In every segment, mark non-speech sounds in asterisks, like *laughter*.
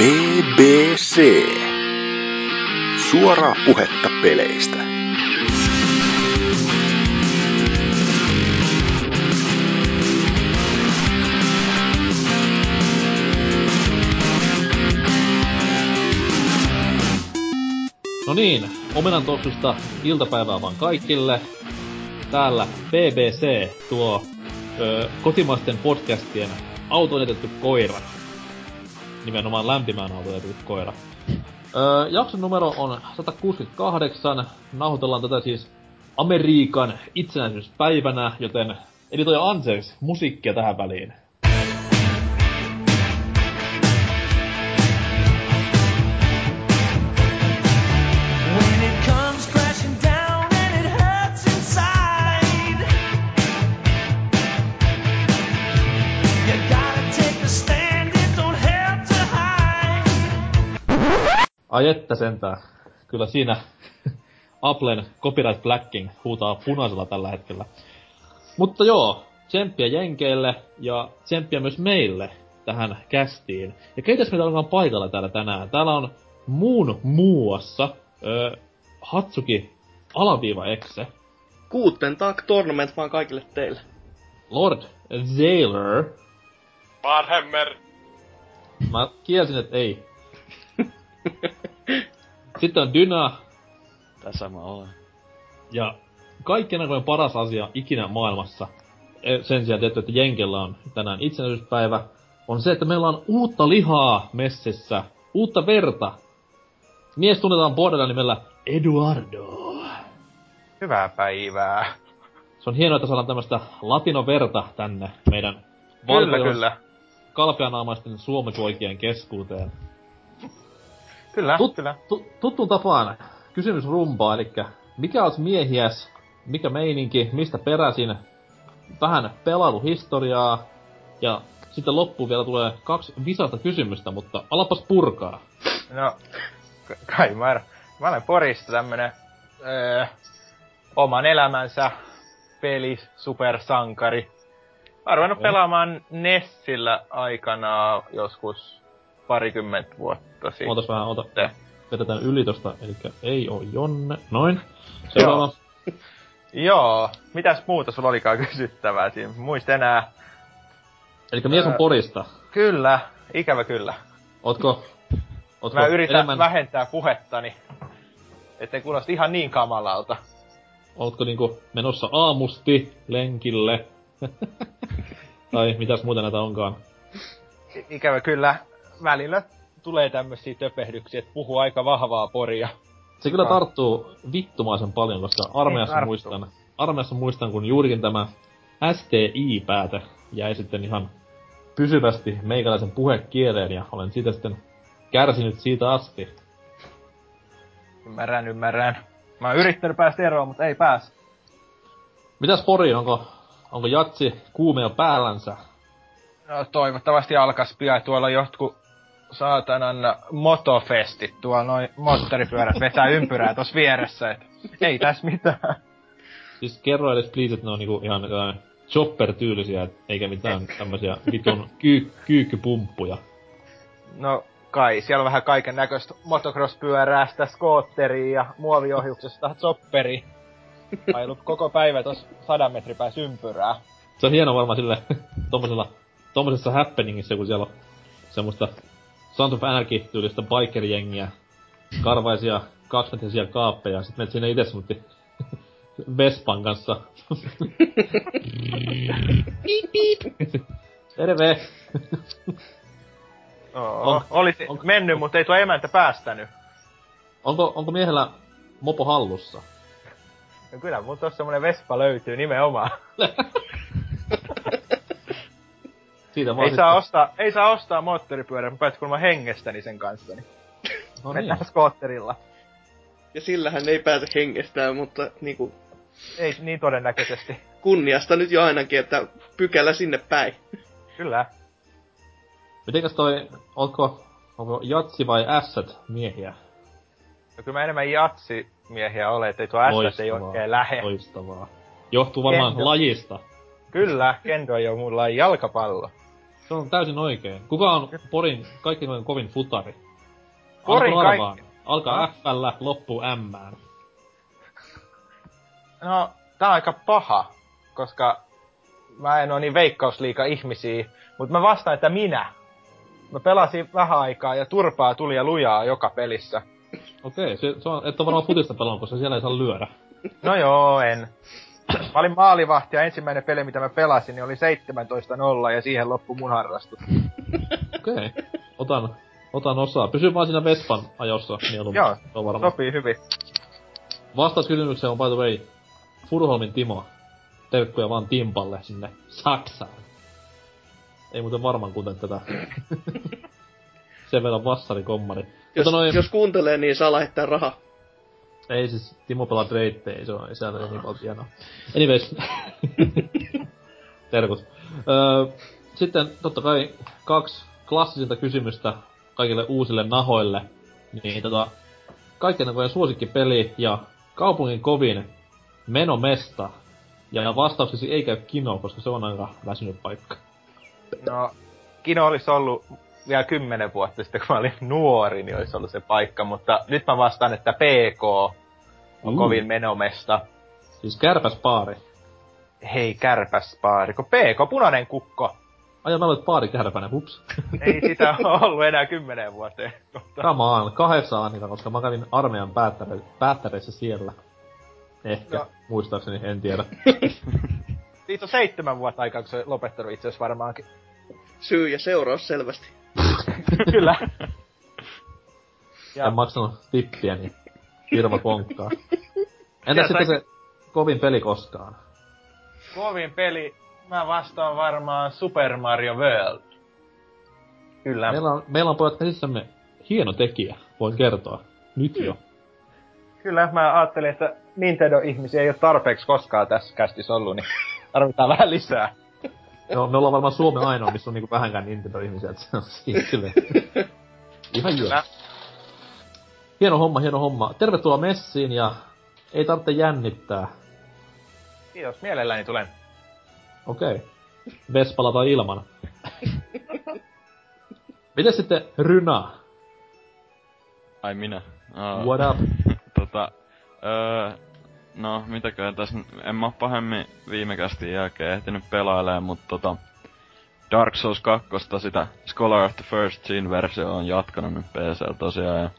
BBC. Suoraa puhetta peleistä. No niin, omenan toksusta iltapäivää vaan kaikille. Täällä BBC tuo ö, kotimaisten podcastien autonetettu koira. Nimenomaan lämpimään autonetettu koira. Ö, jakson numero on 168. Nauhoitellaan tätä siis Amerikan itsenäisyyspäivänä, joten editoija anteeksi musiikkia tähän väliin. Ai että sentään. Kyllä siinä Applen copyright blacking huutaa punaisella tällä hetkellä. Mutta joo, tsemppiä Jenkeille ja tsemppiä myös meille tähän kästiin. Ja keitäs meitä onkaan paikalla täällä tänään? Täällä on muun muassa ö, Hatsuki alaviiva Exe, Guten Tag Tournament vaan kaikille teille. Lord Zailer. Warhammer. Mä kielsin, että ei. *laughs* Sitten on Dyna, Tässä mä olen. Ja kaikkien aikojen paras asia ikinä maailmassa, e, sen sijaan tietty, että Jenkellä on tänään itsenäisyyspäivä, on se, että meillä on uutta lihaa messissä, uutta verta. Mies tunnetaan Bordella nimellä Eduardo. Hyvää päivää. Se on hienoa, että saadaan tämmöstä latinoverta tänne meidän Kyllä, kyllä. kalpeanaamaisten suomipoikien keskuuteen. Kyllä, Tut, kyllä. tu, tuttuun tapaan kysymys rumpaa, eli mikä oot miehiäs, mikä meininki, mistä peräsin, vähän pelailuhistoriaa, ja sitten loppuun vielä tulee kaksi visasta kysymystä, mutta alapas purkaa. No, kai mä, mä olen Porista tämmönen öö, oman elämänsä peli supersankari. Mä ruvennut pelaamaan Nessillä aikanaan joskus parikymmentä vuotta sitten. Ootas vähän, ota, vedetään yli tosta, eli ei oo Jonne, noin. Seuraava. Joo, mitäs muuta sulla olikaan kysyttävää siinä? Muista enää. Eli mies on. Porista. Kyllä, ikävä kyllä. Ootko, ootko Mä yritän enemmän, vähentää puhettani, ettei kuulosta ihan niin kamalalta. ootko niinku menossa aamusti lenkille? *laughs* tai mitäs muuta näitä onkaan. I- ikävä kyllä välillä tulee tämmösiä töpehdyksiä, että puhuu aika vahvaa poria. Se kyllä tarttuu vittumaisen paljon, koska armeijassa muistan, armeijassa muistan, kun juurikin tämä STI-pääte jäi sitten ihan pysyvästi meikäläisen puhekieleen ja olen siitä sitten kärsinyt siitä asti. Ymmärrän, ymmärrän. Mä oon yrittänyt päästä eroon, mutta ei pääs. Mitäs Pori, onko, onko jatsi kuumea päällänsä? No toivottavasti alkas pian. Tuolla jotkut saatanan motofestit. Tuolla noin moottoripyörät vetää ympyrää tossa vieressä. Et ei täs mitään. Siis kerro edes please, että ne on niinku ihan jotain chopper-tyylisiä, et eikä mitään tämmösiä vitun kyy- kyykkypumppuja. No kai, siellä on vähän kaiken näköistä motocross-pyöräästä, skootteria ja muoviohjuksesta chopperi. Ailu koko päivä tos sadan metrin päässä ympyrää. Se on hieno varmaan sille *laughs* tommosella, tommosessa happeningissa, kun siellä on semmoista Sound of Anarchy-tyylistä bikerjengiä, karvaisia kaksimetrisiä kaappeja, ja sit menet sinne itse semmoitti *laughs* Vespan kanssa. piip, *laughs* piip. Terve! Oo, On- olisi onko- mennyt, mutta ei tuo emäntä päästänyt. Onko, onko miehellä mopo hallussa? No kyllä, mun tossa semmonen Vespa löytyy nimenomaan. *laughs* Siitä vaan ei, saa ostaa, ei saa ostaa moottoripyörää, päätin kun mä hengestäni sen kanssa, niin No niin. mennään skootterilla. Ja sillähän ei pääse hengestään, mutta niinku Ei niin todennäköisesti. kunniasta nyt jo ainakin, että pykälä sinne päin. Kyllä. Mitenkäs toi, onko, onko jatsi vai ässät miehiä? No kyllä mä enemmän jatsimiehiä olen, ettei tuo S ei oikein lähe. Loistavaa. Johtuu varmaan Kendo. lajista. Kyllä, kendo ei oo mulla jalkapallo. Se on täysin oikein. Kuka on Porin kaikkein kovin futari? Porin kaikki-. Alkaa F-llä, loppuu M. No, tää on aika paha, koska mä en oo niin veikkausliika ihmisiä, mutta mä vastaan, että minä. Mä pelasin vähän aikaa ja turpaa tuli ja lujaa joka pelissä. Okei, se, se on, et ole varmaan futista pelannut, koska siellä ei saa lyödä. No joo, en. Mä olin maalivahti ja ensimmäinen peli, mitä mä pelasin, niin oli 17-0 ja siihen loppui mun harrastus. Okei. Otan, otan osaa. Pysy vaan siinä Vespan ajossa mieluummin. Joo, Se on varmaan. Sopii hyvin. Vastaus kysymykseen on by the way Furholmin Timo. Terkkuja vaan Timpalle sinne Saksaan. Ei muuten varmaan kuten tätä. *laughs* Sen verran vassarikommari. Jos, noin, jos kuuntelee, niin saa lähettää rahaa. Ei siis Timo pelaa Dreittejä, ei se on, se ole niin paljon tienoa. Anyways. *laughs* Terkut. Öö, sitten totta kai kaksi klassisinta kysymystä kaikille uusille nahoille. Niin tota, kaikkien aikojen suosikkipeli ja kaupungin kovin menomesta. Ja vastauksesi ei käy kino, koska se on aika väsynyt paikka. No, Kino olisi ollut vielä kymmenen vuotta sitten, kun mä olin nuori, niin olisi ollut se paikka, mutta nyt mä vastaan, että PK on Mm. kovin menomesta. Siis kärpäs paari. Hei, kärpäs paari, kun PK, punainen kukko. Ai ja mä olet paari kärpänä, hups. *laughs* Ei sitä ollut enää kymmenen vuoteen. Mutta Come on, kahdeksan Annika, koska mä kävin armeijan päättäre- päättäreissä siellä. Ehkä, No. muistaakseni, en tiedä. siitä on seitsemän vuotta aikaa, kun se on lopettanut itse asiassa varmaankin. Syy ja seuraus selvästi. *laughs* Kyllä. En maksanut tippiä, niin firma konkkaa. Entä Ja sitten sai- se kovin peli koskaan? Kovin peli, mä vastaan varmaan Super Mario World. Kyllä. Meillä on, meillä on pojat käsissämme hieno tekijä, voin kertoa. Nyt jo. Kyllä, mä ajattelin, että Nintendo-ihmisiä ei ole tarpeeksi koskaan tässä kästissä ollut, niin tarvitaan vähän lisää. No, me ollaan varmaan Suomen ainoa, missä on niinku vähänkään Nintendo-ihmisiä, että se on siinä silleen. Ihan jees. Hieno homma, hieno homma. Tervetuloa messiin ja ei tarvitse jännittää. Kiitos, mielelläni tulen. Okei. Okay. Vespala tai ilman. Miten sitten Ryna? Ai minä. Uh, What up? *laughs* tota, öö, no mitäköhän tässä, en mä pahemmin viime kästin jälkeen ehtinyt pelailemaan, mutta tota, Dark Souls 2, sitä Scholar of the First Sin versio on jatkanut nyt PC tosiaan ja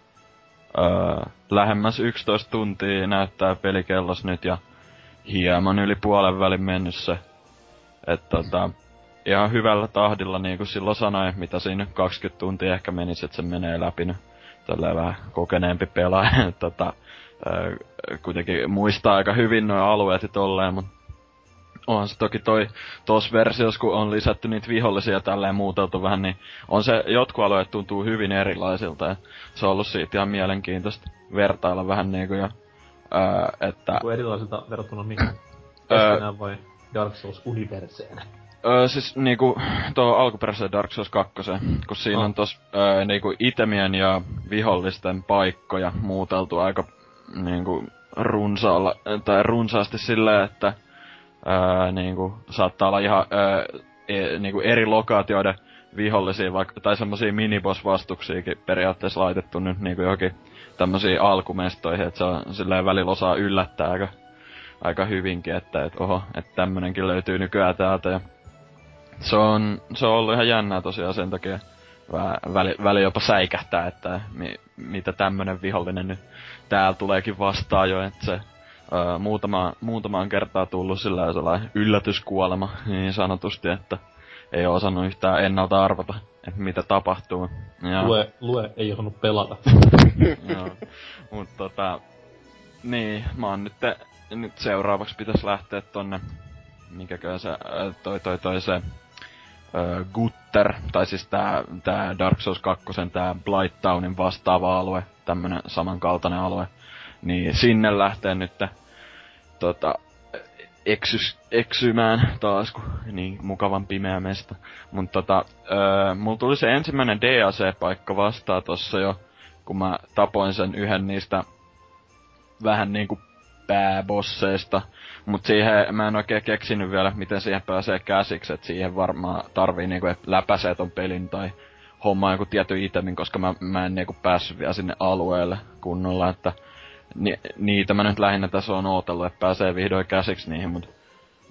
öö, lähemmäs 11 tuntia näyttää pelikellos nyt ja hieman yli puolen välin mennyt se. Et tota, ihan hyvällä tahdilla niin kuin silloin sanoi, mitä siinä nyt 20 tuntia ehkä menisi, että se menee läpi nyt tälleen vähän kokeneempi pelaaja, *laughs* tota, ö, kuitenkin muistaa aika hyvin nuo alueet ja tolleen, mutta onhan se toki toi tos versiossa, kun on lisätty niitä vihollisia tälleen muuteltu vähän, niin on se, jotkut alueet tuntuu hyvin erilaisilta, ja se on ollut siitä ihan mielenkiintoista vertailla vähän niinku ja, öö, että Kuin erilaisilta verrattuna mihin? Öö. Vai Dark Souls universeen? Öö, siis niinku tuo alkuperäiseen Dark Souls 2, kun siinä Oh. on tos öö, niinku itemien ja vihollisten paikkoja muuteltu aika niinku runsaalla, tai runsaasti silleen, että öö, niinku saattaa olla ihan öö, e, niinku eri lokaatioiden vihollisia, vaikka, tai semmosia miniboss-vastuksiakin periaatteessa laitettu nyt niinku johonkin tämmösiin alkumestoihin, että se on silleen välillä osaa yllättää aika, aika hyvinkin, että et, oho, että tämmönenkin löytyy nykyään täältä ja se on, se on ollut ihan jännää tosiaan sen takia. Vähän väli, väli jopa säikähtää, että mi, mitä tämmönen vihollinen nyt täällä tuleekin vastaan jo, että se öö, muutama, muutamaan kertaa tullut sillä sellainen yllätyskuolema niin sanotusti, että ei oo osannut yhtään ennalta arvata, että mitä tapahtuu. Ja, Lue, lue ei osannut pelata. *laughs* joo. Mut tota, niin, mä oon nyt, nyt seuraavaksi pitäis lähteä tonne, mikäköhän se, toi toi toi se, ö, Gutter, tai siis tää, tää Dark Souls 2, tää Blightownin vastaava alue, tämmönen samankaltainen alue, niin sinne lähtee nyt tota, eksys, eksymään taas, kun niin mukavan pimeä mesta. Mut tota, öö, mulla tuli se ensimmäinen DAC-paikka vastaan tossa jo, kun mä tapoin sen yhden niistä vähän niinku pääbosseista. Mut siihen mä en oikein keksinyt vielä, miten siihen pääsee käsiksi, että siihen varmaan tarvii niinku, että läpäisee ton pelin tai hommaa joku tietty itemin, koska mä, mä en niinku päässyt vielä sinne alueelle kunnolla, että ni, niitä mä nyt lähinnä tässä on ootellut, että pääsee vihdoin käsiksi niihin, mut,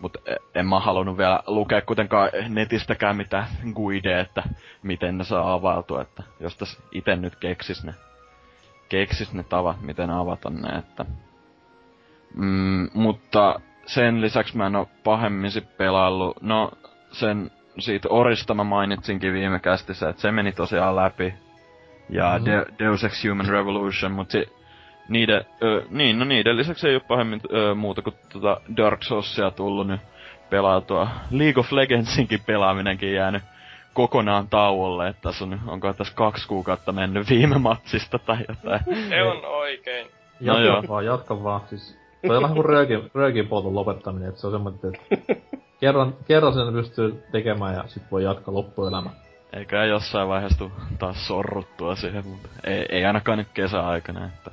mut en mä halunnut vielä lukea kuitenkaan netistäkään mitään guide, että miten ne saa availtua, että jos tässä ite nyt keksis ne, keksis ne tavat, miten avata ne, että Mm, mutta sen lisäksi mä en oo pahemmin sit pelaillut. No, sen siitä Orista mä mainitsinkin viime kästissä, että se meni tosiaan läpi. Ja mm-hmm. De- Deus Ex Human Revolution, mutta se, niiden, ö, niin, no niiden lisäksi ei oo pahemmin ö, muuta kuin tota Dark Soulsia tullut nyt pelautua. League of Legendsinkin pelaaminenkin jäänyt kokonaan tauolle, että tässä on, onko tässä kaksi kuukautta mennyt viime matsista tai jotain. Se on oikein. No Jatka joo. vaan, jatka vaan. Siis, toi on vähän kuin röökin, röökin polton lopettaminen, että se on semmoinen, että kerran, kerran sen pystyy tekemään ja sit voi jatkaa loppuelämä. Eikä jossain vaiheessa tuu taas sorruttua siihen, mutta ei, ei ainakaan nyt kesäaikana, että...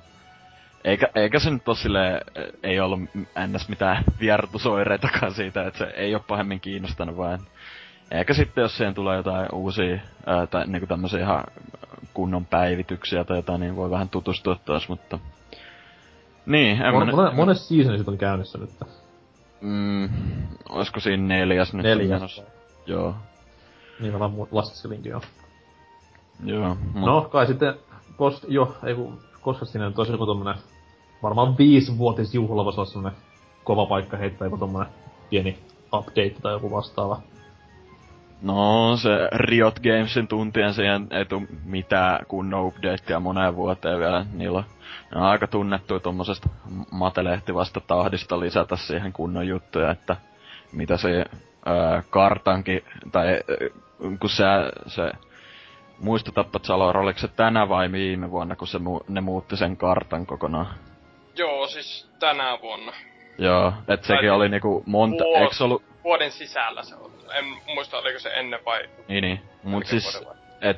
Eikä, eikä se nyt oo silleen, ei ollut ns mitään viertusoireitakaan siitä, että se ei oo pahemmin kiinnostanut vaan. Eikä sitten jos siihen tulee jotain uusia, ää, tai niinku tämmösiä ihan kunnon päivityksiä tai jotain, niin voi vähän tutustua taas, mutta... Niin, en mä Mon, nyt... monen, monessa seasoni sit on käynnissä nyt. Mm, olisiko siinä neljäs nyt Neljäs. Joo, Niin mä vaan lastaskelinkin jo. joo. Mut, No, kai sitten, kos, jo, ei kun, koska siinä nyt olisi joku tommonen, varmaan viisivuotisjuhla voisi olla semmonen kova paikka heittää joku tommonen pieni update tai joku vastaava. No, se Riot Gamesin tuntien siihen ei tuu mitään kunnon updatea moneen vuoteen vielä. Niillä on, ne on aika tunnettu tommosesta matelehtivasta tahdista lisätä siihen kunnon juttuja, että mitä se ää, kartankin, tai ää, kun se, se muistutappa Salor, oliko se tänä vai viime vuonna, kun se, mu- ne muutti sen kartan kokonaan? Joo, siis tänä vuonna. Joo, et sekin oli niinku monta, eiks ollut, Vuoden sisällä se on. En muista, oliko se ennen vai... niin niin, mut siis et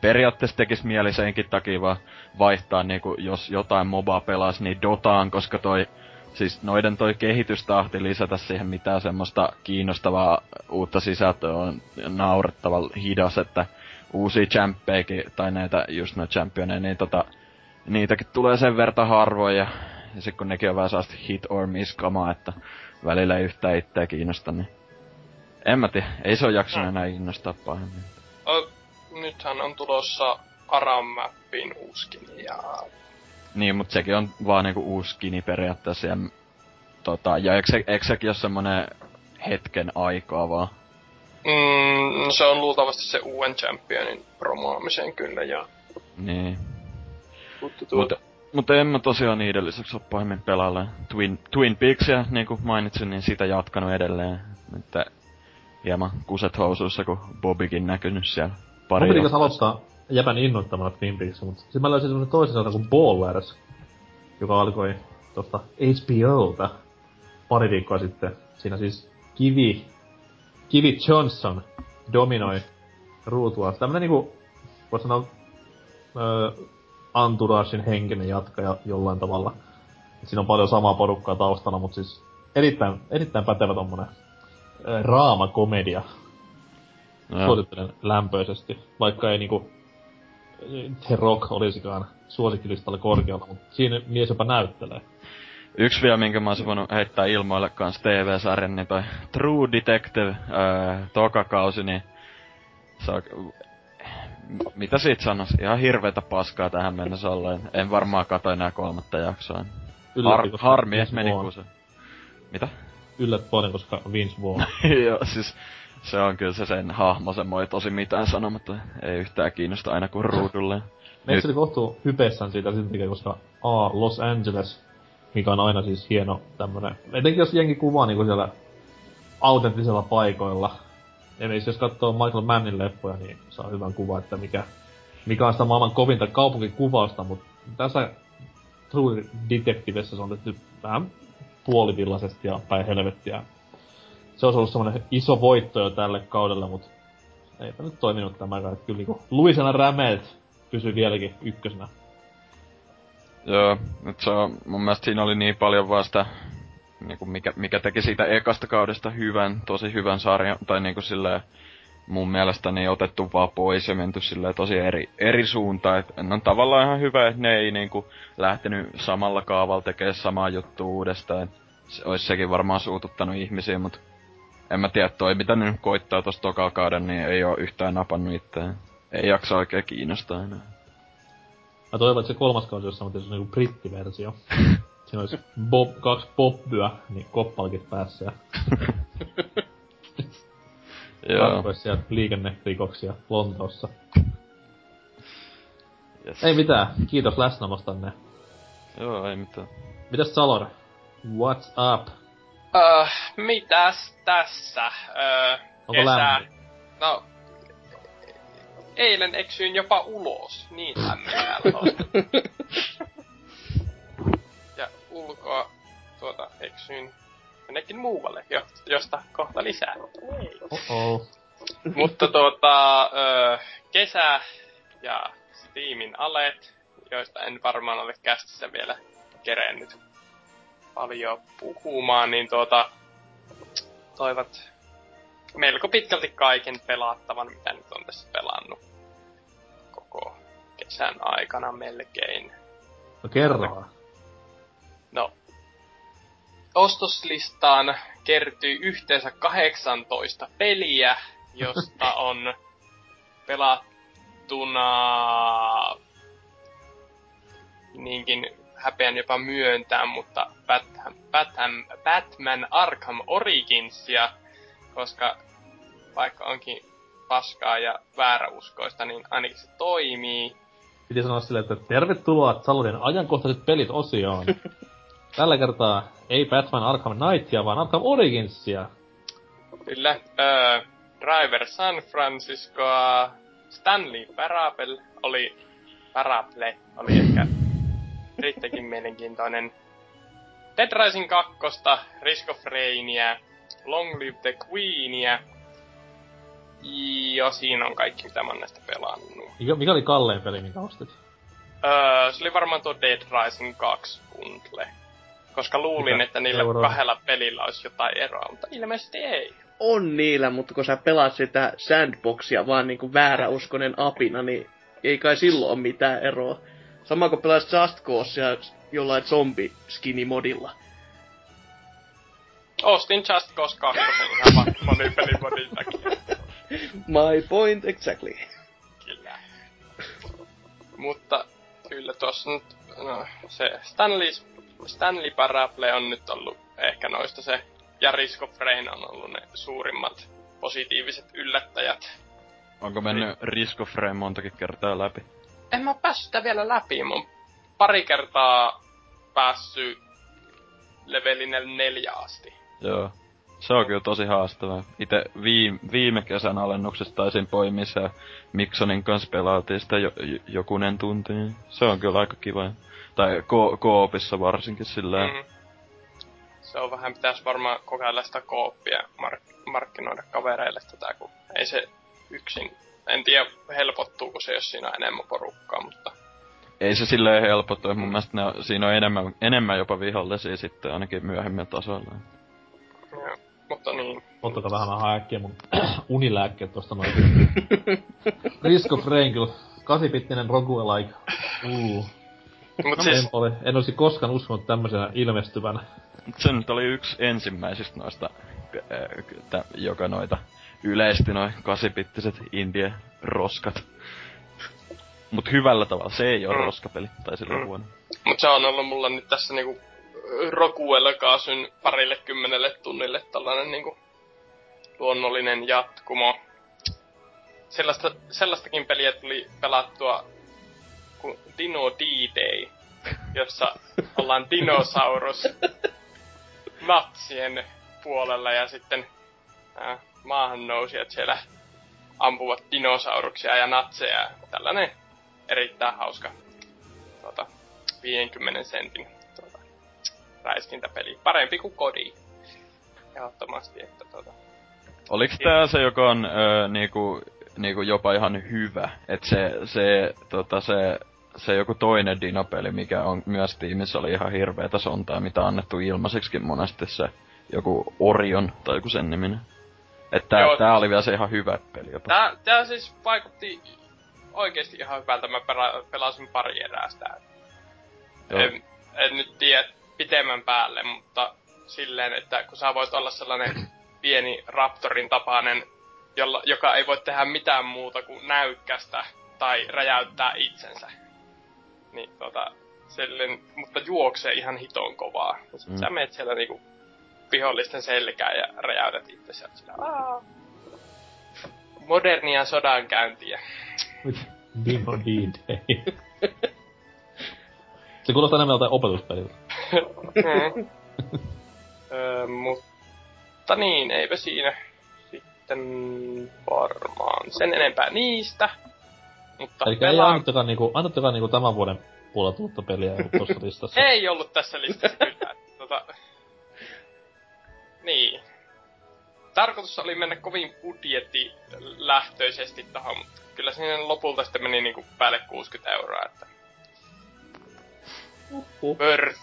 periaatteessa tekis mieli senkin takia vaan vaihtaa niinku, jos jotain mobaa pelas, niin Dotaan, koska toi, siis noiden toi kehitystahti lisätä siihen mitään semmoista kiinnostavaa uutta sisältöä on naurettavan hidas, että uusia champpeikin, tai näitä just noita championeja, niin tota, niitäkin tulee sen verta harvoin, ja, ja sit kun nekin on vähän sellaista hit or miss kamaa, että välillä ei yhtään itseä kiinnosta, niin en mä tiedä, ei se ole jaksanut enää innostaa pahemmin. O, nythän on tulossa Aram Mappin uuskin ja... Niin, mutta sekin on vaan niinku uusi skini periaatteessa. Ja, tota, ja eikö, se, eikö sekin ole semmonen hetken aikaa vaan? Mm, se on luultavasti se uuden championin promoamisen kyllä ja... Niin. Mutta tuota, Mutta mut en mä tosiaan niiden lisäksi oo pahemmin pelailla. Twin, Twin Peaksia, niin kuin mainitsin, niin sitä jatkanut edelleen. Että hieman kuset housuissa, kun Bobikin näkynyt siellä pari Mun piti aloittaa jäpän innoittamana Twin Peaks, mutta sitten mä löysin semmosen toisen sarjan kuin Ballers, joka alkoi tosta HBOlta pari viikkoa sitten. Siinä siis Kivi, Kivi Johnson dominoi ruutua. Tämmönen niinku, voisi sanoa, öö, Anturagein henkinen jatkaja jollain tavalla. Et siinä on paljon samaa porukkaa taustalla, mutta siis erittäin, erittäin pätevä tommonen raamakomedia Joo. suosittelen lämpöisesti, vaikka ei niinku The Rock olisikaan suosikkilistalla korkealla, mutta siinä mies jopa näyttelee. Yksi vielä, minkä mä olisin voinut heittää ilmoille kans TV-sarjan, niin toi True Detective öö, toka kausi, niin se on, mitä siitä sanois? Ihan hirveetä paskaa tähän mennessä olleen. En varmaan kato enää kolmatta jaksoa. Har, harmi, että meni kun se... Mitä? Yllätti paljon, koska Vince Vaughn. *laughs* Joo, siis se on kyllä se sen hahmo, se moi tosi mitään sanomatta. Ei yhtään kiinnosta aina kuin ruudulle. Meitä se oli kohtuu hypessään siitä sen takia, koska A, Los Angeles, mikä on aina siis hieno tämmönen, etenkin jos jengi kuvaa niinku siellä autenttisella paikoilla. Eli jos katsoo Michael Mannin leffoja, niin saa hyvän kuvan, että mikä, mikä on sitä maailman kovinta kaupunkikuvausta, mutta tässä True Detectivessa se on tehty vähän puolivillaisesti ja päin helvettiä. Se olisi ollut semmonen iso voitto jo tälle kaudelle, mutta eipä nyt toiminut tämäkään. Kyllä niinku Luisana Rämelt pysyy vieläkin ykkösenä. Joo, et se on, mun mielestä siinä oli niin paljon vaan sitä, niinku mikä, mikä teki siitä ekasta kaudesta hyvän, tosi hyvän sarjan, tai niinku silleen, mun mielestä niin otettu vaan pois ja menty silleen tosi eri, eri suuntaan. Et on tavallaan ihan hyvä, että ne ei niinku lähtenyt samalla kaavalla tekemään samaa juttua uudestaan. Se, ois sekin varmaan suututtanut ihmisiä, mut en mä tiedä, toi mitä nyt koittaa tosta tokaa kauden, niin ei oo yhtään napannut itseään. Ei jaksa oikein kiinnostaa enää. Mä toivon, että se kolmas kausi olisi samalla niinku brittiversio. *laughs* Siinä olisi Bob, kaksi Bobbyä, niin koppalkit päässä *laughs* ja Joo, sieltä liikennerikoksia Lontoossa. yes. Ei mitään, kiitos läsnäolostanne. Joo, ei mitään. Mitäs Salor? What's up? Öö, mitäs tässä? Öö, Onko kesä... lämmin? No, eilen eksyin jopa ulos. Niin lämmin täällä on. Ulkoa tuota eksyin jonnekin muualle, jo, josta kohta lisää. Mutta tuota, öö, kesä ja Steamin alet, joista en varmaan ole kästissä vielä kerennyt paljon puhumaan, niin tuota, toivat melko pitkälti kaiken pelattavan, mitä nyt on tässä pelannut koko kesän aikana melkein. No kerro. Ostoslistaan kertyi yhteensä 18 peliä, josta *laughs* on pelattuna niinkin häpeän jopa myöntää, mutta Batman, Batman, Batman Arkham Originsia, koska vaikka onkin paskaa ja vääräuskoista, niin ainakin se toimii. Piti sanoa silleen, että tervetuloa Salorin ajankohtaiset pelit osioon. *laughs* Tällä kertaa ei Batman Arkham Knightia, vaan Arkham Originsia. Kyllä, öö, Driver San Franciscoa, Stanley Parable oli, Parable oli ehkä riittäkin mielenkiintoinen. Dead Rising 2, Risk of Rainia, Long Live the Queenia. Ja siinä on kaikki, mitä mä oon näistä pelannut. Mikä, mikä oli kallein peli, minkä ostit? Öö, se oli varmaan tuo Dead Rising 2 bundle. Koska luulin, Mikä että niillä euroa? kahdella pelillä olisi jotain eroa, mutta ilmeisesti ei. On niillä, mutta kun sä pelaat sitä sandboxia vaan niinku vääräuskonen apina, niin ei kai silloin ole mitään eroa. Sama kuin pelaat Just Causea jollain zombi skinny modilla. Ostin Just Cause 2 ihan vaan monipelin modin takia. *laughs* My point exactly. Kyllä. Mutta kyllä tuossa nyt, no, se Stanley, Stanley Parable on nyt ollut ehkä noista se, ja Risk of Rain on ollut ne suurimmat positiiviset yllättäjät. Onko mennyt Risk of Rain montakin kertaa läpi? En mä päässyt sitä vielä läpi, mä oon pari kertaa päässyt levelille neljä asti. Joo. Se on kyllä tosi haastavaa. Itse viime, viime kesän alennuksesta taisin poimia se ja Miksonin kanssa pelaatiin sitä jo, jo, jokunen tunti. Se on kyllä aika kiva. Tai ko- koopissa varsinkin sillä mm. Se on vähän, pitäis varmaan kokeilla sitä kooppia mark- markkinoida kavereille tätä, kun ei se yksin, en tiedä helpottuuko se, jos siinä on enemmän porukkaa, mutta Ei se silleen helpottu. Mun mielestä ne, on- siinä on enemmän, enemmän jopa vihollisia sitten ainakin myöhemmin tasoilla. ja, mutta niin. Ottakaa vähän vähän äkkiä mun *clears throat* unilääkkeet tosta noin. *laughs* Risk of Rain kyllä. Kasipittinen roguelike. *laughs* Uh. Mut En, siis, ole, en olisi koskaan uskonut tämmöisenä ilmestyvän. Mut se nyt oli yksi ensimmäisistä noista, äh, joka noita yleisti noin kasipittiset indie roskat. Mut hyvällä tavalla, se ei oo Mm. roskapeli, tai sillä Mm. huono. mut se on ollut mulla nyt tässä niinku Rokuella kaasun parille kymmenelle tunnille tällainen niinku luonnollinen jatkumo. Sellaista, sellaistakin peliä tuli pelattua kuin Dino D-Day, jossa ollaan dinosaurus natsien puolella ja sitten äh, nousijat siellä ampuvat dinosauruksia ja natseja. Tällainen erittäin hauska tuota, 50 sentin tuota, räiskintäpeli. Parempi kuin kodi. Ehdottomasti, että tuota, Oliks tää se, joka on öö, niinku, niinku jopa ihan hyvä? Et se, se, tota, se se joku toinen Dino-peli, mikä on myös tiimissä, oli ihan hirveetä sontaa, mitä on annettu ilmaiseksikin monesti se joku Orion tai joku sen niminen. Että Joo. tää oli vielä se ihan hyvä peli jopa. Tää, tää siis vaikutti oikeesti ihan hyvältä. Mä pela- pelasin pari erää sitä. Joo. En, en nyt tiedä pitemmän päälle, mutta silleen, että kun sä voit olla sellainen *coughs* pieni Raptorin tapainen, jolla, joka ei voi tehdä mitään muuta kuin näykkästä tai räjäyttää itsensä. Niin tota, silleen, mutta juoksee ihan hiton kovaa. Ja sit Mm. sä meet siellä niinku vihollisten selkään ja räjäytät itsensä sillä "Aa." Modernia sodankäyntiä. Dino D-Day. Se kuulostaa enemmän joltain opetuspeliltä. *laughs* Mm. öö, mutta niin, eipä siinä sitten varmaan sen enempää niistä. Mutta Eli ei pelaan... ainuttakaan niinku, ainuttakaan niinku tämän vuoden puolelta uutta peliä ei ollut *laughs* tossa listassa. Ei ollut tässä listassa kyllä. *laughs* tota... Niin. Tarkoitus oli mennä kovin budjettilähtöisesti tohon, mutta kyllä siinä lopulta sitten meni niinku päälle 60 euroa, että Uhuh. worth.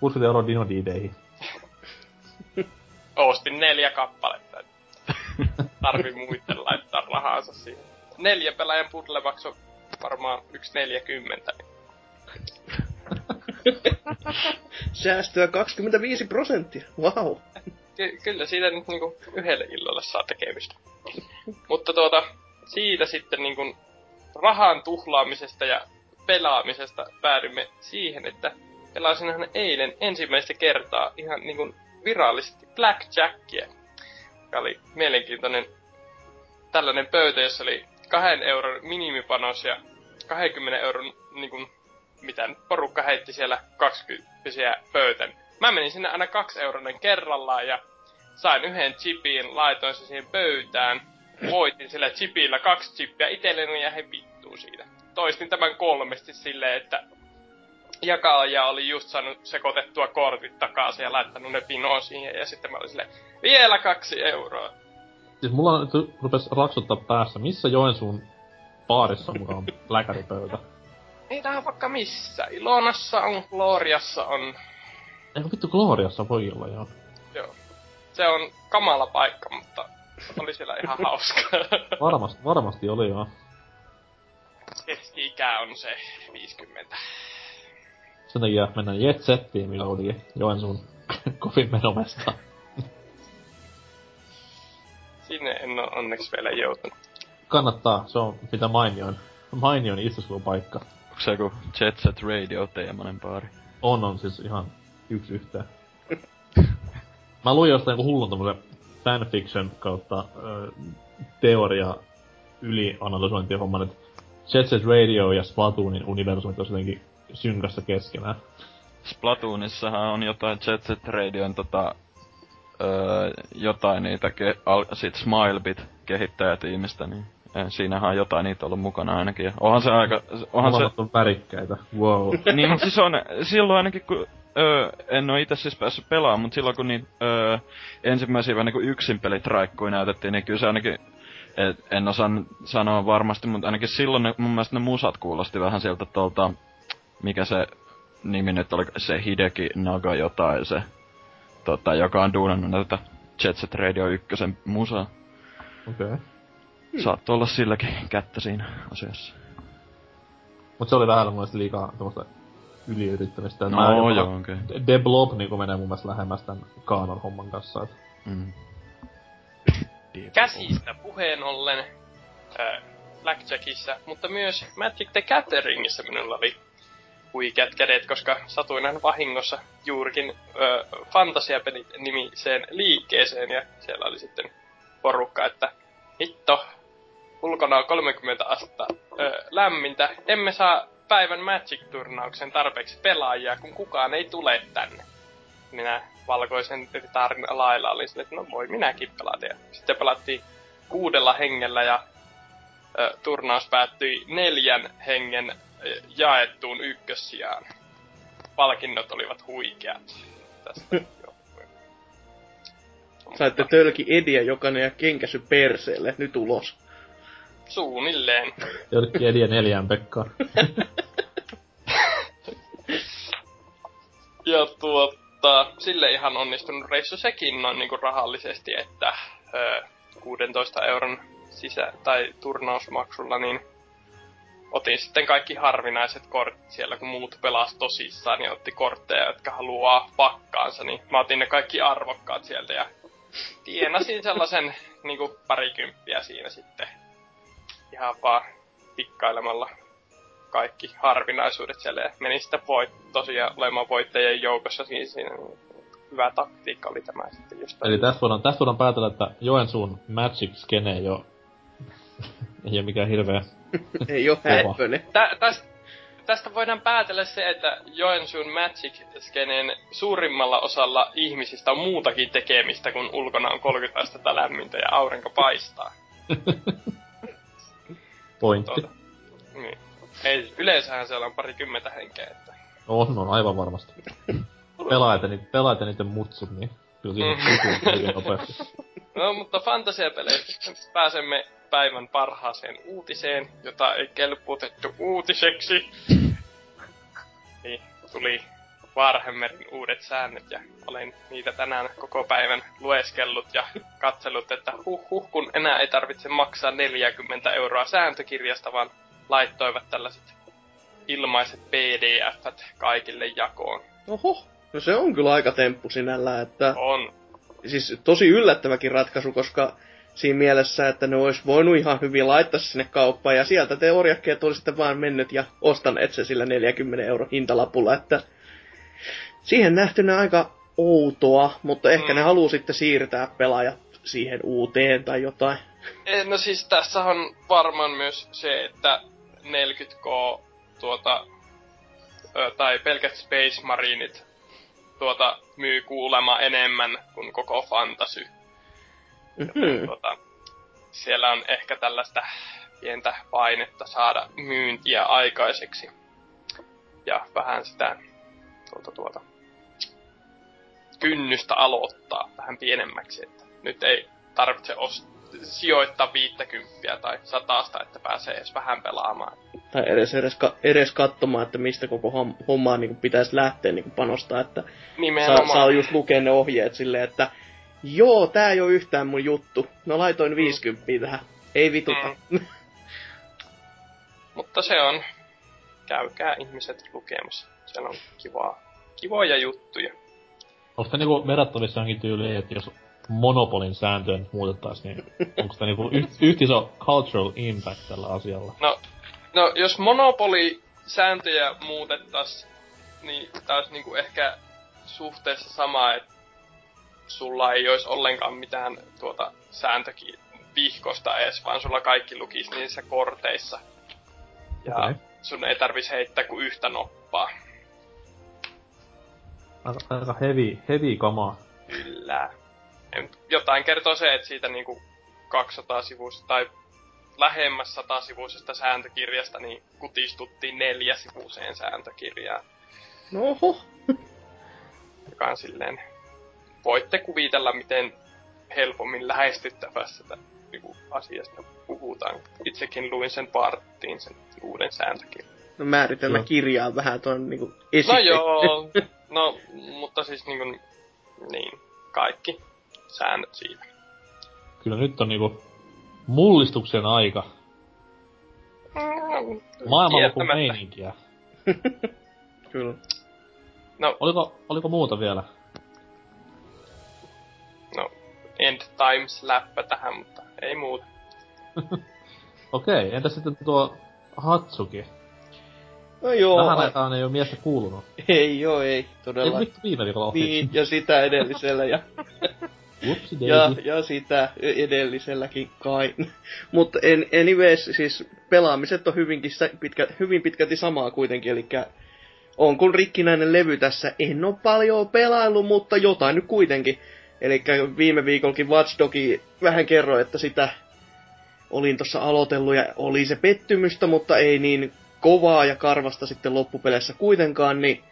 60 euroa Dino D-Dayhin. Ostin neljä kappaletta. *laughs* et Tarvi muiden laittaa rahansa siihen. Neljä pelaajan puddle maksoi varmaan yksi neljäkymmentä. *laughs* Säästöä 25 prosenttia. Wow. Ky- kyllä siitä nyt niinku yhdelle illalle saa tekemistä. Mutta tuota, siitä sitten niinku rahan tuhlaamisesta ja pelaamisesta päädymme siihen, että pelasin ihan eilen ensimmäistä kertaa ihan niinku virallisesti Blackjackia. Joka oli mielenkiintoinen tällainen pöytä, jossa oli kahden euron minimipanos ja 20 euron niinku, mitä nyt porukka heitti siellä 20 pöytän. Mä menin sinne aina kaksi euronen kerrallaan ja sain yhden chipin, laitoin sen siihen pöytään, voitin sillä chipillä kaksi chippiä itselleni ja he vittuu siitä. Toistin tämän kolmesti silleen, että jakaja oli just saanut sekoitettua kortit takaisin ja laittanut ne pinoon siihen ja sitten mä olin silleen, vielä kaksi euroa. Siis mulla nyt rupes raksuttaa päässä, missä Joensuun baarissa mukaan on läkäripöytä. Niitä on vaikka missä. Ilonassa on, Gloriassa on. Eikö vittu Gloriassa voi olla joo. Joo. Se on kamala paikka, mutta oli siellä ihan *laughs* hauskaa. Varmasti, varmasti oli joo. Keski-ikä on se 50. Sen takia mennään Jet Settiin, mikä oli Joensuun *laughs* kovin menomesta. Sinne en ole onneksi vielä joutunut. Kannattaa, se on mitä mainioin. Mainion paikka. Onko se joku Jet Set Radio-teemainen baari? On, on siis ihan yksi yhteen. Mä luin jostain joku hullun tommosen fanfiction kautta ö, teoria ylianalysointihomman, että Jet Set Radio ja Splatoonin universumit on jotenkin synkässä keskenään. Splatoonissahan on jotain Jet Set Radion tota, öö, jotain niitä ke, al, sit Smilebit kehittäjätiimistä, niin eh, siinähän on jotain niitä ollut mukana ainakin. Onhan se aika, onhan se, on värikkäitä. Wow. *laughs* niin mutta siis on, silloin ainakin kun, öö, en oo itse siis päässyt pelaamaan, mutta silloin kun niin, öö, ensimmäisiä vähän niinku yksin pelit raikkui näytettiin, niin kyllä se ainakin, et, en osaa sanoa varmasti, mutta ainakin silloin ne, mun mielestä ne musat kuulosti vähän sieltä tuolta, mikä se nimi nyt oli, se Hideki Naga jotain, se, tota, joka on duunannut näitä Jet Set Radio 1 musaa. Okei. Okay. Saattoi olla silläkin kättä siinä asiassa. Mut se oli vähän mun mielestä liikaa tommoista yliyrittämistä. No Mä jopa- joo, okei. Okay. The Blob niinku menee mun mielestä lähemmäs tän Kaanon homman kanssa. Et Mm. Käsistä puheen ollen äh, Blackjackissa, mutta myös Magic the Gatheringissa minulla oli huikeat kädet, koska satuin vahingossa juurikin äh, fantasiapelit nimiseen liikkeeseen ja siellä oli sitten porukka, että hitto, ulkona on 30 astetta lämmintä, emme saa päivän Magic-turnauksen tarpeeksi pelaajia, kun kukaan ei tule tänne minä valkoisen ritarin lailla olin sille, että no voi minäkin pelata. Ja sitten pelattiin kuudella hengellä ja ö, turnaus päättyi neljän hengen ö, jaettuun ykkössijaan. Palkinnot olivat huikeat. Tästä. Saitte tölki ediä jokainen ja kenkäsy perseelle. Nyt ulos. suunnilleen. Jollekin Edia neljään Pekkaan. *laughs* Ja tuota, sille ihan onnistunut reissu sekin noin niinku rahallisesti, että ö, 16 euron sisä- tai turnausmaksulla, niin otin sitten kaikki harvinaiset kortit siellä, kun muut pelas tosissaan, niin otti kortteja, jotka haluaa pakkaansa, niin mä otin ne kaikki arvokkaat sieltä ja tienasin sellaisen *laughs* niinku parikymppiä siinä sitten ihan vaan pikkailemalla kaikki harvinaisuudet siellä ja meni sitten voit, tosiaan olemaan voittajien joukossa siinä, siinä niin hyvä taktiikka oli tämä sitten just. Eli tästä voidaan, tästä voidaan päätellä, että Joensuun Magic Skene *laughs* ei oo... ei oo mikään hirveä... *laughs* Ei oo Kova. häppönen. Tä, tästä, tästä voidaan päätellä se, että Joensuun Magic-skeneen suurimmalla osalla ihmisistä on muutakin tekemistä, kun ulkona on 30 astetta lämmintä ja aurinko paistaa. *laughs* Pointti. Tuota, niin. Ei, yleensähän siellä on parikymmentä henkeä, että On, on aivan varmasti. *laughs* Pelaajat ja, niiden mutsut, niin kyllä siinä Mm. mm. hyvin nopeasti. No, mutta fantasiapeleistä pääsemme päivän parhaaseen uutiseen, jota ei kelpuutettu uutiseksi. Niin, tuli Warhammerin uudet säännöt ja olen niitä tänään koko päivän lueskellut ja katsellut, että huh huh, kun enää ei tarvitse maksaa 40 euroa sääntökirjasta, vaan laittoivat tällaiset ilmaiset pdf kaikille jakoon. Oho. No se on kyllä aika temppu sinällään, että On. Siis tosi yllättäväkin ratkaisu, koska siinä mielessä, että ne olisi voinut ihan hyvin laittaa sinne kauppaan, ja sieltä te orjakkeet olisitte vaan mennyt ja ostaneet se sillä 40 euro hintalapulla, että siihen nähtynä aika outoa, mutta ehkä Mm. ne haluaa sitten siirtää pelaajat siihen uuteen tai jotain. Eh, No siis tässä on varmaan myös se, että 40k tuota, tai pelkät Space Marineit tuota, myy kuulemma enemmän kuin koko Fantasy. Mhm. Tuota, siellä on ehkä tällaista pientä painetta saada myyntiä aikaiseksi. Ja vähän sitä tuota, tuota, kynnystä aloittaa vähän pienemmäksi, että nyt ei tarvitse os- sijoittaa 50 tai satasta, että pääsee edes vähän pelaamaan. Tai edes, edes, ka- edes katsomaan, että mistä koko hom- hommaa niin pitäisi lähteä niin panostaa, että saa, Nimenomaan. saa just lukea ne ohjeet silleen, että joo, tää ei ole yhtään mun juttu. No laitoin 50 tähän. Ei vituta. Mm. Mutta se on, käykää ihmiset lukemassa. Siellä on kivaa, kivoja juttuja. Onko tämä niinku verrattavissa johonkin tyyliin, että jos Monopolin sääntöjä nyt muutettais, niin onko tämä niinku yht, yhtä iso cultural impact tällä asialla? No, no jos Monopoly-sääntöjä muutettais, niin tää olisi niinku ehkä suhteessa sama, että sulla ei olisi ollenkaan mitään tuota sääntökin vihkosta edes, vaan sulla kaikki lukisi niissä korteissa. Ja Okei. sun ei tarvis heittää kuin yhtä noppaa. Aika, aika heavy, heavy kamaa. Kyllä. En- Jotain kertoo se, että siitä niinku 200 sivuista tai lähemmäs 100 sivuisesta sääntökirjasta niin kutistuttiin neljä sivuiseen sääntökirjaan, No oho. *laughs* joka on silleen... Voitte kuvitella, miten helpommin lähestyttävässä tästä niinku, asiasta puhutaan. Itsekin luin sen parttiin, sen uuden sääntökirjan. No määritelmä Joo. kirjaa vähän tuon niinku No esite. joo, *laughs* no, mutta siis niinku, niin, kaikki säännöt siitä. Kyllä nyt on niinku mullistuksen aika. Maailmanlopun Kieltämättä. meininkiä. *laughs* Kyllä. No, Oliko, oliko muuta vielä? no, end times läppä tähän, mutta ei muuta. *laughs* Okei, entäs sitten tuo Hatsuki? No joo, Vähän a- aikaan ei ole miestä kuulunut. *laughs* ei joo, ei Ei todella. vittu viime viikolla ohi. Niin, ja sitä edellisellä ja, ja, ja sitä edelliselläkin kai. *laughs* Mutta en, anyways, siis pelaamiset on hyvinkin pitkä, hyvin pitkälti samaa kuitenkin, eli on kun rikkinäinen levy tässä. En oo paljon pelaillut, mutta jotain nyt kuitenkin. Eli viime viikollakin Watch Dogi vähän kerroin, että sitä olin tuossa aloitellut ja oli se pettymystä, mutta ei niin kovaa ja karvasta sitten loppupeleissä kuitenkaan, niin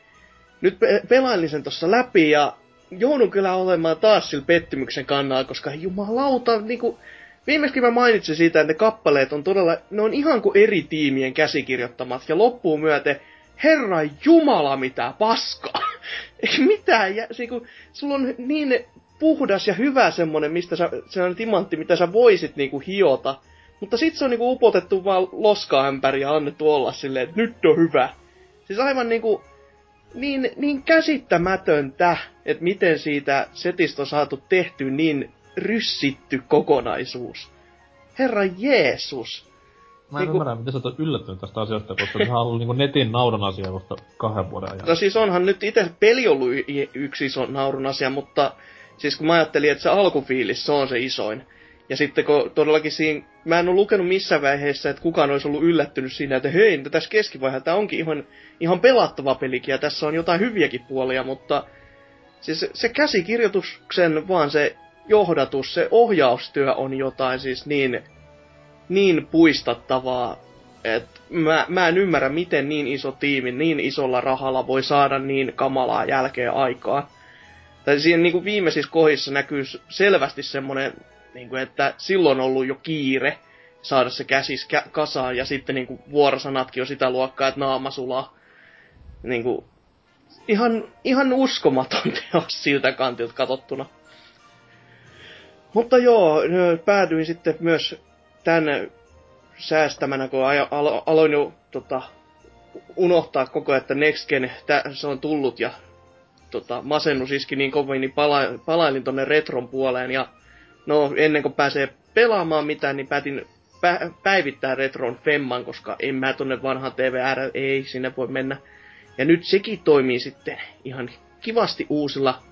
nyt pe- pelailin sen tuossa läpi ja joudun kyllä olemaan taas sillä pettymyksen kannalla, koska jumalauta, niinku, viimeiskin mä mainitsin siitä, että ne kappaleet on todella, ne on ihan kuin eri tiimien käsikirjoittamat, ja loppuun myöten, herra jumala mitä paskaa. *laughs* Ei mitään, ja, se, kun, sulla on niin puhdas ja hyvä semmonen, mistä sä, sellainen timantti, mitä sä voisit niinku hiota. Mutta sit se on niinku upotettu vaan loskaämpäri ja annettu olla silleen, että nyt on hyvä. Siis aivan niinku, niin, niin käsittämätöntä, että miten siitä setistä on saatu tehty niin ryssitty kokonaisuus. Herra Jeesus. Mä en Niinku- ymmärrä, miten sä oot yllättynyt tästä asiasta, koska sehän on ollut niinku netin naudan asia vasta kahden vuoden ajan. No siis onhan nyt itse peli ollut yksi iso naurun asia, mutta siis kun mä ajattelin, että se alkufiilis, se on se isoin. Ja sitten kun todellakin siinä, mä en ole lukenut missään vaiheessa, että kukaan olisi ollut yllättynyt siinä, että hei, no tässä keskivaiheessa tämä onkin ihan, ihan pelattava pelikin ja tässä on jotain hyviäkin puolia, mutta siis se, se käsikirjoituksen vaan se johdatus, se ohjaustyö on jotain siis niin, niin puistattavaa, että mä, mä en ymmärrä, miten niin iso tiimi niin isolla rahalla voi saada niin kamalaa jälkeen aikaa. Tai siinä niin kuin viimeisissä kohdissa näkyy selvästi semmoinen, niin kuin, että silloin on ollut jo kiire saada se käsis kä- kasaan, ja sitten niin kuin vuorosanatkin on sitä luokkaa, että naama sulaa. Niin kuin, ihan, ihan uskomaton *laughs* teos siltä kantilta katsottuna. Mutta joo, päädyin sitten myös tämän säästämänä, kun aloin jo tota, unohtaa koko ajan, että Next Gen, tä, se on tullut ja tota, masennus iski niin kovin, niin pala, palailin tonne retron puoleen ja no ennen kuin pääsee pelaamaan mitään, niin päätin pä, päivittää retron femman, koska en mä tonne vanhaan TVR, ei sinne voi mennä. Ja nyt sekin toimii sitten ihan kivasti uusilla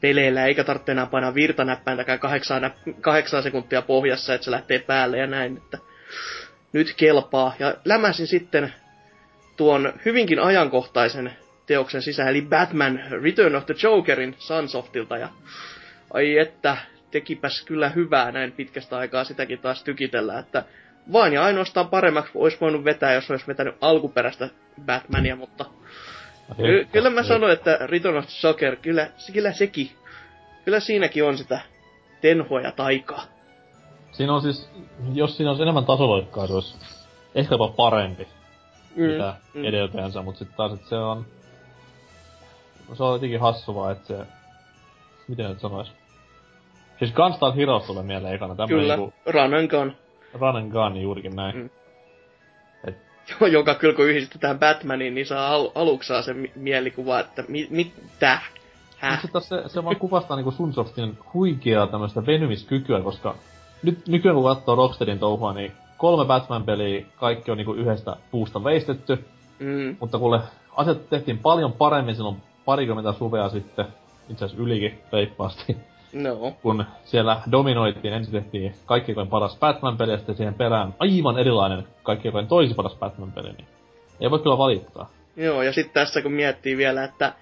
peleillä, eikä tarvitse enää painaa virtanäppäintäkään kahdeksaa, näp- sekuntia pohjassa, että se lähtee päälle ja näin, että nyt kelpaa. Ja lämäsin sitten tuon hyvinkin ajankohtaisen teoksen sisään, eli Batman Return of the Jokerin Sunsoftilta, ja ai että, tekipäs kyllä hyvää näin pitkästä aikaa sitäkin taas tykitellä, että vain ja ainoastaan paremmaksi olisi voinut vetää, jos olisi vetänyt alkuperäistä Batmania, mutta Ky- kyllä mä sanoin, että Return of the Joker, kyllä, kyllä sekin, kyllä siinäkin on sitä tenhoa ja taikaa. Siinä on siis, jos siinä olisi enemmän tasoloikkaa, se olisi ehkä jopa parempi, mm. mitä mm. edeltäjänsä, mutta sitten taas, että se on... Se on jotenkin hassu vaan, että se... Miten nyt sanois? Siis Gunstar Heroes tulee mieleen ekana. Tämmönen Kyllä, niinku run and gun. run and gun juurikin näin. Mm. Et, Joka kyllä kun yhdistetään Batmaniin, niin saa al- aluksi saa se mi- mielikuva, että mi- mitä? Häh? Mutta se, se vaan kuvastaa niinku Sunsoftin huikeaa tämmöistä venymiskykyä, koska nyt nykyään kun katsoo Rocksteadin touhua, niin kolme Batman-peliä, kaikki on niinku yhdestä puusta veistetty, Mm, mutta kuule, asiat tehtiin paljon paremmin silloin parikymmentä suvea sitten, itse asiassa ylikin reippaasti, no. kun siellä dominoitiin, ensin tehtiin kaikkien paras Batman-peli ja sitten siihen perään aivan erilainen kaikkien toisi paras Batman-peli, niin ei voi kyllä valittaa. Joo, ja sitten tässä kun miettii vielä, että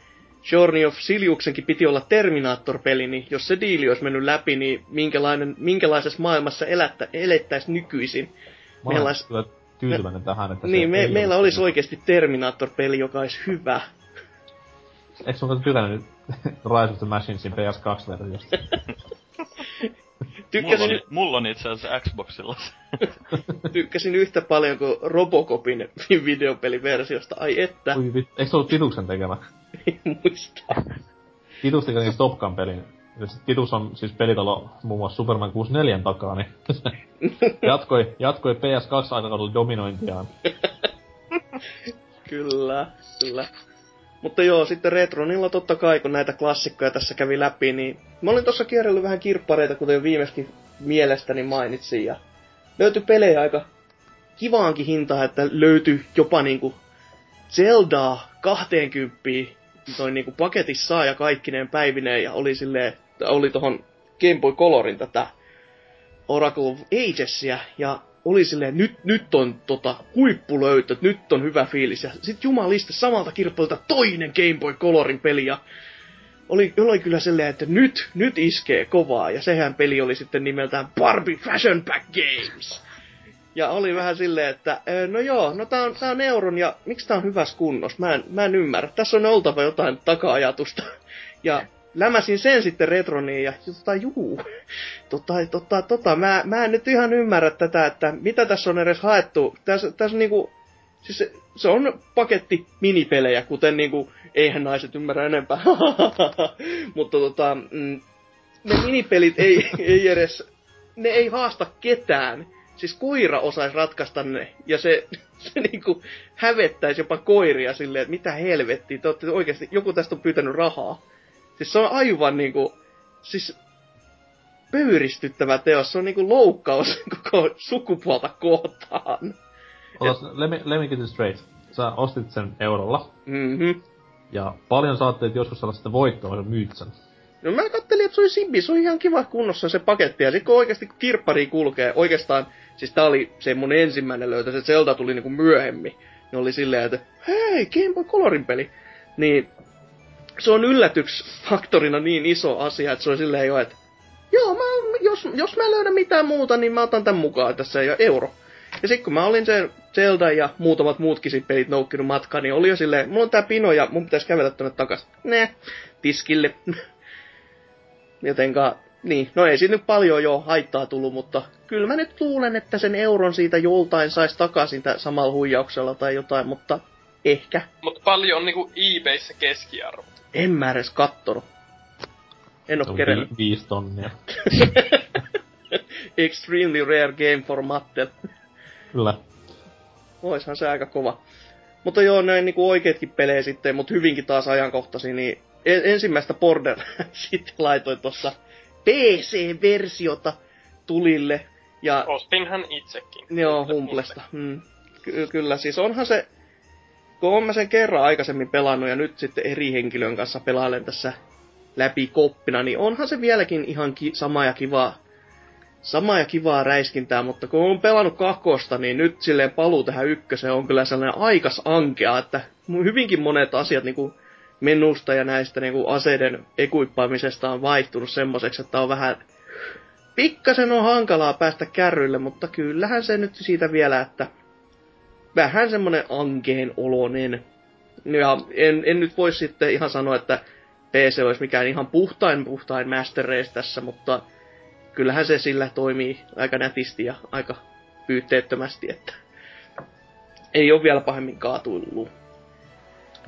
Journey of Siliuksenkin piti olla Terminator-peli, niin jos se diili olisi mennyt läpi, niin minkälainen, minkälaisessa maailmassa elättä, elettäisiin nykyisin? Mä Meillä olisi- kyllä tyytyväinen tähän, että Niin, me, ei meillä olisi oikeasti Terminator-peli, joka olisi hyvä. Eikö sun tykännyt Rise of the Machinesin PS2-versiosta? *laughs* Mulla Tykkäsin, on, mulla on itse asiassa Xboxilla *laughs* tykkäsin yhtä paljon kuin Robocopin *laughs* videopeliversiosta. Ai että, Ui vit... Eikö se ollut Tituksen tekemä? ei muista. Titus teki niin Top Gun pelin. Sit Titus on siis pelitalo muun muassa Superman 64 takaa, niin jatkoi, jatkoi PS2-aikakaudella dominointiaan. Kyllä, kyllä. Mutta joo, sitten Retronilla totta kai, kun näitä klassikkoja tässä kävi läpi, niin mä olin tossa kierrellyt vähän kirppareita, kuten jo viimeiskin mielestäni mainitsin, ja löytyi pelejä aika kivaankin hintaan, että löytyi jopa niinku Zeldaa 20 toi niinku paketissa ja kaikkineen päivineen, ja oli silleen, oli tohon Game Boy Colorin tätä Oracle of Agesia, ja oli silleen, nyt, nyt on tota, huippulöytö, nyt on hyvä fiilis. Ja sit jumalista samalta kirppuilta toinen Game Boy Colorin peli, ja oli, oli kyllä silleen, että nyt, nyt iskee kovaa. Ja sehän peli oli sitten nimeltään Barbie Fashion Pack Games. Ja oli vähän silleen, että "Ö, no joo, no tää on, tää on euron ja miksi tää on hyvässä kunnossa? Mä en, mä en ymmärrä. Tässä on oltava jotain taka-ajatusta. Ja lämäsin sen sitten retroniin ja tota juu, tota, tota, tota, mä, mä en nyt ihan ymmärrä tätä, että mitä tässä on edes haettu. Tässä, tässä niinku, siis se, se on paketti minipelejä, kuten niinku, eihän naiset ymmärrä enempää. *laughs* Mutta tota, mm, ne minipelit ei, *laughs* ei edes, ne ei haasta ketään. Siis koira osaisi ratkaista ne, ja se, *laughs* se niinku hävettäisi jopa koiria silleen, että mitä helvettiä, te oikeasti, joku tästä on pyytänyt rahaa. Siis se on aivan niinku, siis pöyristyttävä teos, se on niinku loukkaus *laughs* koko sukupuolta kohtaan. Otas, let me, let me get straight. Sä ostit sen eurolla, Mhm. ja paljon saatte, että joskus saada sitten voittoa, sä myyt sen. No mä kattelin, että se oli Simbi, se on ihan kiva kunnossa se paketti. Ja sit kun oikeasti kirppari kulkee, oikeastaan, siis tää oli se mun ensimmäinen löytö, se Zelda tuli niinku myöhemmin. Ne oli silleen, että hei, Game Boy Colorin peli. Niin se on yllätyksfaktorina niin iso asia, että se on silleen jo, että joo, mä, jos, jos mä löydän mitään muuta, niin mä otan tän mukaan, tässä ole euro. Ja sitten kun mä olin sen Zelda ja muutamat muutkin sit pelit noukkinut matkaan, niin oli jo silleen, mulla on tää pino ja mun pitäisi kävellä tonne takas. Ne, tiskille. *laughs* Jotenka, niin, no ei siitä nyt paljon jo haittaa tullut, mutta kyllä mä nyt luulen, että sen euron siitä joltain saisi takaisin samalla huijauksella tai jotain, mutta ehkä. Mutta paljon on niinku eBayssä keskiarvo. En mä edes kattonut. En oo Se on kerennyt. vi- viisi tonnia. *laughs* Extremely rare game for Mattel. Kyllä. Oishan se aika kova. Mutta joo, näin niinku oikeetkin pelejä sitten, mutta hyvinkin taas ajankohtaisia, niin en- ensimmäistä Border *laughs* sitten laitoin tuossa PC-versiota tulille. Ja Ostinhan itsekin. Joo, Humblesta. Mm. Ky- kyllä, siis onhan se, kun olen mä sen kerran aikaisemmin pelannut ja nyt sitten eri henkilön kanssa pelailen tässä läpi koppina, niin onhan se vieläkin ihan ki- sama ja kivaa, sama ja kivaa räiskintää, mutta kun on pelannut kakkosta, niin nyt silleen paluu tähän ykköseen on kyllä sellainen aikas ankea, että hyvinkin monet asiat niinku menusta ja näistä niinku aseiden ekuippaamisesta on vaihtunut semmoiseksi, että on vähän pikkasen on hankalaa päästä kärryille, mutta kyllähän se nyt siitä vielä, että vähän semmonen ankeen olonen. Ja en, en nyt voi sitten ihan sanoa, että PC olisi mikään ihan puhtain puhtain Master Race tässä, mutta kyllähän se sillä toimii aika nätisti ja aika pyytteettömästi, että ei ole vielä pahemmin kaatuillut.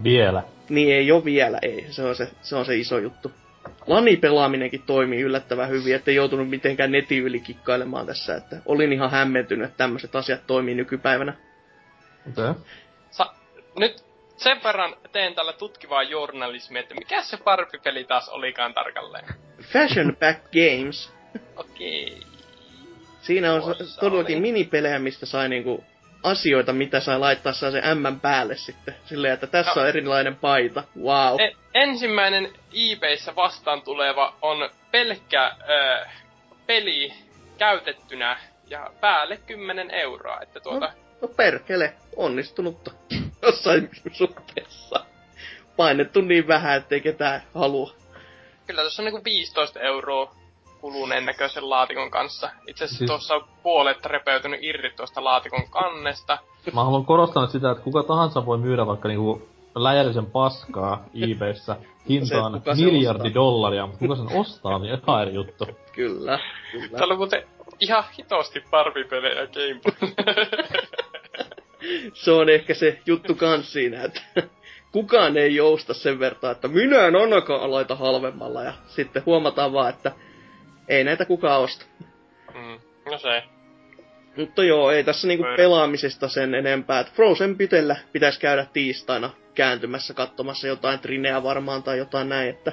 Vielä. Niin ei ole vielä, ei. Se on se, se, on se iso juttu. Lani-pelaaminenkin toimii yllättävän hyvin, ettei joutunut mitenkään netin yli kikkailemaan tässä. Että olin ihan hämmentynyt, että tämmöiset asiat toimii nykypäivänä. Okei. Okay. Sa- nyt sen verran teen tällä tutkivaa journalismia, että mikä se Barbie-peli taas olikaan tarkalleen. Fashion Pack Games. Okei. Siinä on Tuossa todellakin oli. minipelejä, mistä sai niinku asioita, mitä sai laittaa saa se M päälle sitten. Silleen, että tässä No. on erilainen paita. Wow. E- ensimmäinen eBayssä vastaan tuleva on pelkkä ö, peli käytettynä ja päälle 10 euroa. Että tuota, No perkele, onnistunutta. *laughs* Jossain suhteessa. Painettu niin vähän, ettei ketään halua. kyllä tässä on niinku 15 euroa kuluneen näköisen laatikon kanssa. Itse asiassa Siis- tuossa on puolet repeytynyt irti tuosta laatikon kannesta. Mä haluan korostaa sitä, että kuka tahansa voi myydä vaikka niinku läjällisen paskaa *laughs* eBayssä hintaan Se, miljardi ostaa. dollaria, mutta kuka sen ostaa, niin ihan eri juttu. Kyllä, kyllä. Täällä on muuten ihan hitosti Barbie-pelejä Game Boy. *laughs* Se on ehkä se juttu kans siinä, että kukaan ei jousta sen verran, että minä en ainakaan laita halvemmalla. Ja sitten huomataan vaan, että ei näitä kukaan osta. mm, no se. Mutta joo, ei tässä niinku Pöydä. pelaamisesta sen enempää. Et Frozen Pytellä pitäisi käydä tiistaina kääntymässä katsomassa jotain Trineä varmaan tai jotain näin, että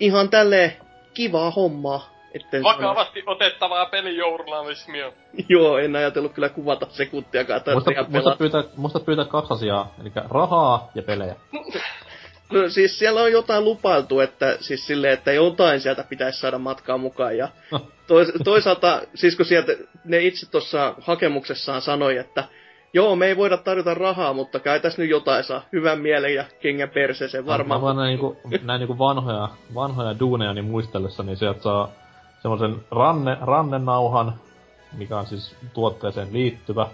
ihan tälleen kivaa hommaa. Etten sano. Vakavasti otettavaa pelijournalismia. *laughs* Joo, en ajatellut kyllä kuvata sekuntiakaan. Muista, pelata. pyytää, muista pyytää kaksi asiaa, eli rahaa ja pelejä. *laughs* No siis siellä on jotain lupailtu, että siis silleen, että jotain sieltä pitäisi saada matkaa mukaan. Ja No. tois, toisaalta, siis kun sieltä ne itse tuossa hakemuksessaan sanoi, että joo, me ei voida tarjota rahaa, mutta kai tässä nyt jotain saa. Hyvän mielen ja kengän perseeseen varmaan. Mä vaan näin, niinku, näin niinku vanhoja, vanhoja duuneja niin muistellessa, niin sieltä saa semmoisen ranne, rannenauhan, mikä on siis tuotteeseen liittyvä.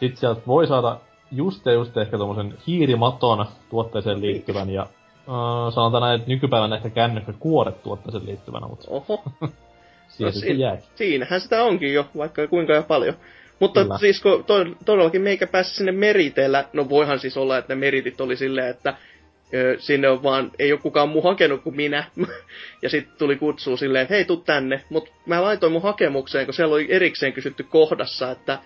Sitten sieltä voi saada just ja just ehkä tommosen hiirimaton tuotteeseen liittyvän ja Uh, sanotaan näin, että nykypäivänä ehkä kännykkä kuoret tuottaa sen liittyvänä, mutta Oho. *laughs* siihen No sitten si- jääkin. Siinähän sitä onkin jo, vaikka kuinka ja paljon. Mutta Kyllä. siis kun to, todellakin meikä pääsi sinne meriteillä, no voihan siis olla, että ne meritit oli silleen, että sinne on vaan, ei ole kukaan muu hakenut kuin minä. *laughs* ja sitten tuli kutsu silleen, että hei, tuu tänne. Mutta mä laitoin mun hakemukseen, kun siellä oli erikseen kysytty kohdassa, että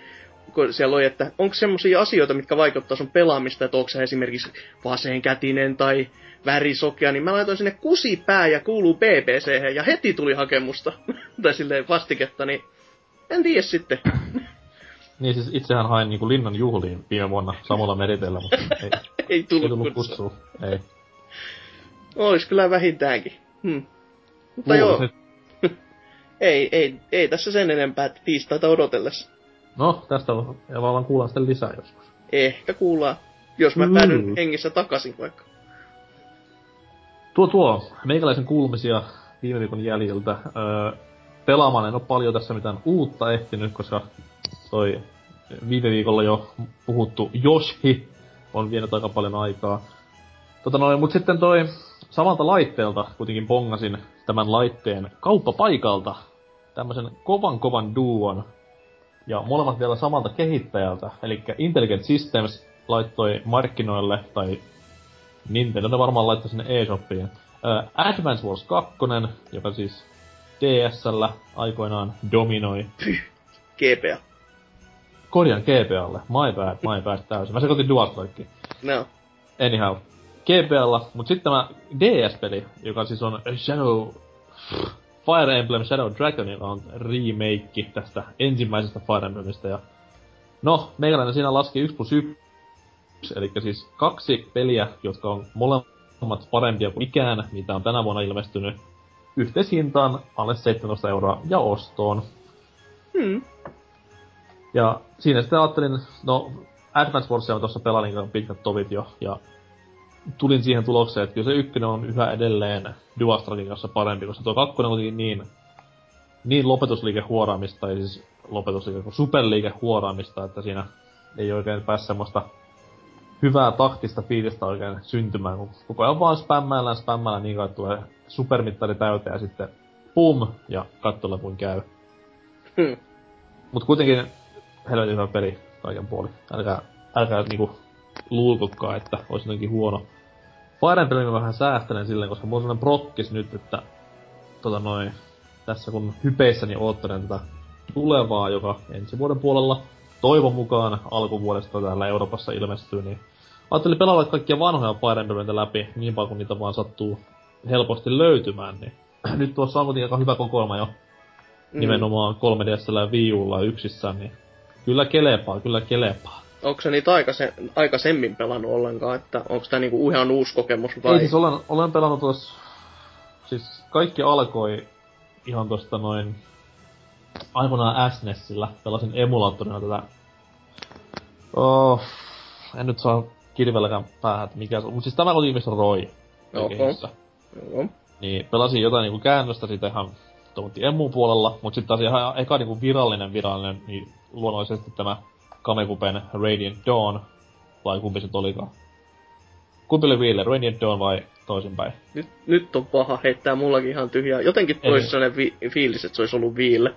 kun siellä oli, että onko semmoisia asioita, mitkä vaikuttaa sun pelaamista, että onko sä esimerkiksi vaseenkätinen tai värisokea, niin mä laitoin sinne kusipää ja kuuluu BBC ja heti tuli hakemusta. *laughs* tai silleen vastiketta, niin en tiedä sitten. *clears throat* Niin siis itsehän hain niinku linnan juhliin viime vuonna samalla meriteillä, mutta ei, Ei *laughs* ei tullut, tullut kutsua. kutsua. Ei. Olis kyllä vähintäänkin. Hmm. Mutta joo, Luulisin. *laughs* ei, ei, ei tässä sen enempää, että tiistaita odotellessa. No, tästä vallan kuullaan sitten lisää joskus. Ehkä kuullaan, jos mä Mm. päädyn hengissä takaisin vaikka. Tuo tuo, meikäläisen kuulumisia viime viikon jäljiltä. Öö, pelaamaan en ole paljon tässä mitään uutta ehtinyt, koska toi viime viikolla jo puhuttu Yoshi on vienyt aika paljon aikaa. Tota noin, mut sitten toi samalta laitteelta kuitenkin pongasin tämän laitteen kauppapaikalta tämmösen kovan kovan duon. Ja molemmat vielä samalta kehittäjältä, eli Intelligent Systems laittoi markkinoille, tai Nintendo ne varmaan laittoi sinne eShopiin. Uh, Advance Wars 2, joka siis DSllä aikoinaan dominoi GPA. Korjan GPAlle. My bad, my bad täysin. Mä sekoitin Dual Strikeen. No. Anyhow. GPAlla, mut sitten tämä DS-peli, joka siis on Shadow... Fire Emblem Shadow Dragon, joka on remake tästä ensimmäisestä Fire Emblemistä. Ja no, meikäläinen siinä laski 1 plus 1, eli siis kaksi peliä, jotka on molemmat parempia kuin mikään, mitä on tänä vuonna ilmestynyt. Yhteishintaan alle 17 euroa ja ostoon. Hmm. Ja siinä sitten ajattelin, no Advance Warsia on tuossa pelailin pitkät tovit jo, ja tulin siihen tulokseen, että kyllä se ykkönen on yhä edelleen Duastrakin kanssa parempi, koska tuo kakkonen on kuitenkin niin, niin lopetusliikehuoraamista, tai siis lopetusliike superliikehuoraamista, että siinä ei oikein pääse semmoista hyvää taktista fiilistä oikein syntymään, kun koko ajan vaan spämmäillään, spämmäillään niin kauan, että tulee supermittari täyteen ja sitten pum, ja kattolla kuin käy. Hmm. Mut kuitenkin helvetin hyvä peli kaiken puoli. Älkää, älkää niinku luulkokaan, että olisi jotenkin huono. Fire Emblem mä vähän säästelen silleen, koska mulla on sellainen prokkis nyt, että tota noin, tässä kun hypeissäni oottelen tätä tulevaa, joka ensi vuoden puolella toivon mukaan alkuvuodesta täällä Euroopassa ilmestyy, niin ajattelin pelailla kaikkia vanhoja Fire Emblemitä läpi niin paljon kuin niitä vaan sattuu helposti löytymään, niin *clears throat* nyt tuossa on kuitenkin aika hyvä kokoelma jo Mm. nimenomaan 3DSllä ja Wii Ulla yksissään, niin kyllä kelepaa, kyllä kelepaa. Onko se niitä aikaise, aikaisemmin pelannut ollenkaan, että onko tämä niinku ihan uusi kokemus vai? Ei siis olen, olen pelannut tuossa, siis kaikki alkoi ihan tosta noin, aikoinaan SNESillä, pelasin emulaattorina tätä, oh, en nyt saa kirvelläkään päähän, että mikä se on, mutta siis tämä oli ihmistä Roy. Joo. Niin pelasin jotain niinku käännöstä siitä ihan tuommoitti emmun puolella, mutta sitten taas ihan eka niinku virallinen virallinen, niin luonnollisesti tämä Kamekupen Radiant Dawn, vai kumpi se olikaan. Kumpi oli Wheeler, Radiant Dawn vai toisinpäin? Nyt, nyt on paha heittää mullakin ihan tyhjää. Jotenkin toisi sellainen vi- fiilis, että se olisi ollut viille.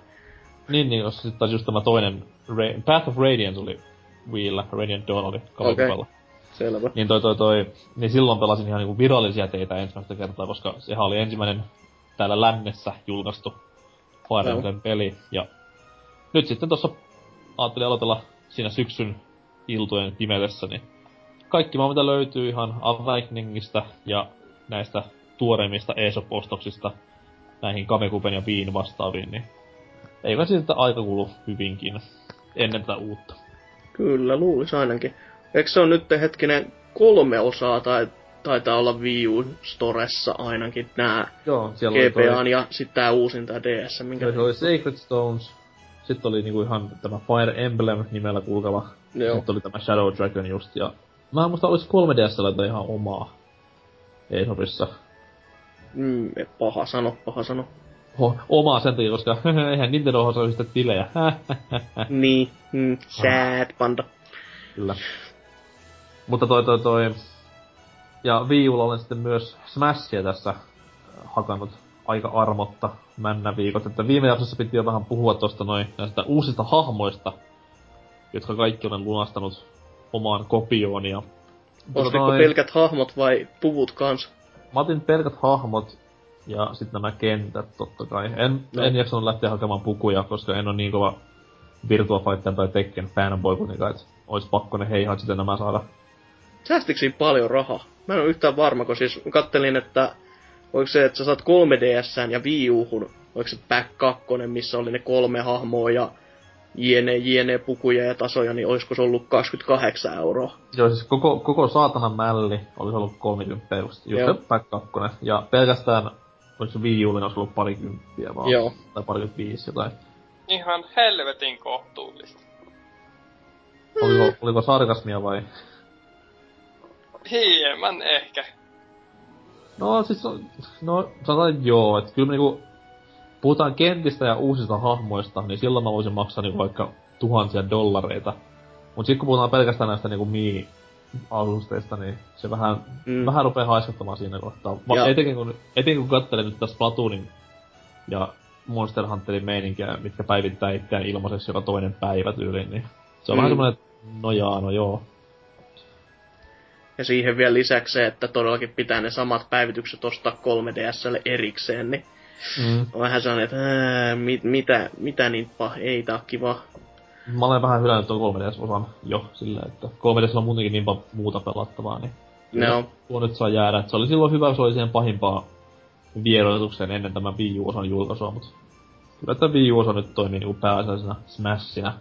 Niin, niin, koska sitten taas just tämä toinen, Ra- Path of Radiance oli Wheeler, Radiant Dawn oli Kamekupella. Selvä. Niin toi toi toi, niin silloin pelasin ihan niinku virallisia teitä ensimmäistä kertaa, koska sehän oli ensimmäinen täällä lännessä julkaistu Fire Joo. Emblem peli. Ja nyt sitten tossa ajattelin aloitella siinä syksyn iltojen pimeydessä, niin kaikki vaan mitä löytyy ihan Awakeningista ja näistä tuoreimmista ESOP-ostoksista näihin Kamekupen ja Viin vastaaviin, niin eikö siitä aika kulu hyvinkin ennen tätä uutta. Kyllä, luulisi ainakin. Eikö se on nyt hetkinen kolme osaa tai taitaa olla Wii U Storessa ainakin nämä Joo, toi- ja sitten tää uusin tää DS, minkä... Se oli Sacred Stones. Sitten oli niinku ihan tämä Fire Emblem nimellä kulkeva. Joo. Sitten oli tämä Shadow Dragon just. Ja mä en muista, olis 3DSllä tai ihan omaa. Eisopissa. Mm, paha sano, paha sano. Ho, omaa sen takia, koska *laughs* eihän Nintendo osaa yhtä tilejä. *laughs* Niin, mm, sad panda. Kyllä. Mutta toi toi toi... Ja Wii olen sitten myös Smashia tässä hakannut aika armotta männä viikot. Että viime jaksossa piti jo vähän puhua tosta noin näistä uusista hahmoista, jotka kaikki olen lunastanut omaan kopioon. Ja Ostitko noin- pelkät hahmot vai puvut kans? Mä otin pelkät hahmot ja sitten nämä kentät totta kai. En, No. en jaksanut lähteä hakemaan pukuja, koska en ole niin kova Virtua Fighter tai Tekken fanboy kuitenkaan, että ois pakko ne heihat sitten nämä saada. Säästikö siinä paljon rahaa? Mä en ole yhtään varma, kun siis kattelin, että oliko se, että sä saat 3DSään ja Wii Uhun, oliko se Back 2, missä oli ne kolme hahmoa ja jne, jne pukuja ja tasoja, niin olisiko se ollut 28 euroa? Joo, siis koko, koko saatanan mälli olisi ollut 30 just, just Joo. se Back 2. Ja pelkästään, oliko se Wii Ulle, olisi ollut parikymppiä vaan. Joo. Tai parikymmentäviisi jotain. Ihan helvetin kohtuullista. Oliko, oliko sarkasmia vai? Hieman ehkä. No siis, no, no sanotaan että joo, että kyllä niinku, puhutaan kentistä ja uusista hahmoista, niin silloin mä voisin maksaa niinku vaikka tuhansia dollareita. Mut sit kun puhutaan pelkästään näistä niinku Mii asusteista, niin se vähän, Mm. vähän rupee haiskattamaan siinä kohtaa. Va- Ja- etenkin kun, etenkin kun katselen nyt tästä Splatoonin ja Monster Hunterin meininkiä, mitkä päivittää itseään ilmaiseksi joka toinen päivä tyyliin, niin se on Mm. vähän semmonen, että no jaa, no joo. Ja siihen vielä lisäksi se, että todellakin pitää ne samat päivitykset ostaa 3DSlle erikseen, niin Mm. on vähän sellainen, että ää, mit, mitä, mitä niin pah, ei tää kiva. Mä olen vähän hylännyt tuon 3DS-osan jo silleen, että 3DS on muutenkin niin paljon muuta pelattavaa, niin Ne on, tuo nyt saa jäädä. Et se oli silloin hyvä, se oli siihen pahimpaan vieroitukseen ennen tämän Wii U-osan julkaisua, mutta kyllä tämä Wii U-osa nyt toimii niinku pääasiallisena Smashina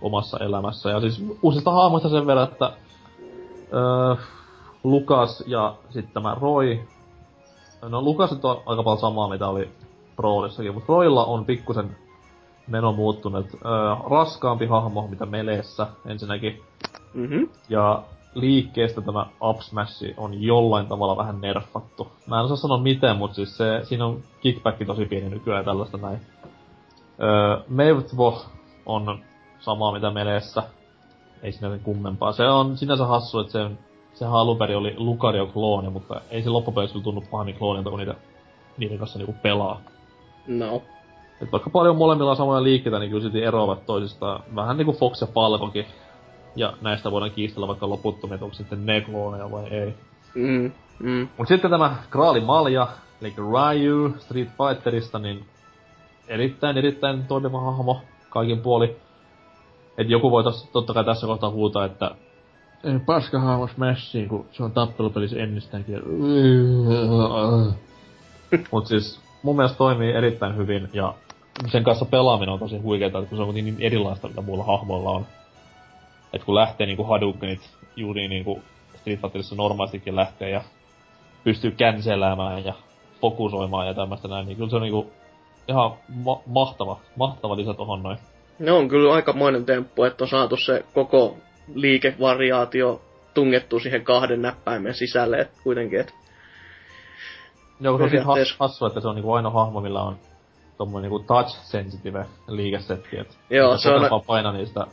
omassa elämässä. Ja siis uusista hahmoista sen verran, että öö, Lukas ja sitten tämä Roy. No Lukas nyt on aika paljon samaa, mitä oli Proolissakin, mutta Roilla on pikkusen meno muuttunut. Öö, raskaampi hahmo, mitä Meleessä ensinnäkin. mhm. Ja liikkeestä tämä Up Smash on jollain tavalla vähän nerfattu. Mä en osaa sanoa miten, mutta siis se, siinä on kickback tosi pieni nykyään tällaista näin. Öö, Mevtvo on samaa mitä Meleessä. Ei siinä sen kummempaa. Se on sinänsä hassu, että se, sehän alun perin oli Lucario-klooni, mutta ei se loppupeleissä kyllä tunnu pahemmin kloonilta, kun niitä, niiden kanssa niinku pelaa. No. Et vaikka paljon molemmilla on samoja liikkeitä, niin kyllä silti eroavat toisistaan. Vähän niinku Fox ja Falcokin. Ja näistä voidaan kiistellä vaikka loputtomia, että onko sitten ne klooneja vai ei. Mm, mm. Mut sitten tämä Kraali Malja, eli Ryu Street Fighterista, niin erittäin erittäin toimiva hahmo kaikin puoli. Et joku voi tos, totta kai tässä kohtaa huutaa, että paska hahmo Smashiin, kun se on tappelupelissä ennestäänkin. *laughs* Mut siis mun mielestä toimii erittäin hyvin ja sen kanssa pelaaminen on tosi huikeeta, että kun se on niin erilaista, mitä muilla hahmoilla on. Et kun lähtee niinku Hadoukenit juuri niinku Street Fighterissa normaalistikin lähtee ja pystyy känseläämään ja fokusoimaan ja tämmöistä näin, niin kyllä se on niinku ihan ma- mahtava, mahtava lisä tohon noin. Ne on kyllä aikamoinen temppu, että on saatu se koko liikevariaatio tungettu siihen kahden näppäimen sisälle, et kuitenkin, että Joo, kun se on sit has, hassu, että se on niinku ainoa hahmo, millä on tommonen niinku touch sensitive liikesetti, et Joo, se on- kovempaa painaa, niin sitä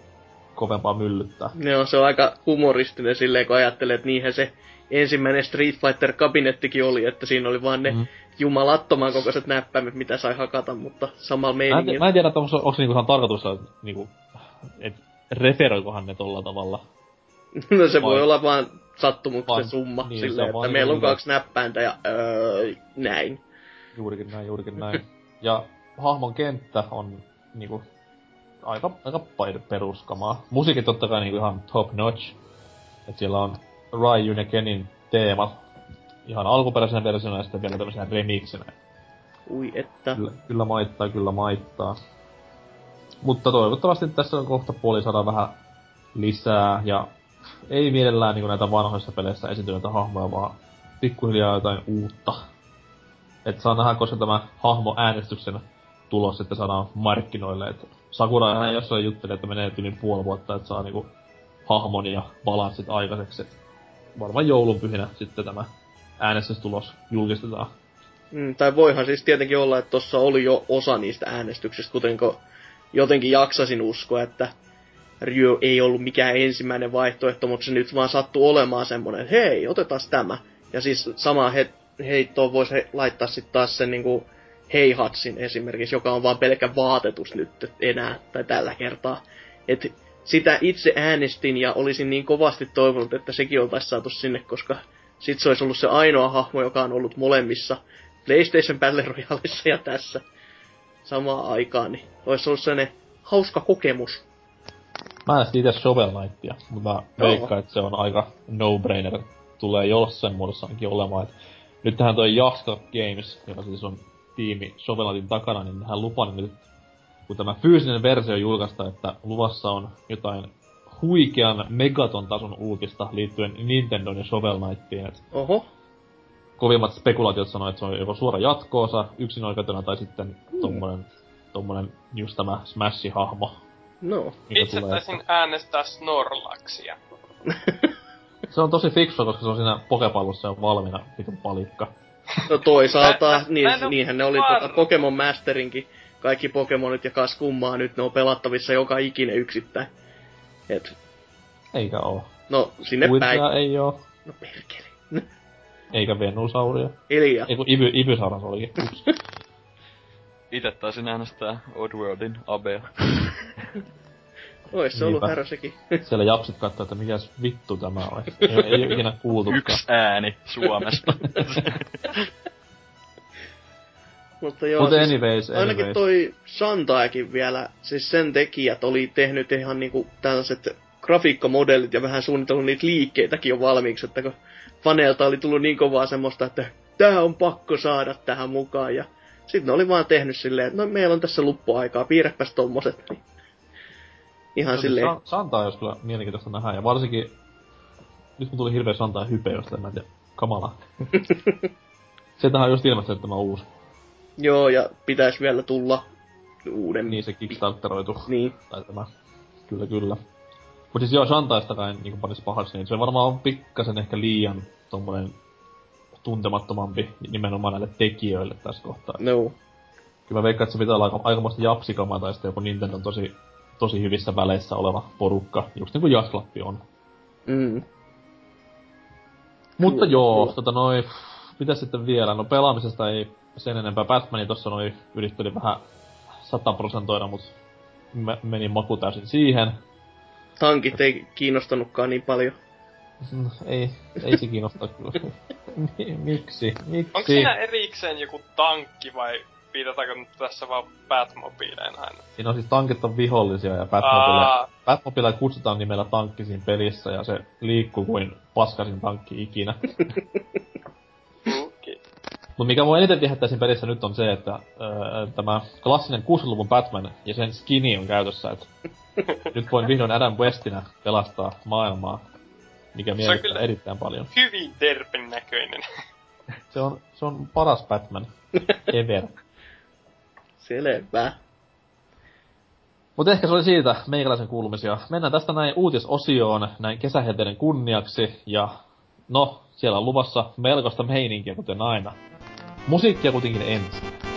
kovempaa myllyttää. on, se on aika humoristinen silleen, kun ajattelee, että niinhän se ensimmäinen Street Fighter-kabinettikin oli, että siinä oli vaan ne Mhm. jumalattoman kokoiset näppäimet, mitä sai hakata, mutta samalla Mä en, meiningillä. mä en tiedä, että onko, onko niinku ihan tarkoitus, että niinku, et referoikohan ne tolla tavalla. *laughs* No se voi Vai- olla vaan sattumuksen Vai- summa niin, silleen, että meillä on kaksi näppäintä ja öö, näin. Juurikin näin, juurikin näin. ja hahmon kenttä on niinku aika, aika peruskamaa. Musiikit totta kai niinku ihan top notch. Et siellä on Ryu ja Kenin teemat ihan alkuperäisenä versiona ja sitten vielä tämmöisenä remixinä. Ui että. Kyllä, kyllä maittaa, kyllä maittaa. Mutta toivottavasti tässä on kohta puoli saada vähän lisää ja ei mielellään niin näitä vanhoissa peleissä esiintyneitä hahmoja, vaan pikkuhiljaa jotain uutta. Et saa nähdä, koska tämä hahmo äänestyksen tulos sitten saadaan markkinoille. Et Sakura ihan jossain jutteli, että menee yli puoli vuotta, että saa niinku hahmon ja balanssit aikaiseksi. Et varmaan joulunpyhinä sitten tämä äänestystulos julkistetaan. Mm, tai voihan siis tietenkin olla, että tossa oli jo osa niistä äänestyksistä, kuten jotenkin jaksasin uskoa, että Ryo ei ollut mikään ensimmäinen vaihtoehto, mutta se nyt vaan sattuu olemaan semmonen, että hei, otetaan tämä. Ja siis sama he, heittoon voisi he, laittaa sitten taas sen niinku Heihatsin esimerkiksi, joka on vaan pelkkä vaatetus nyt enää, tai tällä kertaa. Et sitä itse äänestin ja olisin niin kovasti toivonut, että sekin oltaisiin saatu sinne, koska sit se olisi ollut se ainoa hahmo, joka on ollut molemmissa PlayStation Battle Royaleissa ja tässä samaan aikaan, niin olisi ollut sellainen hauska kokemus. Mä en itse Shovel Knightia, mutta mä veikkaan, että se on aika no-brainer. Tulee jossain muodossa ainakin olemaan. Et nyt tähän toi Jaska Games, joka siis on tiimi Shovel Knightin takana, niin hän lupaa nyt, kun tämä fyysinen versio julkaistaan, että luvassa on jotain huikean megaton tason uutista liittyen Nintendon ja Shovel Knightiin. Et Oho, kovimmat spekulaatiot sanoo, että se on joko suora jatkoosa yksin tai sitten tommonen, tommonen just tämä Smash-hahmo, no. Itse tulee. taisin äänestää Snorlaxia. *laughs* Se on tosi fiksua, koska se on siinä pokepallossa jo valmiina vitun palikka. No toisaalta, Mä- niin, mä niinhän ne oli tota Pokemon Masterinkin. Kaikki Pokemonit ja kas kummaa nyt ne on pelattavissa joka ikinen yksittäin. Et, Eikä oo. no sinne päin. Kuittia ei oo. No perkele. Eikä Venusauria. Elia. Ei kun Iby, Ibysauras olikin. *laughs* Ite taisin äänestää Oddworldin Abea. *laughs* Ois se ollut härä sekin. *laughs* Siellä japsit katsoo, että mikäs vittu tämä on. Ei, ei oo ikinä kuultukaan. Yksi ääni Suomesta. Mutta joo, siis anyways, ainakin anyways. toi Santaakin vielä, siis sen tekijät oli tehnyt ihan niinku tällaiset grafiikkamodellit ja vähän suunnitellut niitä liikkeitäkin jo valmiiksi, että kun faneilta oli tullut niin kovaa semmoista, että tää on pakko saada tähän mukaan ja sitten ne oli vaan tehnyt silleen, että no meillä on tässä luppuaikaa, piirräpäs tommoset. Niin. Ihan silleen, Sa- Santaa jos kyllä mielenkiintoista nähdä, ja varsinkin... Nyt mun tuli hirveä Santaa hypeosta, mä en tiedä. Kamala. *laughs* Sieltähän on just ilmestynyt tämä uusi. joo ja pitäisi vielä tulla uuden. Niin se kickstarteroitu. Niin. Tai tämä. Kyllä, kyllä. Mut siis joo, Shantaista en niinku panis pahaksi, niin se varmaan on pikkasen ehkä liian tommonen tuntemattomampi nimenomaan näille tekijöille tässä kohtaa. No. Kyllä mä veikkaan, että se pitää olla aika, aikamoista japsikamaa tai sitten joku Nintendo tosi, tosi hyvissä väleissä oleva porukka, just niin kuin Jasklappi on. Mm. Mutta Kyllä, joo, kyllä. tota noi, mitä sitten vielä? No pelaamisesta ei sen enempää. Batmani tossa noi yritteli vähän sataprosentoida, mut mä menin maku täysin siihen. Tankit ei kiinnostanutkaan niin paljon. Mm, Ei, ei se kiinnosta kyllä. *laughs* Mi- Miksi? Miksi? Onko siinä erikseen joku tankki vai viitataanko nyt tässä vaan Batmobileen aina? Siinä on siis tankit on vihollisia ja Batmobile, Batmobile kutsutaan nimellä tankki siinä pelissä ja se liikkuu kuin paskasin tankki ikinä. *laughs* okay. Mutta mikä mua eniten viehättää siinä pelissä nyt on se, että öö, tämä klassinen 60-luvun Batman ja sen skini on käytössä, että *laughs* nyt voin vihdoin Adam Westinä pelastaa maailmaa, mikä miellyttää kyllä- erittäin paljon. Hyvin derpen näköinen. *laughs* Se on, se on paras Batman ever. *laughs* Selvä. Mutta ehkä se oli siitä meikäläisen kuulumisia. Mennään tästä näin uutisosioon näin kesähelteiden kunniaksi. Ja no, siellä on luvassa melkoista meininkiä, kuten aina. Musiikkia kuitenkin ensin.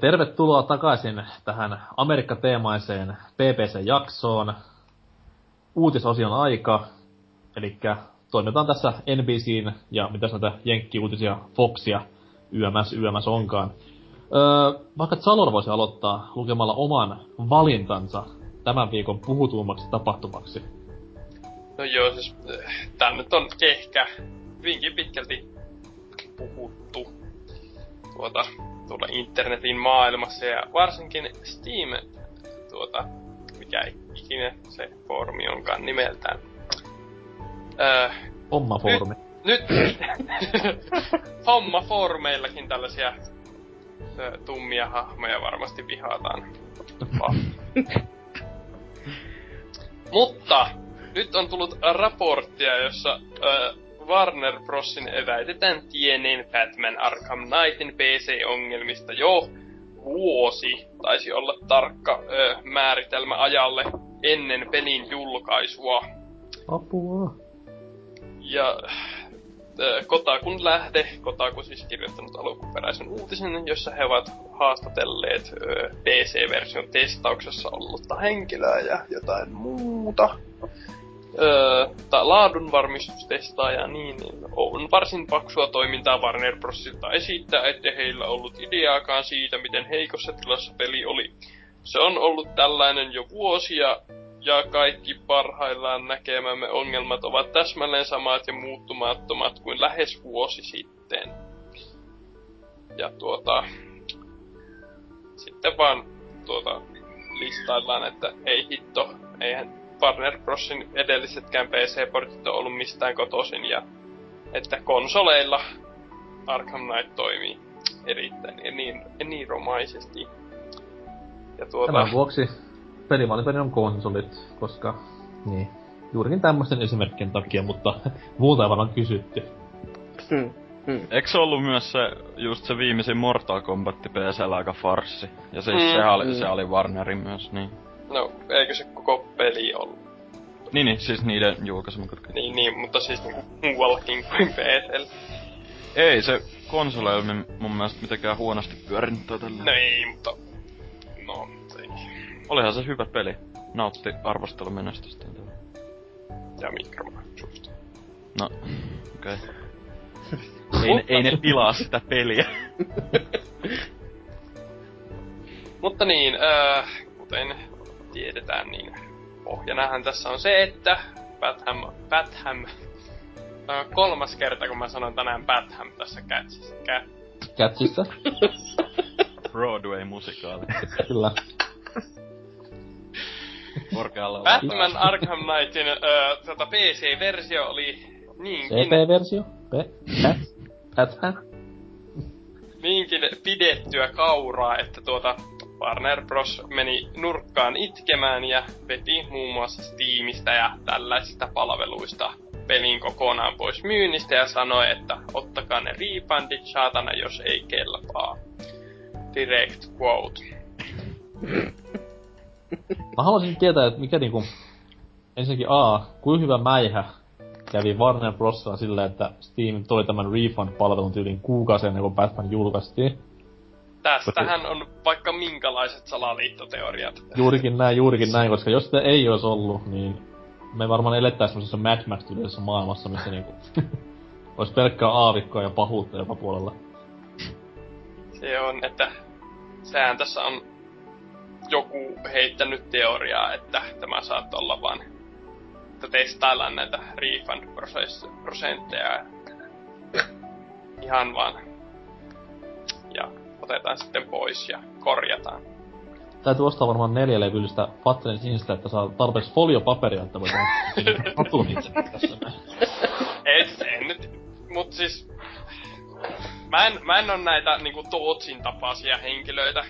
Tervetuloa takaisin tähän Amerikka-teemaiseen PPC-jaksoon. Uutisosion aika. Eli toimitaan tässä NBCn ja mitä näitä jenkki-uutisia Foxia YMS, YMS onkaan. Öö, vaikka Zalor voisi aloittaa lukemalla oman valintansa tämän viikon puhutuimmaksi tapahtumaksi. No joo, siis äh, tää nyt on ehkä hyvinkin pitkälti puhuttu tuota, tuolla internetin maailmassa ja varsinkin Steam, tuota, mikä ikinä se foorumi onkaan nimeltään. Öö, Oma foorumi. nyt *laughs* homma foorumeillakin tällaisia ö, tummia hahmoja varmasti vihataan. *laughs* Mutta nyt on tullut raporttia, jossa ö, Warner Brosin väitetään tieneen Batman Arkham Knightin PC-ongelmista jo vuosi, taisi olla tarkka ö, määritelmä ajalle ennen pelin julkaisua. Apua. Ja Kotakun lähde, Kotaku siis kirjoittanut alkuperäisen uutisen, jossa he ovat haastatelleet PC-version testauksessa ollutta henkilöä ja jotain muuta. Öö, tai laadunvarmistustestaa ja niin, niin on varsin paksua toimintaa Warner Brosilta esittää, ettei heillä ollut ideaakaan siitä, miten heikossa tilassa peli oli. Se on ollut tällainen jo vuosia, ja kaikki parhaillaan näkemämme ongelmat ovat täsmälleen samat ja muuttumattomat kuin lähes vuosi sitten. Ja tuota... Sitten vaan tuota listaillaan, että ei hitto, eihän Warner Brosin edellisetkään PC-portit ole ollut mistään kotoisin ja että konsoleilla Arkham Knight toimii erittäin eni- eniromaisesti. Ja tuota... Tämän vuoksi pelivalintani on konsolit, koska niin, juurikin tämmöisten esimerkkien takia, mutta *laughs* muuta ei varmaan kysytty. Hmm. Hmm. Eikö se ollut myös se, just se viimeisin Mortal Kombat PCllä aika farssi? Ja se, Mm, se, oli, mm. se oli Warnerin myös, niin. No, eikö se koko peli ollut? Niin, niin, siis niiden julkaisema kuitenkin. Niin, niin, mutta siis niinku muuallakin kuin PSL. Ei se konsoleilla niin mun mielestä mitenkään huonosti pyörinyt tai tällä. No ei, mutta... No, ei. Olihan se hyvä peli. Nautti arvostelumenestystä. Ja mikromaksuista. No, okei. Okay. ei, ne, ei ne pilaa sitä peliä. *laughs* Mutta niin, äh, kuten tiedetään, niin pohjanahan tässä on se, että Batham, Batham äh, kolmas kerta, kun mä sanon tänään Batham tässä kätsissä. Kä, Catchissa, *laughs* Broadway-musikaali. kyllä. Korkealla Batman Arkham Knightin äh, tota PC-versio oli niinkin, CP-versio? P? Batman? niinkin pidettyä kauraa, että tuota Warner Bros. meni nurkkaan itkemään ja veti muun muassa Steamista ja tällaisista palveluista pelin kokonaan pois myynnistä ja sanoi, että ottakaa ne refundit saatana, jos ei kelpaa. Direct quote. Mä haluaisin tietää, että mikä niinku... Ensinnäkin A, kuinka hyvä mäihä kävi Warner Brosilla sillä, että Steam toi tämän refund-palvelun tyyliin kuukausi ennen kuin Batman julkaistiin. Tästähän on vaikka minkälaiset salaliittoteoriat. Juurikin näin, juurikin näin, koska jos sitä ei olisi ollut, niin me varmaan elettäis semmoisessa Mad max maailmassa, missä niinku... *laughs* olisi pelkkää aavikkoa ja pahuutta joka puolella. Se on, että sehän tässä on joku heittänyt teoriaa, että tämä saattaa olla vaan, että testaillaan näitä refund-prosentteja ihan vaan. Ja otetaan sitten pois ja korjataan. Täytyy ostaa varmaan neljä levyllistä Fattelin sinistä, että saa tarpeeksi foliopaperia, että hatun itse tässä. Et, en nyt, mut siis... Mä en, mä en oo näitä niinku Tootsin tapaisia henkilöitä,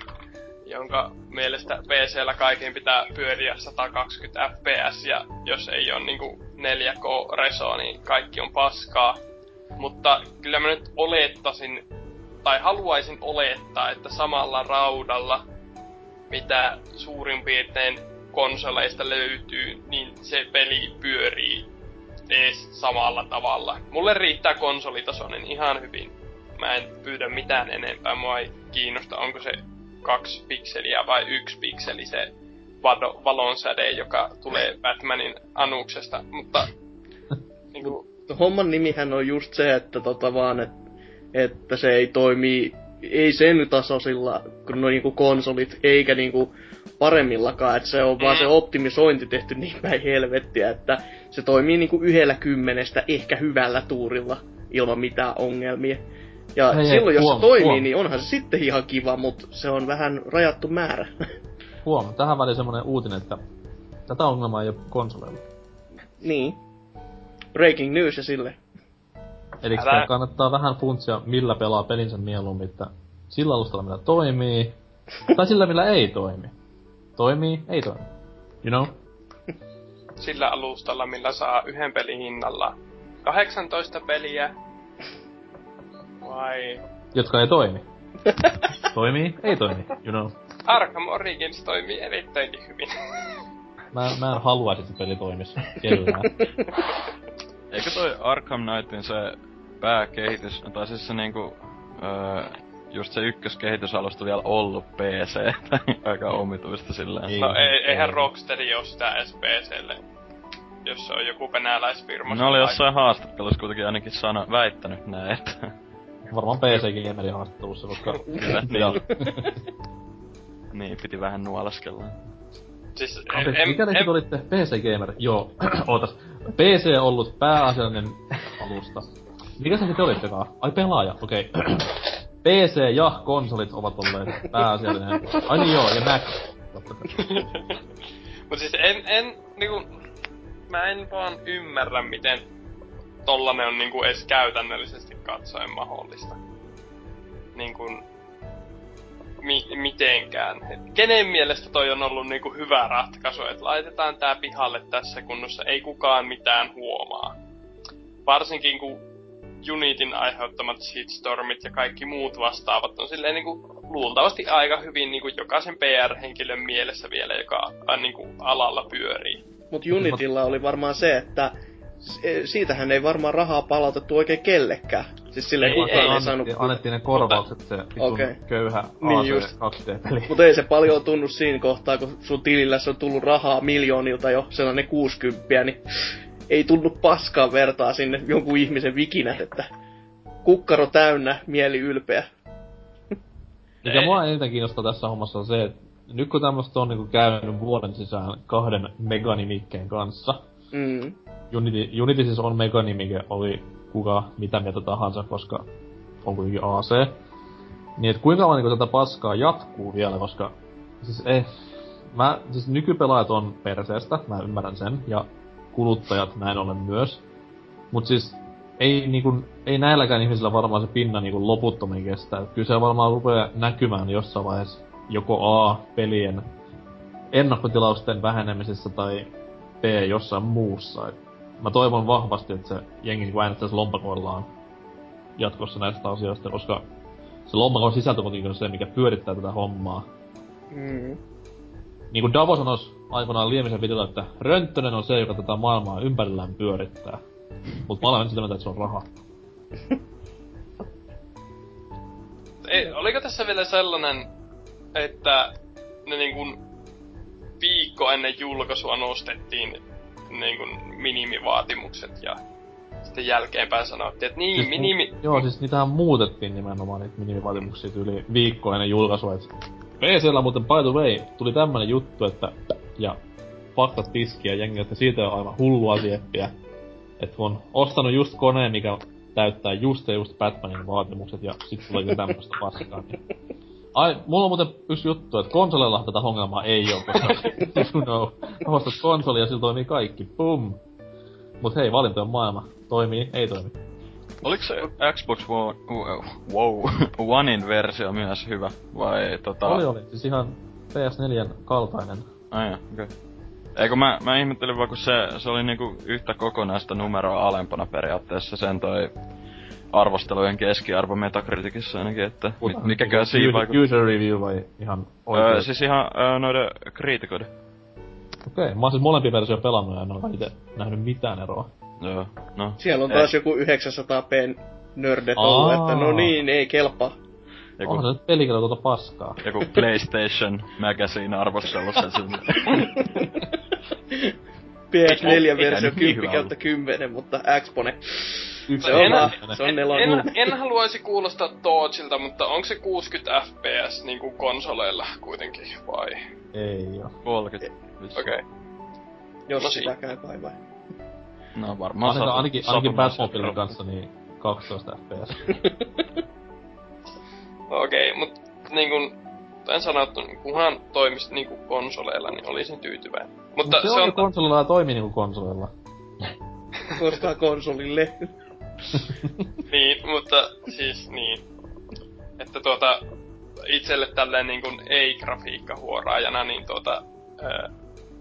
jonka mielestä PCllä kaiken pitää pyöriä 120 fps ja jos ei ole niinku 4K reso, niin kaikki on paskaa. Mutta kyllä mä nyt olettasin, tai haluaisin olettaa, että samalla raudalla, mitä suurin piirtein konsoleista löytyy, niin se peli pyörii ees samalla tavalla. Mulle riittää konsolitasoinen ihan hyvin. Mä en pyydä mitään enempää, mua ei kiinnosta, onko se kaksi pikseliä vai yksi pikseli se vado, valonsäde, joka tulee Batmanin anuksesta, mutta *laughs* niinku, Homman nimihän on just se, että tota vaan, että että se ei toimi, ei sen tasoisilla kuin no niinku konsolit, eikä niinku paremmillakaan, että se on vaan se optimisointi tehty niin päin helvettiä, että se toimii niinku yhdellä kymmenestä ehkä hyvällä tuurilla ilman mitään ongelmia. Ja Hei, hei, silloin jos huom, se toimii, huom. niin onhan se sitten ihan kiva, mutta se on vähän rajattu määrä. *laughs* Huom, tähän väliin semmonen uutinen, että tätä ongelmaa ei ole konsoleilla. niin. Breaking news ja sille. Eli Älä- kannattaa vähän funtsia, millä pelaa pelinsä mieluummin, että sillä alustalla, millä toimii, tai sillä, millä ei toimi. Toimii, ei toimi. You know? *laughs* Sillä alustalla, millä saa yhden pelin hinnalla 18 peliä. Vai Jotka ei toimi. *laughs* toimii, ei toimi. You know? Arkham Origins toimii erittäinkin hyvin. *laughs* Mä, mä en haluaisi, että peli toimisi kellään. Eikö toi Arkham Knightin se pääkehitys, tai siis se niinku, öö, just se ykköskehitysalusta vielä ollut PC, *laughs* aika omituista silleen. Ei. No ei, eihän Rocksteady oo sitä edes PClle. Jos se on joku venäläisfirma. Ne oli jossain haastattelussa kuitenkin ainakin sano, väittänyt näin, että Varmaan PC Gamerin haastattelussa, koska... *laughs* Kyllä, niin. *laughs* niin, piti vähän nuolaskella. Siis, en, mikä en, te olitte? PC Gamer? Joo, *clears throat* ootas. PC on ollut pääasiallinen alusta. Mikä se te olittekaan? Ai pelaaja, okei. *clears throat* Okay. PC ja konsolit ovat olleet pääasiallinen. Ai niin joo, ja Mac. *laughs* Mut siis en, en niinku, mä en vaan ymmärrä, miten tollanen on niinku edes käytännöllisesti katsoen mahdollista. Niinku, mi, mitenkään. Et kenen mielestä toi on ollut niinku hyvä ratkaisu, että laitetaan tää pihalle tässä kunnossa, ei kukaan mitään huomaa. Varsinkin kun Unitin aiheuttamat shitstormit ja kaikki muut vastaavat on silleen niinku luultavasti aika hyvin niinku jokaisen PR-henkilön mielessä vielä, joka äh, niinku alalla pyörii. Mut Unitilla oli varmaan se, että se- siitähän ei varmaan rahaa palautettu oikein kellekään. Siis silleen Ei, kukaan ei. ei, saanut... Annettiin, ne korvaukset se Okei. köyhä Niin just. 2D-peli. Mutta ei se paljon tunnu siinä kohtaa, kun sun tilillä se on tullut rahaa miljoonilta jo sellainen 60, niin ei tunnu paskaa vertaa sinne jonkun ihmisen vikinät, että kukkaro täynnä, mieli ylpeä. Mikä Ei. mua eniten kiinnostaa tässä hommassa on se, että nyt kun tämmöstä on niinku käynyt vuoden sisään kahden meganimikkeen kanssa, Mm. Unity, Unity siis on meganimike, oli kuka mitä mieltä tahansa, koska on kuitenkin AC. Niin et kuinka kauan niinku tätä paskaa jatkuu vielä, koska siis eh, mä, siis nykypelaajat on perseestä, mä ymmärrän sen, ja kuluttajat näin ollen myös. Mut siis ei niinku, ei näilläkään ihmisillä varmaan se pinna niinku loputtomiin kestää. Kyllä se varmaan rupeaa näkymään jossain vaiheessa joko A, pelien ennakkotilausten vähenemisessä tai B, jossain muussa. Et mä toivon vahvasti, että se jengi niinku äänestäisi lompakoillaan jatkossa näistä asioista, koska se lompakon sisältö on se, mikä pyörittää tätä hommaa. Mm. Niin kuin Davo sanoisi aikoinaan Liemisen videolla, että Rönttönen on se, joka tätä maailmaa ympärillään pyörittää. Mut mä olen sitä mieltä, että se on raha. *laughs* Ei, oliko tässä vielä sellainen, että ne niinku viikko ennen julkaisua nostettiin niinku minimivaatimukset ja sitten jälkeenpäin sanottiin, että niin, Siis minimi... Joo, siis niitähän muutettiin nimenomaan niitä minimivaatimuksia yli viikko ennen julkaisua, et PCllä muuten by the way tuli tämmönen juttu, että ja faktat tiskiä jengi, että siitä on aivan hullua sieppiä. Että on ostanut just koneen, mikä täyttää just ja just Batmanin vaatimukset ja sit tuleekin tämmöstä paskaa. Niin. Ai, mulla on muuten yksi juttu, että konsolilla tätä ongelmaa ei oo, koska *laughs* you know, ostat konsoli ja sillä toimii kaikki, pum. Mut hei, valintojen maailma. Toimii, ei toimi. Oliko se Xbox One, wow, *laughs* Onein versio myös hyvä? Vai tota... Oli, oli. Siis ihan PS4 kaltainen. Ai okei. Okay. Eikö mä, mä ihmettelin vaan, kun se, se oli niinku yhtä kokonaista numeroa alempana periaatteessa sen toi arvostelujen keskiarvo Metacriticissa ainakin, että mi- mikäkään siinä User, vaikuttaa. user review vai ihan Öö, oikein? siis ihan öö, noiden kriitikoiden. Okei, okay. mä oon siis molempia versioita pelannut ja en oo ite nähnyt mitään eroa. Joo, no. Siellä on taas joku 900p nördet ollut, että no niin, ei kelpaa. Joku, Onhan se nyt pelikirja tuota paskaa. joku PlayStation Magazine arvostelussa sinne. *laughs* PS4-versio Eikä nyt niin 10 hyvä kautta 10, mutta. Yksi Se on En- vaan, se on nelonen. En, en haluaisi kuulostaa Torchilta, mutta onko se 60 fps niinku konsoleilla kuitenkin, vai? Ei oo. 30. Okei. Okay. Jos No sitä si- käy kai vai. No varmaan Ainakin, satu- ainakin, ainakin Batmobilen kanssa niin 12 fps. *laughs* Okei, okay, mut niin kuin en sanottu, niin kunhan toimisi niinku konsoleilla, niin olisin tyytyväinen. Mutta Mut se, on, konsolilla ja toimii niinku konsolilla. Koska konsolille. *laughs* Niin, mutta siis niin. Että tuota, itselle tälleen niin kuin ei-grafiikkahuoraajana, niin tuota, ö,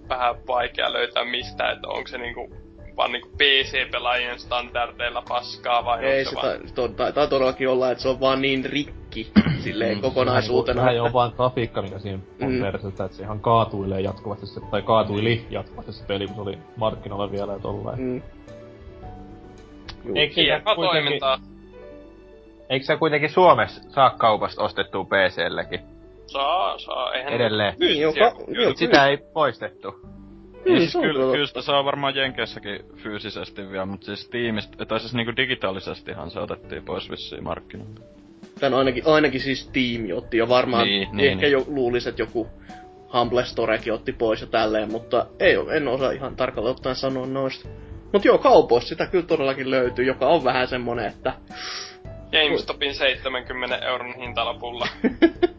vähän vaikea löytää mistä, että onko se niinku vaan niinku PC-pelaajien standardeilla paskaa vai Ei se se vaan... ta- to- taitaa todellakin olla, että se on vaan niin rikki *clears throat* silleen kokonaisuutena. Vähän jo vaan grafiikka, mikä siinä on Mm. mm. persettä, että se ihan kaatuilee jatkuvasti se, tai kaatuili jatkuvasti se peli, kun se oli markkinoilla vielä ja tollain. Mm. Eikö Hienoa kuitenkin, toimintaa. eikö se kuitenkin Suomessa saa kaupasta ostettua PCllekin Saa, saa. Eihän edelleen? Niin, joka, kyllä. Sitä ei poistettu. Niin siis se on kyllä, kyllä sitä saa varmaan Jenkeissäkin fyysisesti vielä, mutta siis tiimistä, tai siis niinku digitaalisestihan se otettiin pois vissiin markkinoilta. Tän ainakin, ainakin siis tiimi otti ja varmaan Niin, niin, ehkä niin. jo luulisi, että joku Humble Storekin otti pois ja tälleen, mutta ei oo, en osaa ihan tarkalleen ottaen sanoa noista. Mut joo, kaupoissa sitä kyllä todellakin löytyy, joka on vähän semmonen, että GameStopin 70 euron hintalapulla. *laughs*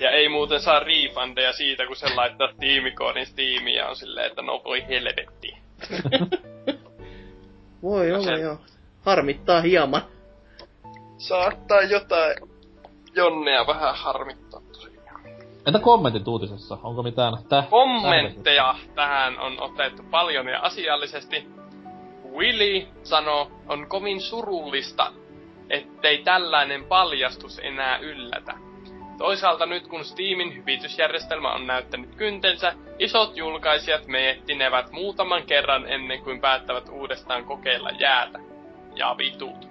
ja ei muuten saa refundeja siitä, kun se laittaa tiimikoodin Steamiin ja on silleen, että no voi helvetti. *laughs* voi olla se- joo. Harmittaa hieman. Saattaa jotain Jonnea vähän harmittaa tosiaan. Entä kommentit uutisessa? Onko mitään tä- Kommentteja tähän on otettu paljon ja asiallisesti. Willy sanoo, on kovin surullista, ettei tällainen paljastus enää yllätä. Toisaalta nyt kun Steamin hyvitysjärjestelmä on näyttänyt kyntensä, isot julkaisijat miettinevät muutaman kerran ennen kuin päättävät uudestaan kokeilla jäätä. Ja vitut.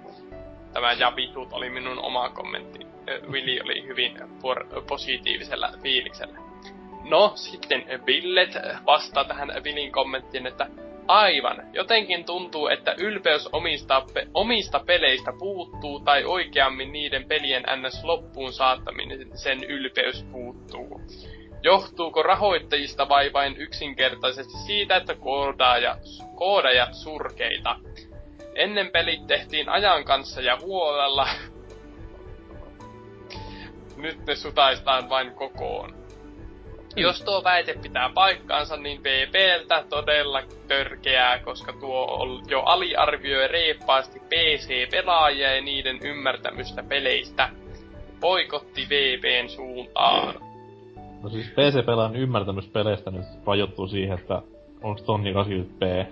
Tämä ja vitut oli minun oma kommentti. Ö, Willy oli hyvin por- positiivisella fiiliksellä. No, sitten Billet vastaa tähän Willin kommenttiin, että aivan, jotenkin tuntuu, että ylpeys omista, pe- omista peleistä puuttuu, tai oikeammin niiden pelien ns. loppuun saattaminen sen ylpeys puuttuu. Johtuuko rahoittajista vai vain yksinkertaisesti siitä, että koodaajat, koodajat surkeita? Ennen pelit tehtiin ajan kanssa ja huolella. *laughs* Nyt ne sutaistaan vain kokoon. Jos tuo väite pitää paikkaansa, niin VPltä todella törkeää, koska tuo jo aliarvioi reippaasti PC-pelaajia ja niiden ymmärtämystä peleistä. Poikotti VPn suuntaan. No siis PC-pelaajan ymmärtämys peleistä nyt rajoittuu siihen, että onks tonni 80p. *laughs*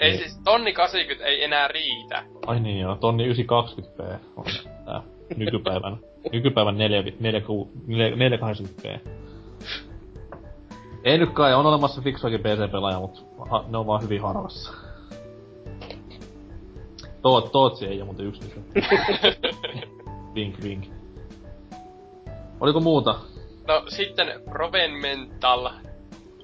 Ei Niin. siis, tonni 80 ei enää riitä. Ai niin joo, tonni 920p on tää nykypäivän, nykypäivän 4, 4, 480p. Ei nyt kai, on olemassa fiksuakin PC-pelaaja, mutta ne on vaan hyvin harvassa. Toot, Tootsi ei oo muuten yksi niistä. *laughs* vink vink. Oliko muuta? No sitten Provenmental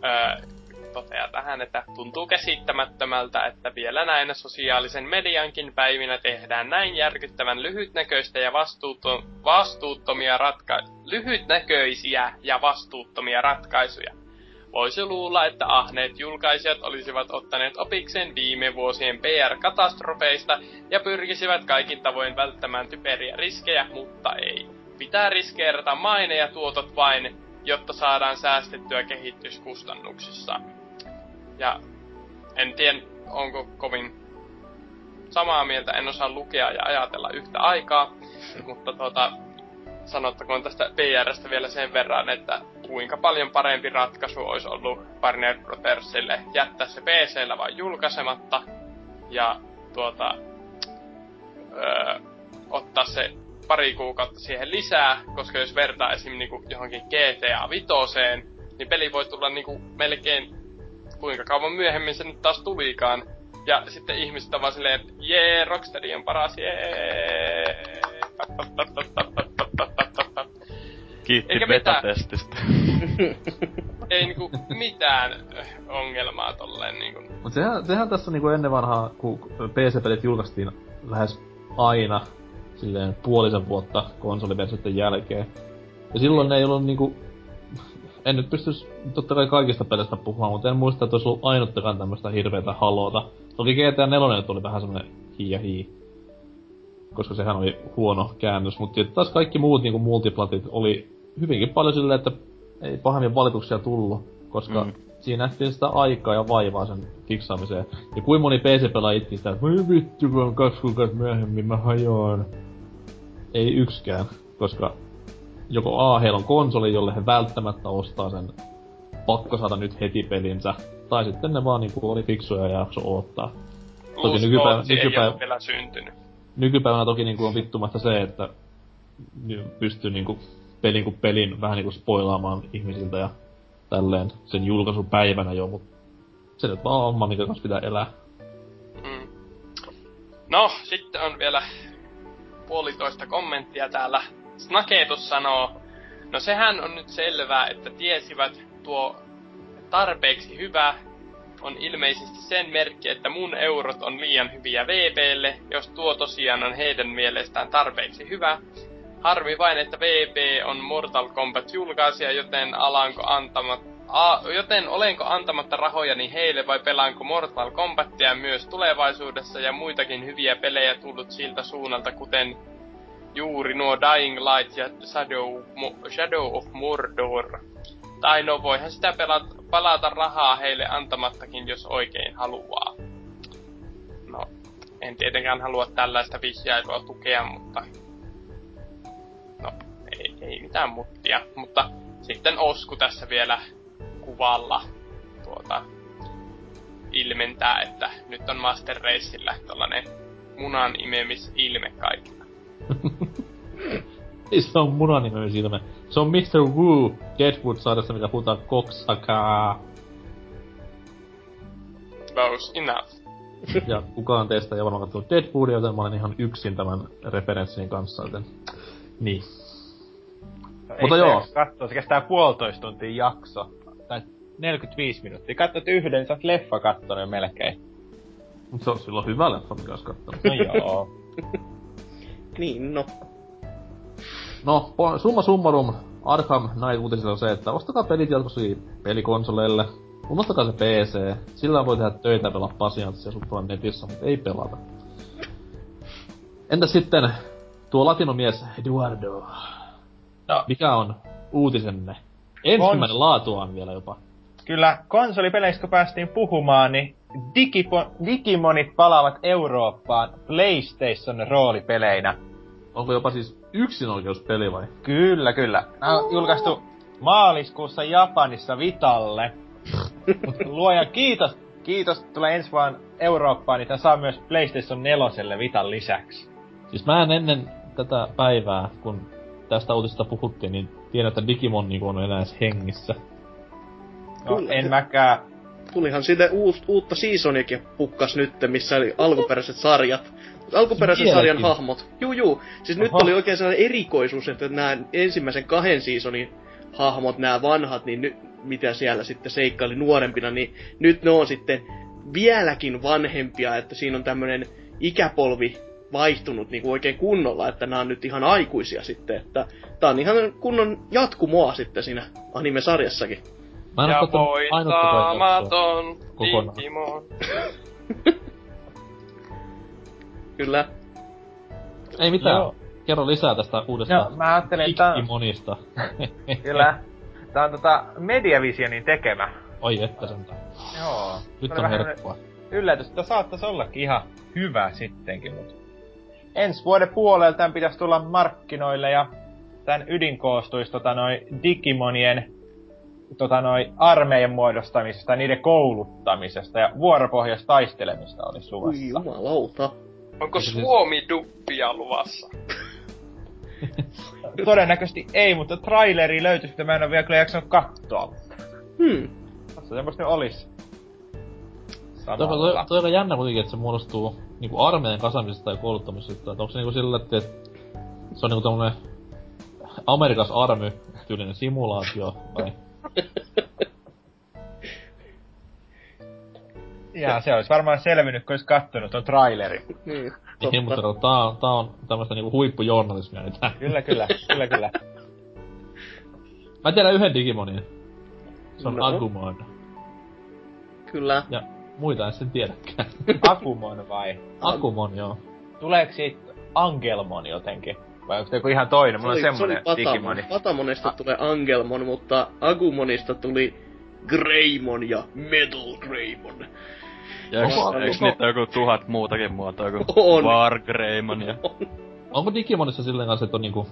öö, toteaa tähän, että tuntuu käsittämättömältä, että vielä näinä sosiaalisen mediankin päivinä tehdään näin järkyttävän lyhytnäköistä ja vastuutto- vastuuttomia ratka- lyhytnäköisiä ja vastuuttomia ratkaisuja. Voisi luulla, että ahneet julkaisijat olisivat ottaneet opikseen viime vuosien PR-katastrofeista ja pyrkisivät kaikin tavoin välttämään typeriä riskejä, mutta ei. Pitää riskeerata maine ja tuotot vain, jotta saadaan säästettyä kehityskustannuksissa. Ja en tiedä, onko kovin samaa mieltä, en osaa lukea ja ajatella yhtä aikaa, *laughs* mutta tota, sanottakoon tästä PRstä vielä sen verran, että kuinka paljon parempi ratkaisu olisi ollut Warner Brothersille jättää se PCllä vai julkaisematta ja tuota, öö, ottaa se pari kuukautta siihen lisää, koska jos vertaa esim. Niinku johonkin GTA 5, niin peli voi tulla niinku melkein kuinka kauan myöhemmin se nyt taas tulikaan. Ja sitten ihmiset on vaan silleen, että jee, Rocksteady on paras, jee. Kiitti Eikä mitään. beta-testistä. ei niinku mitään äh, ongelmaa tolleen niinku. Mut sehän, sehän tässä niinku ennen vanhaa, kun PC-pelit julkaistiin lähes aina silleen puolisen vuotta konsoliversioiden jälkeen. Ja silloin ne ei ollut niinku... En nyt pystys totta kai kaikista pelistä puhumaan, mutta en muista, että olisi ollut ainuttakaan tämmöstä hirveetä halota. Toki GTA 4 tuli vähän semmonen hii ja hii. Koska sehän oli huono käännös, mutta taas kaikki muut niinku multiplatit oli hyvinkin paljon silleen, että ei pahemmin valituksia tullut. Koska Mm. siinä nähtiin sitä aikaa ja vaivaa sen fiksaamiseen. Ja kuin moni PC-pelaaja itki sitä, että voi vittu, kun on kaksi kuukautta myöhemmin, mä hajoan. Ei yksikään, koska joko A, heillä on konsoli, jolle he välttämättä ostaa sen pakko saada nyt heti pelinsä, tai sitten ne vaan niinku oli fiksuja ja jakso odottaa. Plus nykypäivä- ei nykypäivä- ole vielä syntynyt. Nykypäivänä toki niinku on vittumasta se, että pystyy niinku pelin kuin pelin vähän niinku spoilaamaan ihmisiltä ja tälleen sen julkaisupäivänä jo, mut se nyt vaan on minkä kanssa pitää elää. Mm. No, sitten on vielä puolitoista kommenttia täällä. Snaketus sanoo, no sehän on nyt selvää, että tiesivät tuo tarpeeksi hyvä on ilmeisesti sen merkki, että mun eurot on liian hyviä VPlle, jos tuo tosiaan on heidän mielestään tarpeeksi hyvä. Harmi vain, että VP on Mortal Kombat julkaisija, joten alanko antamat, a, joten olenko antamatta rahojani heille vai pelaanko Mortal Kombatia myös tulevaisuudessa ja muitakin hyviä pelejä tullut siltä suunnalta, kuten juuri nuo Dying Light ja Shadow, Mo- Shadow of Mordor. Tai no voihan sitä pelata, palata rahaa heille antamattakin, jos oikein haluaa. No, en tietenkään halua tällaista vihjailua tukea, mutta... Ei, mitään muttia. Mutta sitten Osku tässä vielä kuvalla tuota, ilmentää, että nyt on Master Raceillä tällainen munan imemisilme kaikilla. *laughs* Ei se on munanimen silmä. Se on Mr. Wu Deadwood-sarjassa, mikä puhutaan koksakaa. Close enough. *laughs* Ja kukaan teistä ei varmaan katsonut Deadwoodia, joten mä olen ihan yksin tämän referenssin kanssa, joten... Niin. Mutta joo. Katsoo, se kestää puolitoista tuntia jakso. Tai 45 minuuttia. Katsot yhden, sä oot leffa kattonut melkein. Mut se on silloin hyvä leffa, mikä olisi kattonut. No joo. *laughs* Niin, no. No, summa summarum, Arkham Knight uutisilla on se, että ostakaa pelit jatkossa pelikonsoleille. Unohtakaa se PC. Sillä voi tehdä töitä ja pelaa pasiantsia suppulla netissä, mutta ei pelata. Entä sitten tuo latinomies Eduardo? No. Mikä on uutisenne? Ensimmäinen laatuaan vielä jopa. Kyllä konsolipeleistä kun päästiin puhumaan, niin Digipo- Digimonit palaavat Eurooppaan PlayStation roolipeleinä. Onko jopa siis yksinoikeuspeli vai? Kyllä, kyllä. Nämä on julkaistu maaliskuussa Japanissa Vitalle. Mut luojan kiitos, kiitos, tulee ensi vuonna Eurooppaan, niin saa myös PlayStation 4 Vitan lisäksi. Siis mä en ennen tätä päivää, kun tästä uutisesta puhuttiin, niin tiedän, että Digimon niinku on enää edes hengissä. No, Kyllä. en mäkään. Tulihan siitä uus, uutta seasoniakin pukkas nyt, missä oli alkuperäiset sarjat. Alkuperäisen Vieläkin? sarjan hahmot. Juu, juu. Siis nyt Oho. oli oikein sellainen erikoisuus, että nämä ensimmäisen kahden seasonin hahmot, nämä vanhat, niin nyt, mitä siellä sitten seikkaili nuorempina, niin nyt ne on sitten vieläkin vanhempia, että siinä on tämmönen ikäpolvi vaihtunut niin kuin oikein kunnolla, että nämä on nyt ihan aikuisia sitten, että tää on ihan kunnon jatkumoa sitten siinä anime-sarjassakin. Mä en oo Ja voittamaton. Digimon. *laughs* Kyllä. Ei mitään. Joo. Kerro lisää tästä uudesta Joo, mä ajattelin, että Digimonista. *laughs* kyllä. Tää on tota Mediavisionin tekemä. Oi että sentään. Joo. Nyt on herkkua. yllätys, että saattaisi ollakin ihan hyvä sittenkin, mutta ensi vuoden puolella tämän pitäisi tulla markkinoille ja tämän ydin koostuisi tota noi Digimonien tota noi armeijan muodostamisesta ja niiden kouluttamisesta ja vuoropohjasta taistelemista olisi Ui luvassa. jumalauta. Onko Suomi-duppia luvassa? *laughs* Todennäköisesti ei, mutta traileri löytyisi, mitä mä en ole vielä kyllä jaksanut katsoa. Hmm. Tässä semmoista nyt olis. Toi, toi aika jännä kuitenkin, että se muodostuu niinku armeijan kasaamisesta ja kouluttamisesta. Et onko se niinku sillä, että se on niinku tommonen Amerikas army tyylinen simulaatio vai? *laughs* Jaa, se olisi varmaan selvinnyt, kun olisi kattonut tuon traileri. *laughs* niin, niin, mutta tää on, tää on tämmöstä niinku huippujournalismia nyt. *laughs* kyllä, kyllä, kyllä, kyllä. Mä tiedän yhden Digimonin. Se on no. Agumon. Kyllä. Ja muita en sen tiedäkään. *laughs* Akumon vai? Agumon, joo. Tuleeko siitä Angelmon jotenkin? Vai onko se joku ihan toinen? Mulla on semmonen Patamon. Digimoni. Patamonista Ah. tulee Angelmon, mutta Agumonista tuli Greymon ja Metal Greymon. Ja eiks, Onko- eiks onko- niitä joku tuhat muutakin muotoa kuin On. Wargreymon ja... Onko Digimonissa silleen kanssa, että on niinku...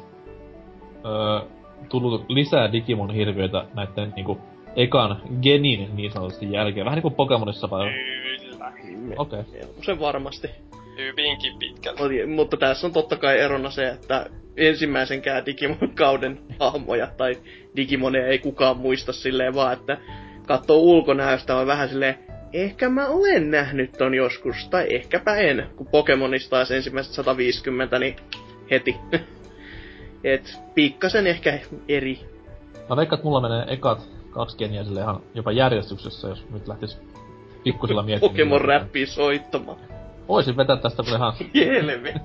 Öö, tullut lisää Digimon-hirviöitä näitten niinku ekan genin niin sanotusti jälkeen? Vähän niinku Pokemonissa vai? Kyllä. Okei. Okay. Se varmasti. Hyvinkin pitkälti. Oli- Mutta tässä on totta kai erona se, että ensimmäisenkään Digimon-kauden hahmoja tai Digimoneja ei kukaan muista silleen vaan, että katsoo ulkonäöstä on vähän silleen, ehkä mä olen nähnyt ton joskus, tai ehkäpä en. Kun Pokemonista taas ensimmäiset 150, niin heti. *laughs* Et pikkasen ehkä eri. Mä veikkaan, että mulla menee ekat kaksi geniä sille ihan jopa järjestyksessä, jos nyt lähtis pikkusilla miettimään. Pokemon räppiä soittamaan. Voisin vetää tästä kyllä ihan, Helve. *laughs*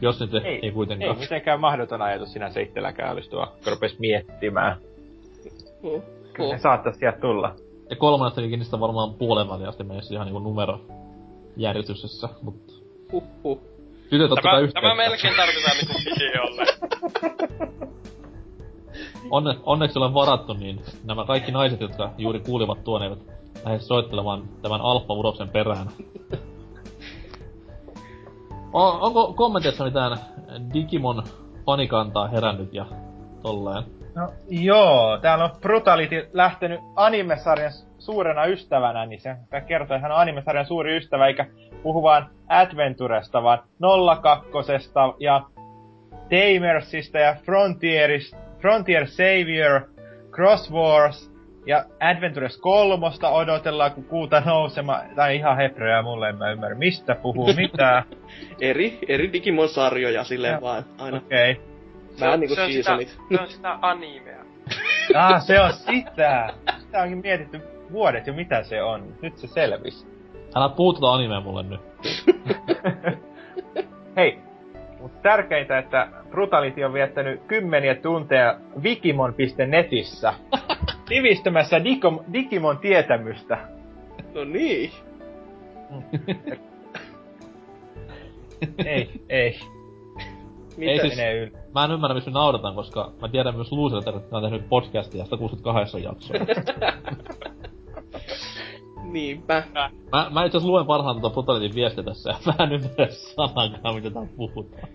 jos nyt ei, ei Ei kuitenkaan. mitenkään mahdoton ajatus sinänsä itselläkään olisi tuo, kun rupes miettimään. Oh, Kyllä oh. ne saattais sieltä tulla. Ja kolmannesta niistä varmaan puolen väliin asti menisi ihan niinku numero järjestyksessä, mutta Huhhuh. tytöt Tämä, yhteyttä. tämä melkein tarvitaan niinku videolle. *laughs* Onne, onneksi olen varattu, niin nämä kaikki naiset, jotka juuri kuulivat tuon, eivät lähde soittelemaan tämän alfa-uroksen perään. O, onko kommenteissa mitään Digimon fanikantaa herännyt ja tolleen? No joo, täällä on Brutality lähtenyt animesarjan suurena ystävänä, niin se kertoo, että hän on animesarjan suuri ystävä, eikä puhu vaan Adventuresta, vaan 02 ja Tamersista ja Frontierista, Frontier Savior, Cross Wars ja Adventures kolmosta odotellaan, kun kuuta nousema, tai ihan hebreaa mulle, en mä ymmärrä, mistä puhuu *laughs* mitään. Eri, eri Digimon-sarjoja silleen Joo. vaan aina. Okei. Okay. Vähän niinku se, on sitä, seasonit. se on sitä animea. *laughs* Ah, se on sitä! Sitä onkin mietitty vuodet jo mitä se on. Nyt se selvisi. Älä puhu tota animea mulle nyt. *laughs* Hei, mutta tärkeintä, että Brutality on viettänyt kymmeniä tunteja Wikimon.netissä *laughs* tiivistämässä Dikom- Digimon tietämystä. No niin. Ei, ei. Mitä? Ei siis- Menee yl- Mä en ymmärrä, miksi me naurataan, koska mä tiedän myös Loser, että ne on tehnyt podcastia 168 jaksoa. *laughs* Niinpä. mä, mä itse luen parhaan tota Brutalitin viestiä tässä, ja mä en ymmärrä sanakaan, mitä täällä puhutaan.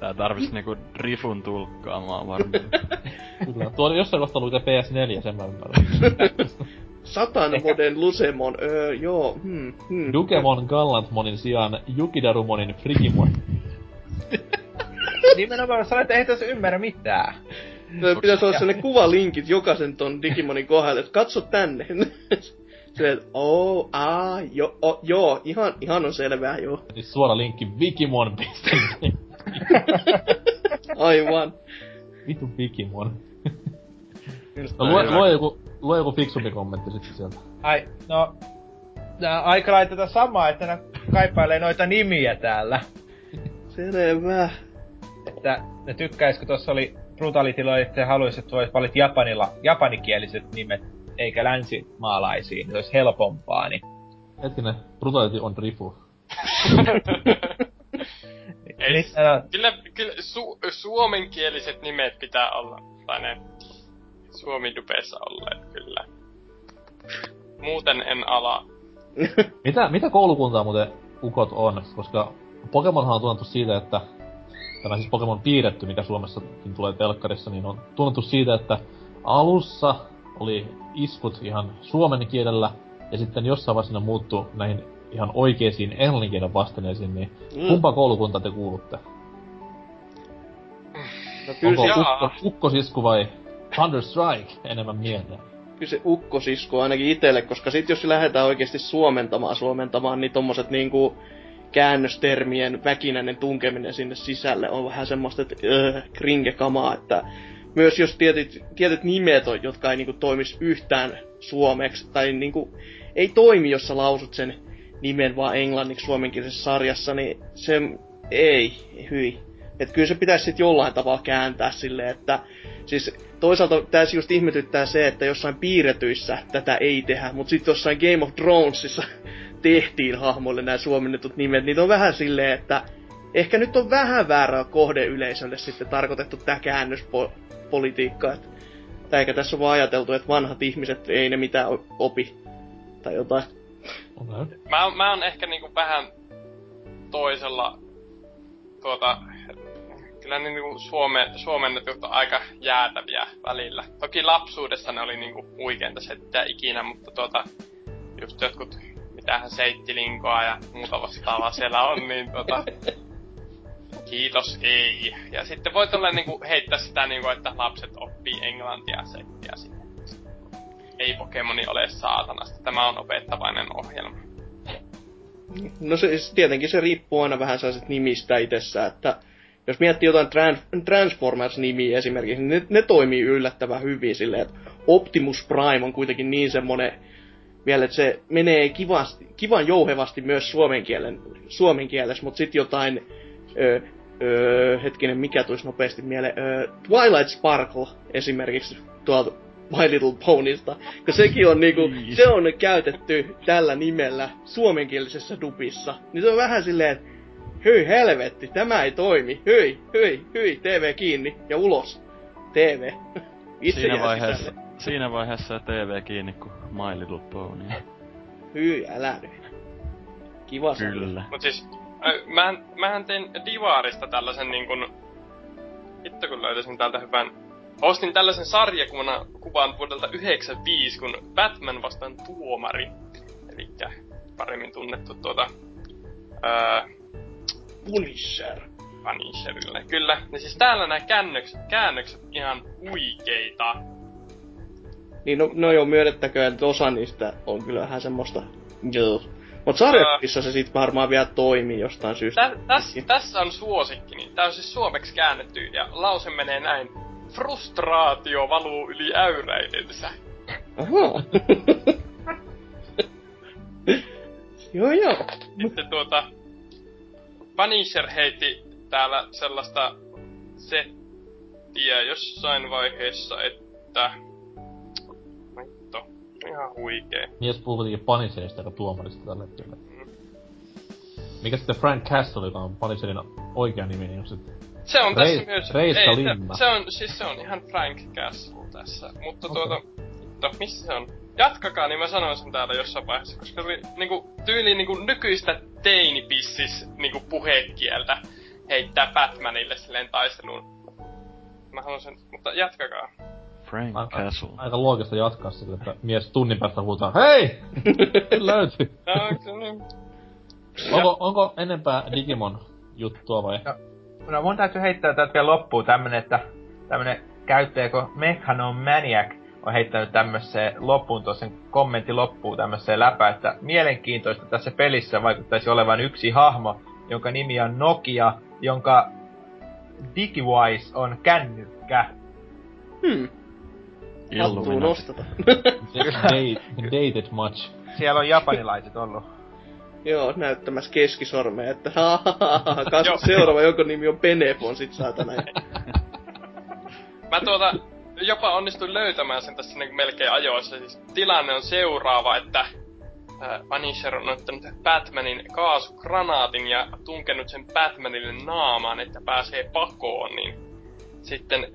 Tää tarvis niinku Rifun tulkkaamaan varmaan. *laughs* Kyllä. Tuo jossain kohtaa lukee PS4, sen mä ymmärrän. *laughs* Satan vuoden Lusemon, öö, joo, hmm, hmm. Dukemon Gallantmonin sijaan Yukidarumonin Frigimon. *laughs* Nimenomaan sanoin, että ei tässä ymmärrä mitään. Öö, Pitäis olla sellainen kuvalinkit jokaisen ton Digimonin kohdalle, että katso tänne. Silleen, oo, aa, jo, o, joo, ihan, ihan on selvää, joo. Siis suora linkki wikimon.net. *laughs* Aivan. Vitu Wikimon. No lue, lue, joku, lue joku fiksumpi kommentti sitten sieltä. Ai, no... Nää aika laiteta samaa, että ne kaipailee noita nimiä täällä. Selvä. Että ne tykkäis, kun tuossa oli Brutalitylla, että he haluaisi, että olisi valittu japanilla, japanikieliset nimet, eikä länsimaalaisiin, se olisi helpompaa, niin... Hetkinen, Brutality on Rifu. *laughs* Ei, Nyt, älä- kyllä, kyllä su, suomenkieliset nimet pitää olla, tai ne suomidupessa olleet, kyllä. Muuten en ala. *laughs* Mitä, mitä koulukuntaa muuten ukot on? Koska Pokemonhan on tunnettu siitä, että tämä siis Pokemon piirretty, mikä Suomessakin tulee telkkarissa, niin on tunnettu siitä, että alussa oli iskut ihan suomen kielellä, ja sitten jossain vaiheessa ne muuttu näihin ihan oikeisiin englanninkielen vastineisiin, niin Mm. kumpa koulukunta te kuulutte? No kyllä, Onko ukko, ukkosisku vai Thunder Strike enemmän mieleen? kyllä se ukkosisku ainakin itelle, koska sit jos lähdetään oikeasti suomentamaan, suomentamaan, niin tommoset niinku käännöstermien väkinäinen tunkeminen sinne sisälle on vähän semmoista, että öö, kringekamaa, että myös jos tietyt, tietyt nimet on, jotka ei niinku toimis yhtään suomeksi, tai niinku, ei toimi, jos sä lausut sen nimen vaan englanniksi suomenkielisessä sarjassa, niin se ei, hyi. Et kyllä se pitäisi sitten jollain tavalla kääntää silleen, että siis toisaalta tässä just ihmetyttää se, että jossain piirretyissä tätä ei tehdä, mutta sitten jossain Game of Thronesissa *laughs* tehtiin hahmoille nämä suomennetut nimet, niin on vähän silleen, että ehkä nyt on vähän väärää kohdeyleisölle sitten tarkoitettu tämä käännöspolitiikka. Että, tai eikä tässä ole vaan ajateltu, että vanhat ihmiset ei ne mitään opi tai jotain. Okay. Mä, mä oon ehkä niinku vähän toisella tuota, kyllä ne niinku suome, suomennetut on aika jäätäviä välillä. Toki lapsuudessa ne oli niinku huikeinta settiä ikinä, mutta tuota, just jotkut, mitähän seittilinkoa ja muuta vastaavaa siellä on, niin tuota, *laughs* kiitos ei. Ja sitten voi tulla niinku heittää sitä niinku, että lapset oppii englantia settiä sinne. Ei Pokemoni ole saatanasta, tämä on opettavainen ohjelma. No se, tietenkin se riippuu aina vähän sellaisesta nimistä itsessä, että jos miettii jotain Trans- Transformers-nimiä esimerkiksi, niin ne, ne toimii yllättävän hyvin silleen, että Optimus Prime on kuitenkin niin semmonen vielä, että se menee kivasti, kivan jouhevasti myös suomen, kielen, suomen kielessä, mutta sitten jotain, ö, ö, hetkinen, mikä tulisi nopeasti mieleen, ö, Twilight Sparkle esimerkiksi tuolta My Little Ponysta, kun sekin on niinku, se on käytetty tällä nimellä suomenkielisessä dubissa, niin se on vähän silleen, että hyi helvetti, tämä ei toimi, hyi, hyi, hyi, TV kiinni ja ulos. TV. *laughs* Itse Siinä vaiheessa, sisälle. siinä vaiheessa TV kiinni kuin My Little Pony. Hyi, älä nyt. Kiva. Kyllä. Mut siis, mähän, mähän tein Divaarista tällaisen niinkun... Hitto kun löytäisin täältä hyvän... Ostin tällaisen sarjakuvan kuvan vuodelta 95, kun Batman vastaan tuomari. Elikkä paremmin tunnettu tuota... Öö, Punisher. Punisherille. Kyllä. Ja siis täällä nämä käännökset, käännökset ihan huikeita. Niin no, no joo, myönnettäköön, että osa niistä on kyllä vähän semmoista... Joo. Mut sarjakuvissa se sit varmaan vielä toimii jostain syystä. Tä, täs, tässä on suosikkini. niin Tää on siis suomeksi käännetty ja lause menee näin. Frustraatio valuu yli äyräidensä. Aha. *laughs* joo joo. Sitten tuota... Punisher heitti täällä sellaista settiä jossain vaiheessa, että... Ihan huikee. Mies puhuu kuitenkin Punisherista joka tuomarista tällä hetkellä. Mikä sitten Frank Castle, joka on Punisherin oikea nimi, niin onko se... Se on tässä Rei- myös... Reiska ei, Linna. Se, se, on, siis se on ihan Frank Castle tässä. Mutta tuota... Vittu, missä se on? Jatkakaa, niin mä sanoin sen täällä jossain vaiheessa, koska se oli niinku tyyli niinku nykyistä teinipissis niinku puhekieltä heittää Batmanille silleen taisteluun. Mä haluan sen, mutta jatkakaa. Frank Aika, Castle. aika loogista jatkaa sille, että mies tunnin päästä huutaa, hei! *laughs* Löytyy. No, onko? Onko, enempää Digimon juttua vai? No mun täytyy heittää täältä vielä loppuun tämmönen, että tämmönen käyttäjä kuin Mechanomaniac on heittänyt tämmöiseen loppuun tuossa kommentti loppuu tämmöiseen läpä, että mielenkiintoista tässä pelissä vaikuttaisi olevan yksi hahmo, jonka nimi on Nokia, jonka DigiWise on kännykkä. Hmm. Hattuun Illuminati. nostata. *laughs* Date, dated much. Siellä on japanilaiset ollut. Joo, näyttämässä keskisormea, että ha, ha, katso seuraava, jonka nimi on Benefon, sit saatana. *laughs* Mä tuota jopa onnistuin löytämään sen tässä niin melkein ajoissa. Siis tilanne on seuraava, että äh, Punisher on ottanut Batmanin kaasugranaatin ja tunkenut sen Batmanille naamaan, että pääsee pakoon, niin sitten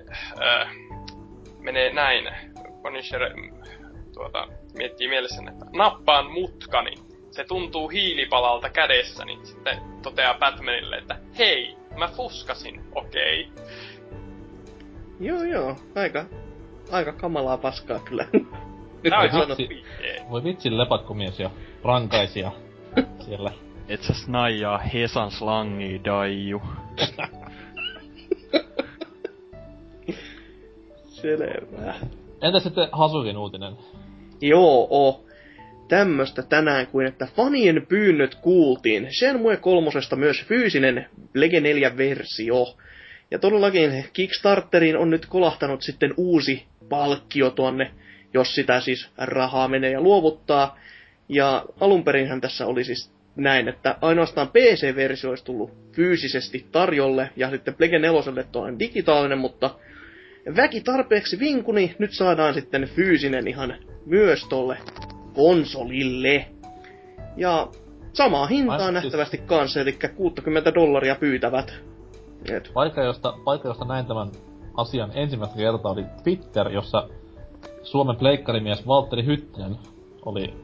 äh, menee näin. Punisher mm, tuota, miettii mielessä, että nappaan mutkani. Se tuntuu hiilipalalta kädessä, niin sitten toteaa Batmanille, että hei, mä fuskasin, okei. Okay. joo, joo, aika, aika kamalaa paskaa kyllä. Nyt voi huikee. Voi vitsi lepakkomies ja rankaisia siellä. *laughs* Et sä snaijaa Hesan slangia, Daiju. *laughs* Selvä. Entä sitten Hasukin uutinen? Joo, o. Tämmöstä tänään kuin, että fanien pyynnöt kuultiin. Shenmue kolmosesta myös fyysinen Lege 4-versio. Ja todellakin Kickstarteriin on nyt kolahtanut sitten uusi palkkio tuonne jos sitä siis rahaa menee ja luovuttaa. Ja alunperinhän tässä oli siis näin, että ainoastaan PC-versio olisi tullut fyysisesti tarjolle, ja sitten Plege 4 toinen digitaalinen, mutta väki tarpeeksi vinkuni, nyt saadaan sitten fyysinen ihan myös tolle konsolille. Ja samaa hintaa Ai, siis- nähtävästi kanssa, eli 60 dollaria pyytävät. Et, Paikka josta, paikka, josta näin tämän asian ensimmäistä kertaa oli Twitter, jossa Suomen pleikkarimies Valtteri Hyttinen oli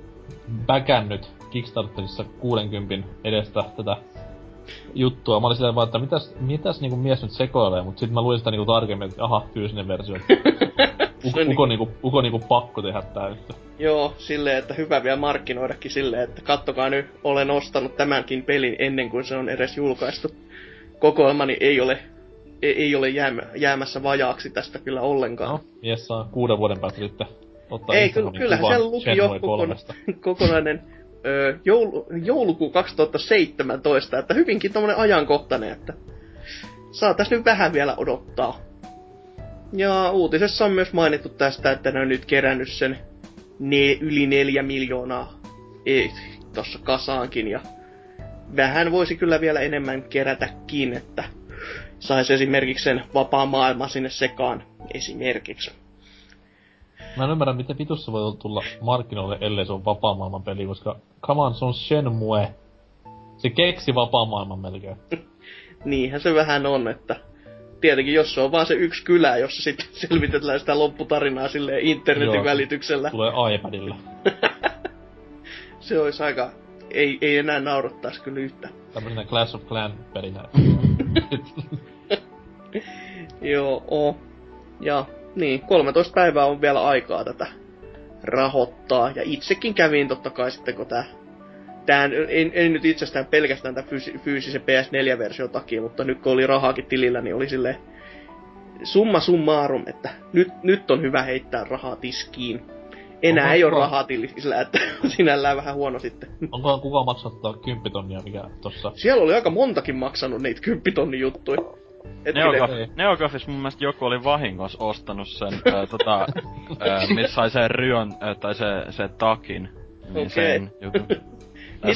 bäkännyt Kickstarterissa 60 edestä tätä juttua. Mä olin silleen vaan, että mitäs, mitäs niinku mies nyt sekoilee, mut sit mä luin sitä niinku tarkemmin, että aha, fyysinen versio. *laughs* Uko, uko, niinku, uko niinku pakko tehdä tää nyt. Joo, silleen, että hyvä vielä markkinoidakin silleen, että kattokaa nyt, olen ostanut tämänkin pelin ennen kuin se on edes julkaistu. Kokoelmani ei ole, ei, ei ole jäämä, jäämässä vajaaksi tästä kyllä ollenkaan. No, mies saa kuuden vuoden päästä sitten ottaa ei, kyllä, Instagramin kyllähän siellä luki jo kokon, *laughs* kokonainen joulu, joulukuu 2017, että hyvinkin tommonen ajankohtainen, että saa tässä nyt vähän vielä odottaa. Ja uutisessa on myös mainittu tästä, että ne on nyt kerännyt sen ne, yli neljä miljoonaa ei, tossa kasaankin ja vähän voisi kyllä vielä enemmän kerätäkin, että saisi esimerkiksi sen vapaa maailma sinne sekaan esimerkiksi. Mä en ymmärrä, miten vitussa voi tulla markkinoille, ellei se on vapaa maailman peli, koska come on, se on Shenmue. Se keksi vapaa maailman melkein. *laughs* Niinhän se vähän on, että tietenkin jos se on vaan se yksi kylä, jossa sitten *laughs* selvitetään sitä lopputarinaa sille internetin Joo. välityksellä, Tulee iPadilla. *laughs* se olisi aika, ei, ei enää naurattaisi kyllä yhtä. Tämmönen Clash of Clan pelinä. Joo, oo. Ja niin, 13 päivää on vielä aikaa tätä rahoittaa. Ja itsekin kävin totta kai sitten, kun tää... Tää ei, ei nyt itsestään pelkästään tämän fyysi, fyysisen PS4-version takia, mutta nyt kun oli rahaakin tilillä, niin oli silleen summa summarum, että nyt, nyt on hyvä heittää rahaa tiskiin. Enää Onko- ei ole rahaa tilillä, että *laughs* sinällään vähän huono sitten. Onko kukaan maksanut 10 tonnia, mikä tossa... Siellä oli aika montakin maksanut niitä 10 juttuja. Neogaf. Neogafis mun mielestä joku oli vahingossa ostanut sen, ää, *laughs* tota, ää, missä sai sen ryön, ää, tai se, se takin. Niin Okei. sen jutun. *laughs*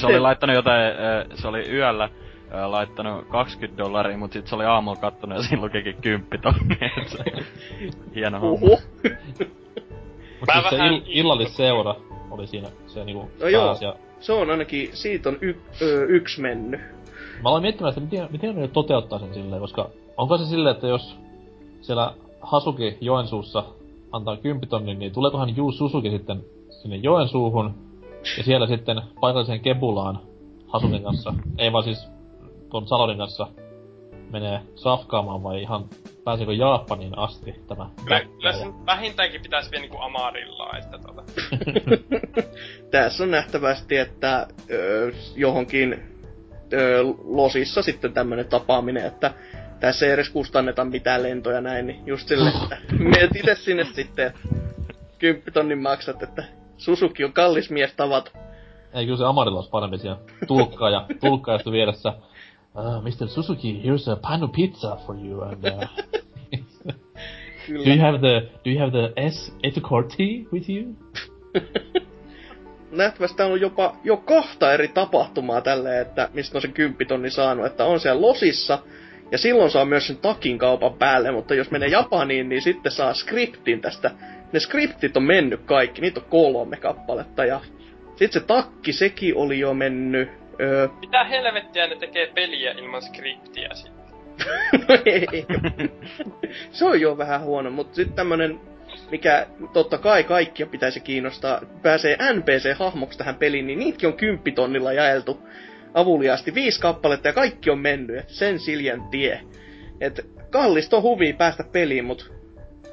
Se oli laittanut jotain, ää, se oli yöllä ää, laittanut 20 dollaria, mut sit se oli aamulla kattonut ja siinä lukikin 10 tonnia. et *laughs* se- Hieno homma. Uhu. Mut Mä siis se vähän ill- illallisseura oli siinä se niinku No joo. pääasia. Se on ainakin, siitä on y, ö, yksi mennyt. Mä aloin miettimään, että miten, miten ne toteuttaa sen silleen, koska onko se silleen, että jos siellä Hasuki Joensuussa antaa 10 tonnin, niin tuleekohan Yu Susuki sitten sinne Joensuuhun ja siellä sitten paikalliseen Kebulaan Hasukin kanssa, ei vaan siis tuon Salonin kanssa menee safkaamaan vai ihan pääseekö Japaniin asti tämä Kyllä, kyllä sen vähintäänkin pitäisi vielä niinku Amarilla, että tota. *laughs* Tässä on nähtävästi, että ö, johonkin ö, losissa sitten tämmönen tapaaminen, että tässä ei edes kustanneta mitään lentoja näin, niin just silleen, että menet itse sinne sitten, että kymppitonnin maksat, että Susuki on kallis mies tavata. Ei kyllä se Amarilla olisi parempi siellä tulkkaa ja tulkkaa sitten vieressä. Uh, Mr. Suzuki, here's a pano pizza for you and uh, *laughs* do you have the do you have the S Etocore tea with you? *laughs* nähtävästi on jopa jo kahta eri tapahtumaa tälle, että mistä on se kymppitonni saanut, että on siellä Losissa, ja silloin saa myös sen takin kaupan päälle, mutta jos menee Japaniin, niin sitten saa skriptin tästä. Ne skriptit on mennyt kaikki, niitä on kolme kappaletta, ja sitten se takki, sekin oli jo mennyt. Öö, Mitä helvettiä ne tekee peliä ilman skriptiä sitten? *laughs* no ei. se on jo vähän huono, mutta sitten tämmönen, mikä totta kai kaikkia pitäisi kiinnostaa, pääsee NPC-hahmoksi tähän peliin, niin niitäkin on kymppitonnilla jaeltu avuliaasti viisi kappaletta ja kaikki on mennyt, et sen siljen tie. Et kallista on huvi päästä peliin, mut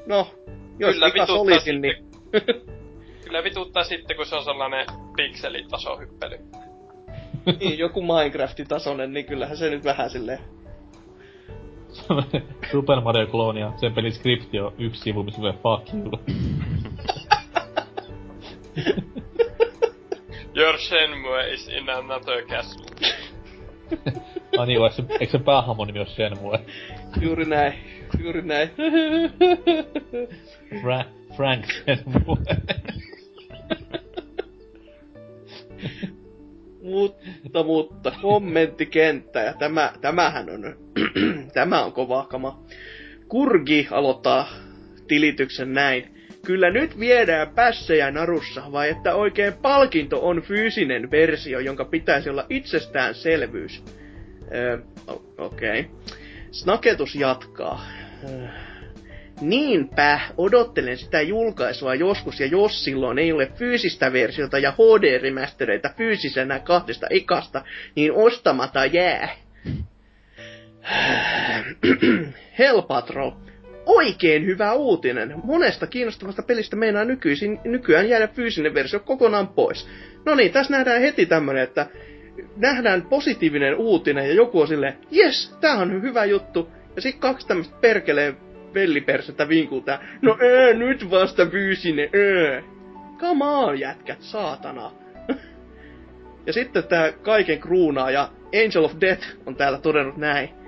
no, jos Kyllä vikas olisin, niin *laughs* Kyllä vituttaa sitten, kun se on sellainen pikselitasohyppely. *laughs* niin, joku Minecraftin tasonen, niin kyllähän se nyt vähän silleen *laughs* Super Mario Clone ja sen pelin skripti on yksi sivu, missä fuck you. Your Shenmue is in another castle. Ai niin, eikö se, eikö se päähahmon nimi ole Shenmue? juuri näin, juuri näin. *laughs* Fra- Frank Shenmue. *laughs* Mutta, mutta, kommenttikenttä, ja tämä, tämähän on, *clears throat* tämä on kova kama. Kurgi aloittaa tilityksen näin. Kyllä nyt viedään pässejä narussa, vai että oikein palkinto on fyysinen versio, jonka pitäisi olla itsestäänselvyys. Öö, okei. Okay. Snaketus jatkaa. Öö, Niinpä, odottelen sitä julkaisua joskus, ja jos silloin ei ole fyysistä versiota ja HD-remastereita fyysisenä kahdesta ekasta, niin ostamatta jää. *clears throat* Hell Patrol. Oikein hyvä uutinen. Monesta kiinnostavasta pelistä meinaa nykyisin, nykyään jäädä fyysinen versio kokonaan pois. No niin, tässä nähdään heti tämmönen, että nähdään positiivinen uutinen ja joku on silleen, jes, tää on hyvä juttu. Ja sitten kaksi tämmöistä perkeleen vellipersettä vinkuu tää, no ää, nyt vasta fyysinen, ää. Come on, jätkät, saatana. *laughs* ja sitten tää kaiken kruunaa ja Angel of Death on täällä todennut näin.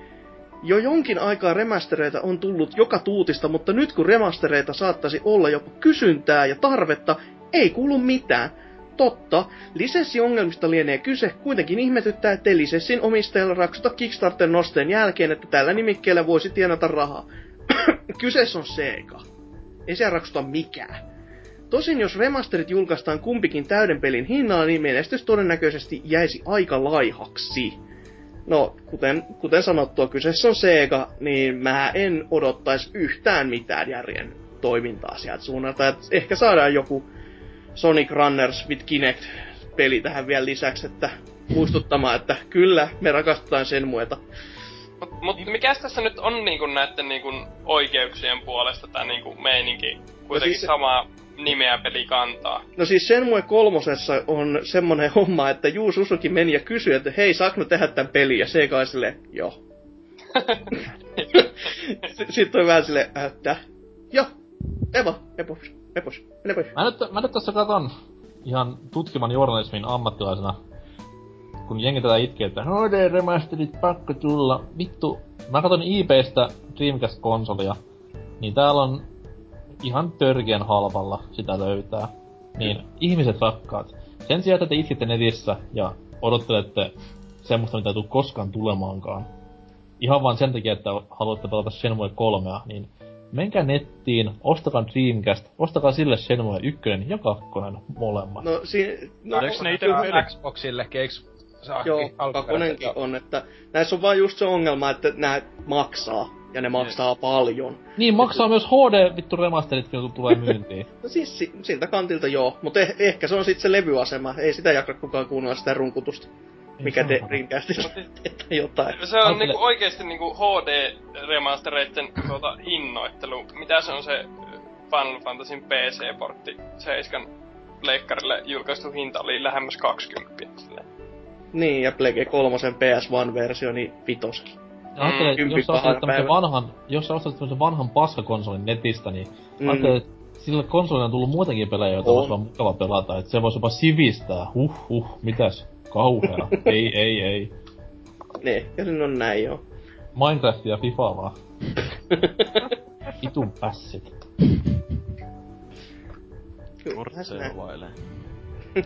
Jo jonkin aikaa remastereita on tullut joka tuutista, mutta nyt kun remastereita saattaisi olla jopa kysyntää ja tarvetta, ei kuulu mitään. Totta, lisenssiongelmista lienee kyse, kuitenkin ihmetyttää, ettei lisenssin omistajalla raksuta Kickstarter-nosteen jälkeen, että tällä nimikkeellä voisi tienata rahaa. *clears throat* Kyseessä on Sega. Ei se raksuta mikään. Tosin jos remasterit julkaistaan kumpikin täyden pelin hinnalla, niin menestys todennäköisesti jäisi aika laihaksi. No, kuten, kuten sanottua, kyseessä on Sega, niin mä en odottaisi yhtään mitään järjen toimintaa sieltä suunnalta. Et ehkä saadaan joku Sonic Runners with Kinect-peli tähän vielä lisäksi, että muistuttamaan, että kyllä, me rakastetaan sen mueta. Mut, mut mikäs tässä nyt on niinku näitten niinku oikeuksien puolesta tää niinku meininki? Kuitenkin siis- sama nimeä peli kantaa. No siis Shenmue kolmosessa on semmonen *laughs* homma, että Juu Susuki meni ja kysyi, että hei, saanko mä tehdä tän pelin? Ja Sega oli silleen, joo. *laughs* S- Sitten on vähän silleen, että joo, Evo, mene pois, mene pois. Mä nyt, mä nyt tässä katon ihan tutkiman journalismin ammattilaisena, kun jengi tätä itkee, että HD remasterit pakko tulla. Vittu, mä katon eBaystä Dreamcast-konsolia, niin täällä on ihan törkeän halvalla sitä löytää. Niin, ihmiset rakkaat. Sen sijaan, että te itkette netissä ja odottelette semmoista, mitä ei tule koskaan tulemaankaan. Ihan vaan sen takia, että haluatte pelata Shenmue 3, niin menkää nettiin, ostakaa Dreamcast, ostakaa sille Shenmue 1 ja 2 molemmat. No, si- no, Eiks ne ite Kyllä myydä? Xboxillekin, eiks Joo, kakonenkin on, että näissä on vaan just se ongelma, että nämä maksaa. Ja ne maksaa paljon. Niin, maksaa myös HD vittu remasteritkin, kun tulee myyntiin. *laughs* No siis si- siltä kantilta joo, mutta eh- ehkä se on sitten se levyasema. Ei sitä jaksa kukaan kuunnella sitä runkutusta. Mikä Ei te saa. Dreamcastilla että jotain. Se on niinku oikeesti niinku HD-remastereitten tuota hinnoittelu. Mitä se on se Final Fantasyn PC-portti 7 leikkarille julkaistu hinta oli lähemmäs 20. Silleen. Niin, ja Plege 3 PS1-versio, niin vitosen. Ja ajattele, kympin jos sä ostat tämmösen vanhan, jos sä ostat tämmösen vanhan paskakonsolin netistä, niin Mm. mm. ajattele, että sillä konsolilla on tullut muutenkin pelejä, joita On. olisi vaan mukava pelata. Että se voisi jopa sivistää. Huh, huh, mitäs? Kauhea. *laughs* ei, ei, ei. Ne, ehkä se on näin joo. Minecraft ja FIFA vaan. *laughs* Itun pässit. Kortseilailee. *laughs*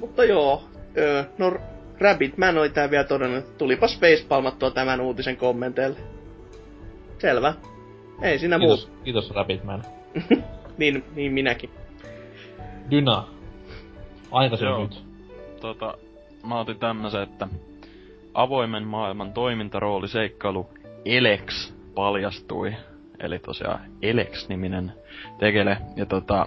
Mutta joo, öö, no Rabbitman oli tää vielä todennut, että tulipas facepalmattua tämän uutisen kommenteille. Selvä. Ei siinä Kiitos, muuta. kiitos Rabbitman. *laughs* Niin, niin minäkin. Dyna. Aikaisin Joo. nyt. Tota, mä otin tämmösen, että avoimen maailman toimintarooli seikkailu Elex paljastui. Eli tosiaan Elex-niminen tekele. Ja tota,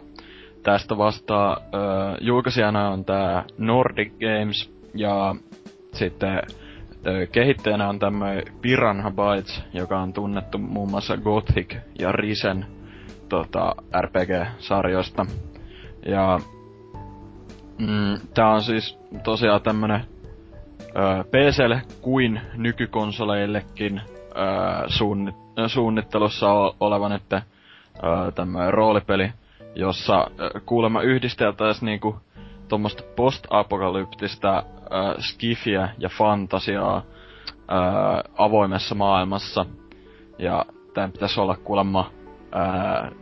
tästä vastaa ö, julkaisijana on tää Nordic Games ja sitten kehittäjänä on tämmöinen Piranha Bytes, joka on tunnettu muun muassa Gothic ja Risen tota, RPG-sarjoista. Ja Mm, tää on siis tosiaan tämmönen ö, PClle kuin nykykonsoleillekin ö, suunni, ö, suunnittelussa o- oleva nyt ö, tämmönen roolipeli, jossa ö, kuulemma yhdisteltäis niinku tuommoista post-apokalyptista ö, skifiä ja fantasiaa ö, avoimessa maailmassa. Ja tää pitäisi olla kuulemma ö,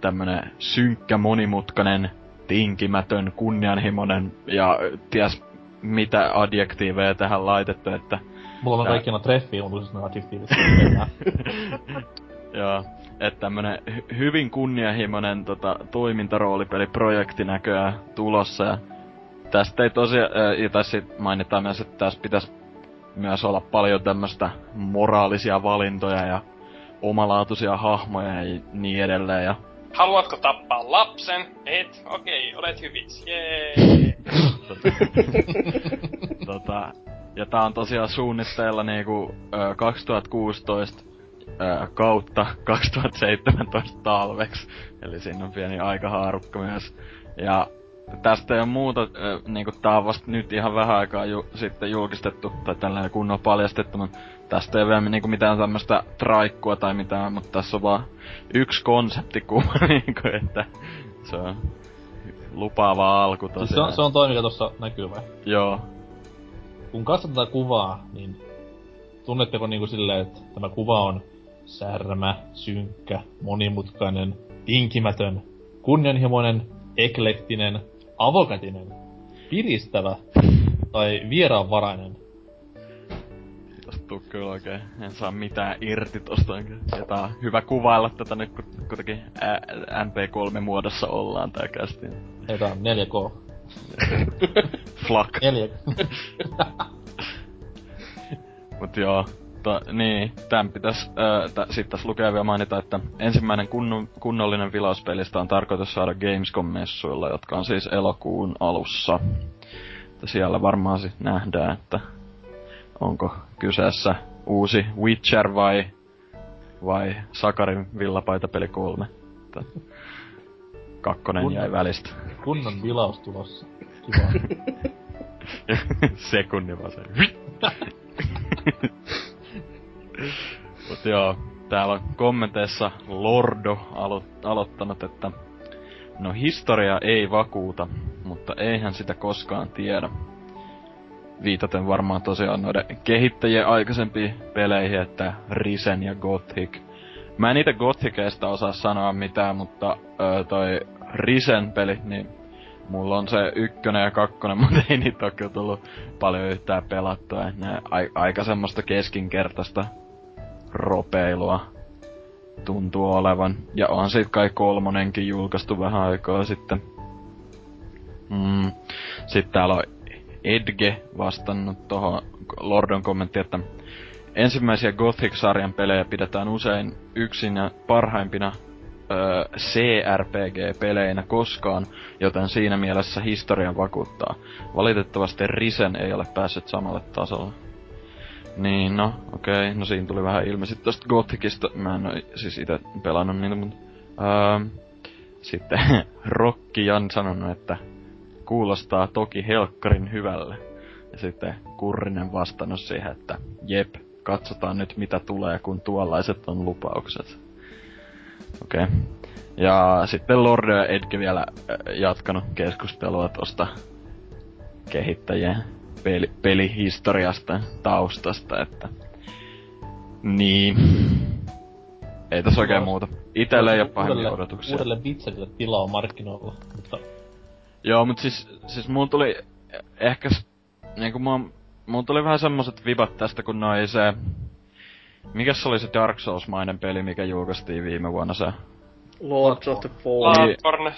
tämmönen synkkä, monimutkainen, tinkimätön, kunnianhimoinen ja ties mitä adjektiiveja tähän laitettu, että Mulla on Tää- kaikki treffiä, mutta siis ne adjektiivit. *laughs* Joo, että tämmönen hy- hyvin kunnianhimoinen tota, toimintaroolipeliprojekti näköjään tulossa ja tästä ei tosiaan, ja tässä mainitaan myös, että tässä pitäisi myös olla paljon tämmöistä moraalisia valintoja ja omalaatuisia hahmoja ja niin edelleen ja Haluatko tappaa lapsen? Et? Okei, olet hyvits. Jee. *laughs* tota, ja tää on tosiaan suunnitteilla niinku ö, 2016 ö, kautta 2017 talveksi. Eli siinä on pieni aikahaarukka myös. Ja tästä ei ole muuta, ö, niinku tää on vasta nyt ihan vähän aikaa ju- sitten julkistettu, tai tällainen kunnon paljastettu, mutta tästä ei vielä niinku mitään tämmöstä traikkua tai mitään, mutta tässä on vaan yksi konseptikuva, *laughs* niinku, että se on lupaava alku siis tosiaan. se, on, se on toi, mikä tossa näkyy vai? Joo, Kun katsotaan tätä kuvaa, niin tunnetteko niinku silleen, että tämä kuva on särmä, synkkä, monimutkainen, tinkimätön, kunnianhimoinen, eklektinen, avokätinen, piristävä tai vieraanvarainen. Tuu kyllä oikein, en saa mitään irti tosta. Ja tää on hyvä kuvailla tätä nyt, kun kuitenkin ä- MP3 muodossa ollaan tää kästi. Ei tää on 4K. Flak. 4 Mut joo, ta, niin, tän pitäis, ää, tä, sit tässä lukee vielä mainita, että ensimmäinen kunnon, kunnollinen vilauspelistä on tarkoitus saada Gamescom-messuilla, jotka on siis elokuun alussa. Että siellä varmaan sit nähdään, että onko kyseessä uusi Witcher vai, vai Sakarin villapaitapeli 3. Että kakkonen Kunnon- jäi välistä. kunnon vilaus tulossa. Kiva. *laughs* Sekunni vaan se. *laughs* Mut joo, täällä on kommenteissa Lordo alo- aloittanut, että no historia ei vakuuta, mutta eihän sitä koskaan tiedä. Viitaten varmaan tosiaan noiden kehittäjien aikaisempiin peleihin, että Risen ja Gothic. Mä en niitä Gothiceista osaa sanoa mitään, mutta ö, toi Risen peli, niin Mulla on se ykkönen ja kakkonen, *laughs* mutta ei niitä kyllä tullut paljon yhtään pelattua. Ne ai- aika semmoista keskinkertaista ropeilua tuntuu olevan. Ja on sit kai kolmonenkin julkaistu vähän aikaa sitten. Mm. Sitten täällä on Edge vastannut tohon Lordon kommentti, että ensimmäisiä Gothic-sarjan pelejä pidetään usein yksin ja parhaimpina öö, CRPG-peleinä koskaan, joten siinä mielessä historian vakuuttaa. Valitettavasti Risen ei ole päässyt samalle tasolle. Niin, no, okei, okay. no siinä tuli vähän ilmi sit tosta Gothicista, mä en oo siis ite pelannut niitä, mutta... Öö, sitten *laughs* Rokki Jan sanonut, että kuulostaa toki helkkarin hyvälle. Ja sitten Kurrinen vastannut siihen, että jep, katsotaan nyt mitä tulee, kun tuollaiset on lupaukset. Okei. Okay. Ja sitten Lorde ja Edge vielä äh, jatkanut keskustelua tosta kehittäjien peli, pelihistoriasta taustasta, että... Niin. Ei tässä oikein muuta. Itelle ei oo pahemmin Uudelle- odotuksia. Uudelle Witcherille tilaa markkinoilla, mutta Joo, mut siis, siis mulla tuli ehkä, niinku mua, mulla tuli vähän semmoset vibat tästä, kun noi se, mikäs oli se Dark Souls-mainen peli, mikä julkaistiin viime vuonna se? Lords of the Fallen. Bloodborne.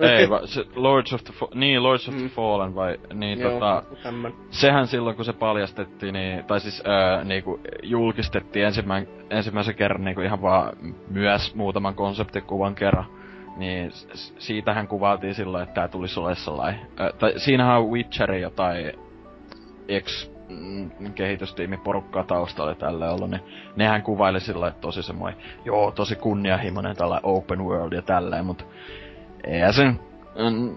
Ei, va, se Lords of the, Fa- niin, Lords of the Mm. Fallen vai, niin Joo, tota, tämmön. sehän silloin kun se paljastettiin, niin, tai siis ää, niinku, julkistettiin ensimmäin, ensimmäisen kerran niinku ihan vaan myös muutaman konseptikuvan kerran. Niin siitähän kuvailtiin silloin, että tää tulisi olemaan sellainen. Ää, tai siinähän on Witcherin jotain ex mm, kehitystiimi porukkaa taustalla tällä ollut, niin nehän kuvaili sillä että tosi semmoinen, joo, tosi kunnianhimoinen tällä open world ja tälleen, mutta eihän sen,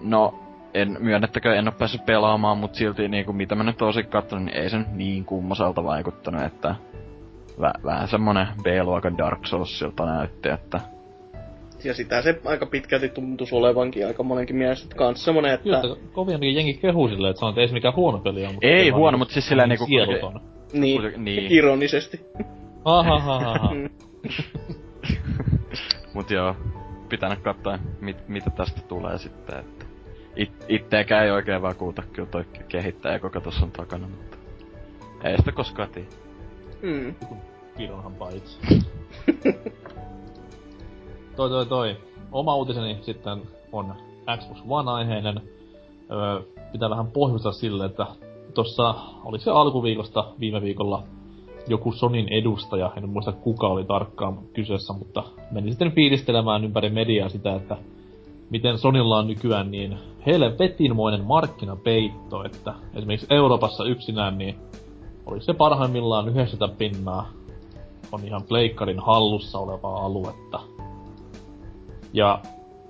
no, en, myönnettäkö, en oo päässyt pelaamaan, mutta silti niinku, mitä mä nyt osin katsonut, niin ei sen niin kummoselta vaikuttanut, että vä, vähän semmonen B-luokan Dark Soulsilta näytti, että Ja sitä se aika pitkälti tuntuisi olevankin aika monenkin mielestä. että Kans semmonen, että... kyllä kovin jengi kehuu silleen, että sanoo, että ei se mikään huono peli on. Mutta Ei huono, niinku- mut siis sillä niinku- Sieluton. Niin, kuitenkin- niin. *laughs* ironisesti. Ahahaha. Mm. *laughs* Mut joo. Pitänyt katsoa, mit, mitä tästä tulee sitten, että it, itteekään ei oikein vakuuta kyllä toi kehittäjä, joka tuossa on takana, mutta ei sitä koskaan tiedä. Mm. Pidonhan paitsi. toi toi toi. Oma uutiseni sitten on Xbox One-aiheinen. Öö, pitää vähän pohjustaa sille, että tossa oli se alkuviikosta viime viikolla joku Sonin edustaja, en muista kuka oli tarkkaan kyseessä, mutta meni sitten fiilistelemään ympäri mediaa sitä, että miten Sonilla on nykyään niin heille vetinmoinen markkinapeitto, että esimerkiksi Euroopassa yksinään niin oli se parhaimmillaan 900 pinnaa on ihan pleikkarin hallussa olevaa aluetta. Ja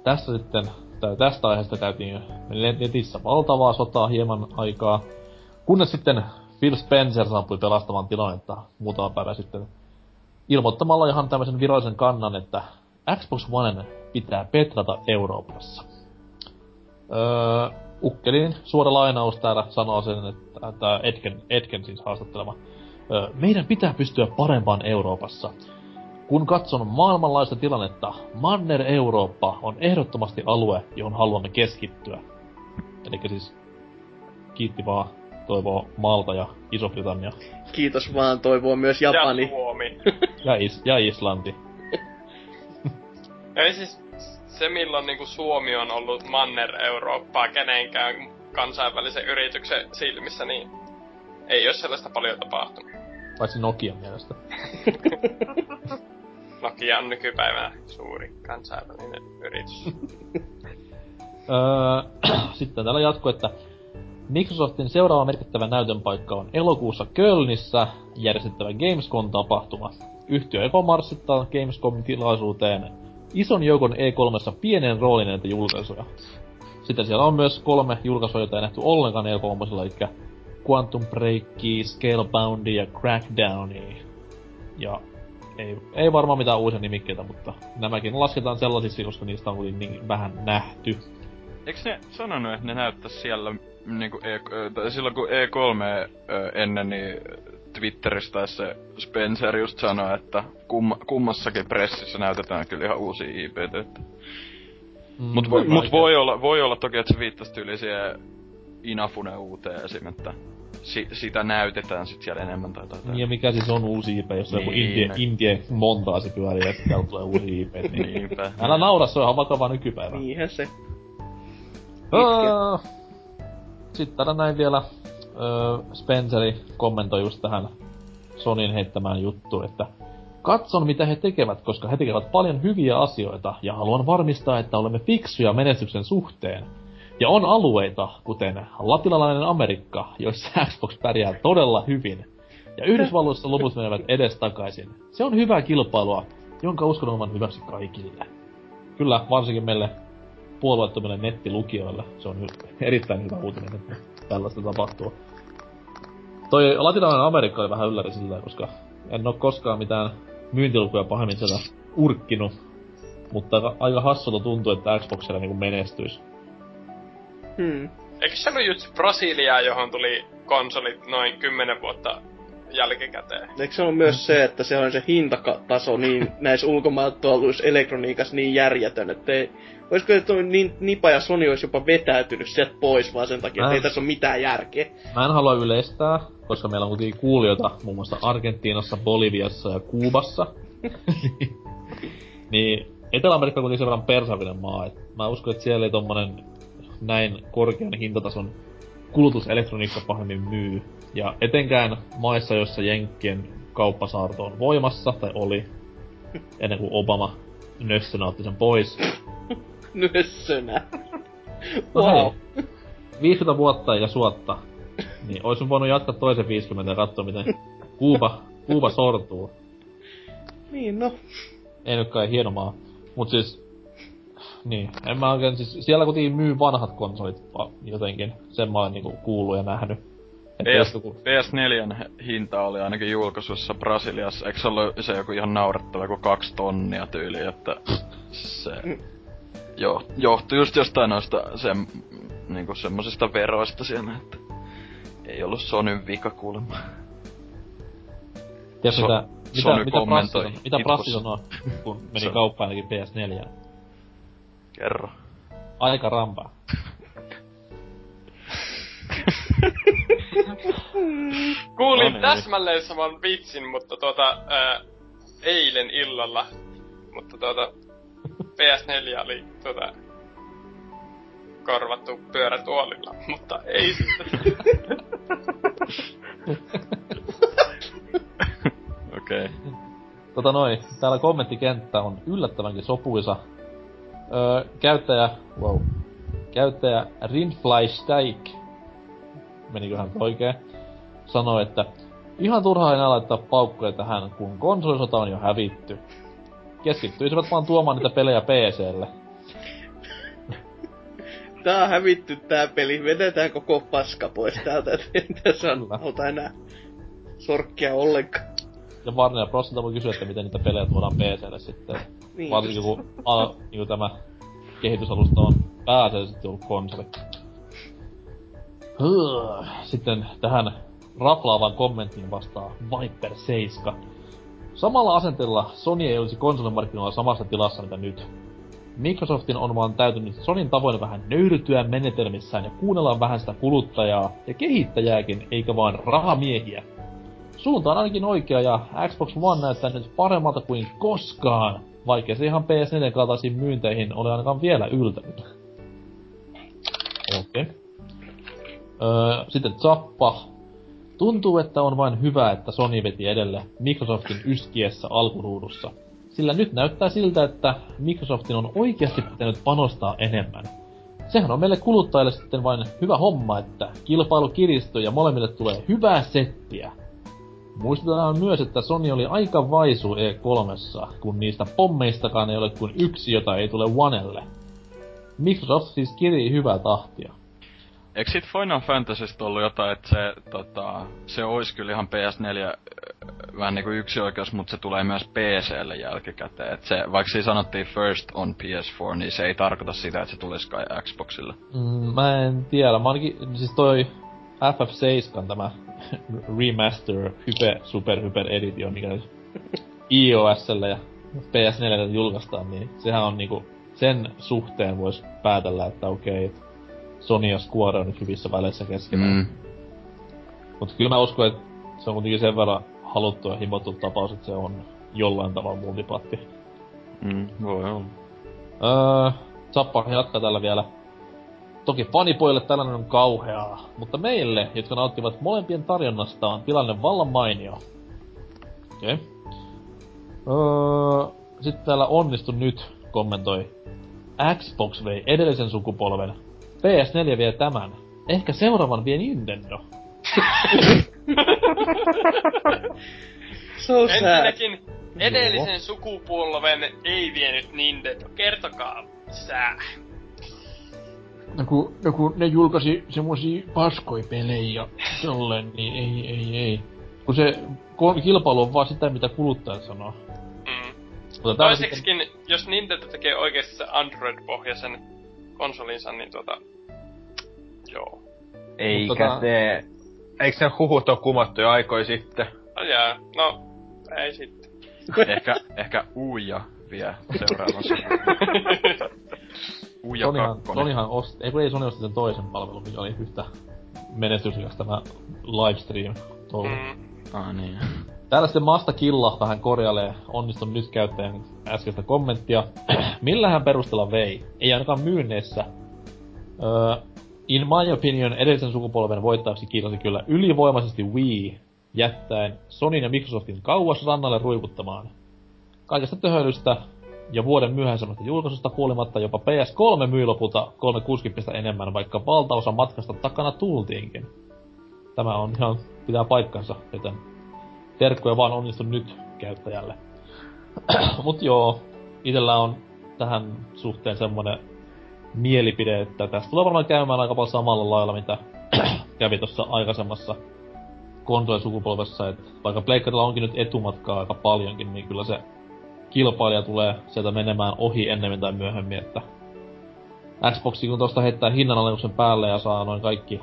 tässä sitten, tai tästä aiheesta käytiin netissä valtavaa sotaa hieman aikaa, kunnes sitten Phil Spencer saapui pelastamaan tilannetta muutama päivä sitten ilmoittamalla ihan tämmöisen virallisen kannan, että Xbox One pitää petrata Euroopassa. Öö, Ukkelin suora lainaus täällä sanoo sen, että, että Edgen, Edgen siis haastattelema. Öö, meidän pitää pystyä parempaan Euroopassa. Kun katson maailmanlaista tilannetta, Manner Eurooppa on ehdottomasti alue, johon haluamme keskittyä. Eli siis kiitti vaan toivoo Malta ja Iso-Britannia. Kiitos vaan, toivoo myös Japani. Ja Suomi. *laughs* Ja, is- ja Islanti. *laughs* Ei siis se milloin niinku Suomi on ollut Manner-Eurooppaa kenenkään kansainvälisen yrityksen silmissä, niin ei ole sellaista paljon tapahtunut. Paitsi Nokian mielestä. *laughs* Nokia on nykypäivänä suuri kansainvälinen yritys. öö, *clears throat* sitten täällä jatkuu, että Microsoftin seuraava merkittävä näytön paikka on elokuussa Kölnissä järjestettävä Gamescom-tapahtuma. Yhtiö aikoo marssittaa Gamescom-tilaisuuteen ison joukon E3 pienen roolin näitä julkaisuja. Sitten siellä on myös kolme julkaisua, joita ei nähty ollenkaan E3, eli Quantum Breakia, Scaleboundi ja Crackdownia. Ja ei, ei varmaan mitään uusia nimikkeitä, mutta nämäkin lasketaan sellaisiksi, koska niistä on niin vähän nähty. Eikö ne sanonut, että ne näyttäis siellä niinku e, tai silloin kun E3 ö, ennen, niin Twitterissä taisi se Spencer just sanoi, että kumma, kummassakin pressissä näytetään kyllä ihan uusia IPtä. Että. Mm, Mut, voi, mut voi, olla, voi olla toki, että se viittasi tyyli siihen Inafune uuteen esim, että si, sitä näytetään sit siellä enemmän tai tai. Niin ja mikä siis on uusi IP, jos on joku Niin. Indie, Indie montaasi pyörii ja sitten tulee uusi IP. Niin. Niinpä. Älä naura, se on ihan vakavaa nykypäivää. Niinhän se. Aa, Sitten täällä näin vielä öö, Spenceri kommentoi just tähän Sonin heittämään juttuun, että Katson mitä he tekevät, koska he tekevät paljon hyviä asioita ja haluan varmistaa, että olemme fiksuja menestyksen suhteen. Ja on alueita, kuten latinalainen Amerikka, joissa *laughs* Xbox pärjää todella hyvin. Ja Yhdysvalloissa loput menevät edestakaisin. Se on hyvää kilpailua, jonka uskon olevan hyväksi kaikille. Kyllä, varsinkin meille puolueettomille nettilukijoille. Se on erittäin hyvä uutinen, että tällaista tapahtuu. Toi latinalainen Amerikka oli vähän ylläri sillä, koska en oo koskaan mitään myyntilukuja pahemmin sieltä urkkinut. Mutta aika, hassulta tuntuu, että Xbox siellä niinku menestyisi. Hmm. Eikö se ollut just Brasiliaa, johon tuli konsolit noin 10 vuotta jälkikäteen? Eikö se ole myös se, että se on se hintataso niin näissä ulkomailta tuolla elektroniikassa niin järjetön, että ei, olisiko että toi niin, Nipa ja Sony olisi jopa vetäytynyt sieltä pois vaan sen takia, että ei tässä ole mitään järkeä. Mä en halua yleistää, koska meillä on kuitenkin kuulijoita muun muassa Argentiinassa, Boliviassa ja Kuubassa. *laughs* niin Etelä-Amerikka on kuitenkin sen verran persavinen maa, että mä uskon, että siellä ei tommonen näin korkean hintatason kulutuselektroniikka pahemmin myy. Ja etenkään maissa, joissa Jenkkien kauppasaarto on voimassa, tai oli, ennen kuin Obama nössönä otti sen pois. *laughs* Nössönä. No wow. hei, 50 vuotta ja suotta. Niin oisin voinut jatkaa toisen 50 ja katsoa miten Kuuba, Kuuba sortuu. Niin no. Ei nyt kai hieno maa. Mut siis, niin, en mä oikein, siis siellä kuitenkin myy vanhat konsolit jotenkin. Sen mä oon niinku kuullut ja nähnyt. Jos PS, joku, PS4 hinta oli ainakin julkaisussa Brasiliassa, eikö se ollut se joku ihan naurettava, joku kaksi tonnia tyyli, että se jo, johtui just jostain noista sem, niinku semmosista veroista siellä, että ei ollut Sonyn vika kuulemma. tiedätkö So- mitä, mitä, Sony mitä, Brassi, mitä Brassi itkussa. sanoo, kun meni *laughs* kauppaan ainakin PS4. Kerro. Aika rampaa. *laughs* Kuulin No niin. täsmälleen saman vitsin, mutta tuota, ää, eilen illalla. Mutta tuota, PS4 oli tuota, korvattu pyörätuolilla, mutta ei sitten. *laughs* Okei. Okay. Tota noin, täällä kommenttikenttä on yllättävänkin sopuisa. Öö, käyttäjä, wow. Käyttäjä Rinfly Steak, meniköhän oikein, sanoi, että ihan turhaa enää laittaa paukkuja tähän, kun konsolisota on jo hävitty. Keskittyisivät vaan tuomaan niitä pelejä PClle. Tää on hävitty tää peli. Vedetään koko paska pois täältä, et en tässä auta enää sorkkia ollenkaan. Ja Warner Brosilta voi kysyä, että miten niitä pelejä tuodaan PClle sitten. Niin Varsinkin just. kun a, niin tämä kehitysalusta on pääasiallisesti ollut konsoli. Sitten tähän raflaavaan kommenttiin vastaa Viper 7. Samalla asenteella Sony ei olisi konsolimarkkinoilla samassa tilassa mitä nyt. Microsoftin on vaan täytynyt Sonin tavoin vähän nöyrytyä menetelmissään ja kuunnella vähän sitä kuluttajaa ja kehittäjääkin, eikä vaan rahamiehiä. Suunta on ainakin oikea ja Xbox One näyttää nyt paremmalta kuin koskaan, vaikka se ihan PS4 kaltaisiin myynteihin ole ainakaan vielä yltänyt. Okei. Okay. Öö, sitten Zappa. Tuntuu, että on vain hyvä, että Sony veti edelle Microsoftin yskiessä alkuruudussa. Sillä nyt näyttää siltä, että Microsoftin on oikeasti pitänyt panostaa enemmän. Sehän on meille kuluttajille sitten vain hyvä homma, että kilpailu kiristyy ja molemmille tulee hyvää settiä. Muistetaan myös, että Sony oli aika vaisu E3, kun niistä pommeistakaan ei ole kuin yksi, jota ei tule Onelle. Microsoft siis kirii hyvää tahtia. Eikö sit Final Fantasystä ollut jotain, että se, tota, se olisi kyllä ihan PS4 äh, vähän niinku yksi oikeus, mutta se tulee myös PClle jälkikäteen. Et se, vaikka siinä sanottiin first on PS4, niin se ei tarkoita sitä, että se tulisikaan Xboxille. Mm, mä en tiedä, mä ainakin, siis toi FF7 tämä *laughs* remaster hyper, super hyper edition, mikä nyt iOSlle ja PS4 julkaistaan, niin sehän on niinku, sen suhteen vois päätellä, että okei, et Sony ja Square on nyt hyvissä väleissä keskenään. Mm. Mutta kyllä mä uskon, että se on kuitenkin sen verran haluttu ja himottu tapaus, että se on jollain tavalla multipatti. Mm, voi olla. Öö, Zappa jatkaa tällä vielä. Toki fanipoille tällainen on kauheaa, mutta meille, jotka nauttivat molempien tarjonnasta, on tilanne vallan mainio. Okei. Okay. Öö, sitten täällä onnistu nyt kommentoi. Xbox vei edellisen sukupolven. PS4 vie tämän. Ehkä seuraavan vie Nintendo. *laughs* So. Ensinnäkin edellisen sukupolven ei vienyt Nintendo. Kertokaa sää. No kun, no kun ne julkaisi semmosia paskoi pelejä ja tolleen, niin ei, ei, ei. Kun se ko- kilpailu on vaan sitä, mitä kuluttajat sanoo. Mm. Mutta täällä sitten, Toiseksikin, jos Nintendo tekee oikeesti se Android-pohjaisen konsolinsa, niin tota... Joo. Eikä tota- se... Eikö se huhut on kumottu jo aikoi sitten? No jää, no, ei sitten. ehkä, ehkä Uija vie seuraavan *laughs* Uija Sonyhan. Sonyhan osti, ei kun ei Sony osti sen toisen palvelun, mikä oli yhtä menestyksekäs tämä livestream touhu. Mm. Ah niin. Täällä sitten Masta Killa vähän korjailee onnistunut nyt käyttäjän äskeistä kommenttia. *clears throat* Millähän perusteella vei? Ei ainakaan myynneissä. Öö, in my opinion edellisen sukupolven voittajaksi kiitosi kyllä ylivoimaisesti Wii, jättäen Sonin ja Microsoftin kauas rannalle ruikuttamaan. Kaikesta töhöilystä ja vuoden myöhäisemmästä julkaisusta huolimatta jopa PS3 myi lopulta 360 enemmän, vaikka valtaosa matkasta takana tultiinkin. Tämä on ihan, pitää paikkansa, joten terkkuja vaan onnistu nyt käyttäjälle. *clears throat* Mut joo, itellä on tähän suhteen semmonen mielipide, että tästä tulee varmaan käymään aika paljon samalla lailla, mitä *clears throat* kävi tuossa aikaisemmassa konsolisukupolvessa, että vaikka Pleikkarilla onkin nyt etumatkaa aika paljonkin, niin kyllä se kilpailija tulee sieltä menemään ohi ennemmin tai myöhemmin, että Xbox kun tosta heittää hinnanalennuksen päälle ja saa noin kaikki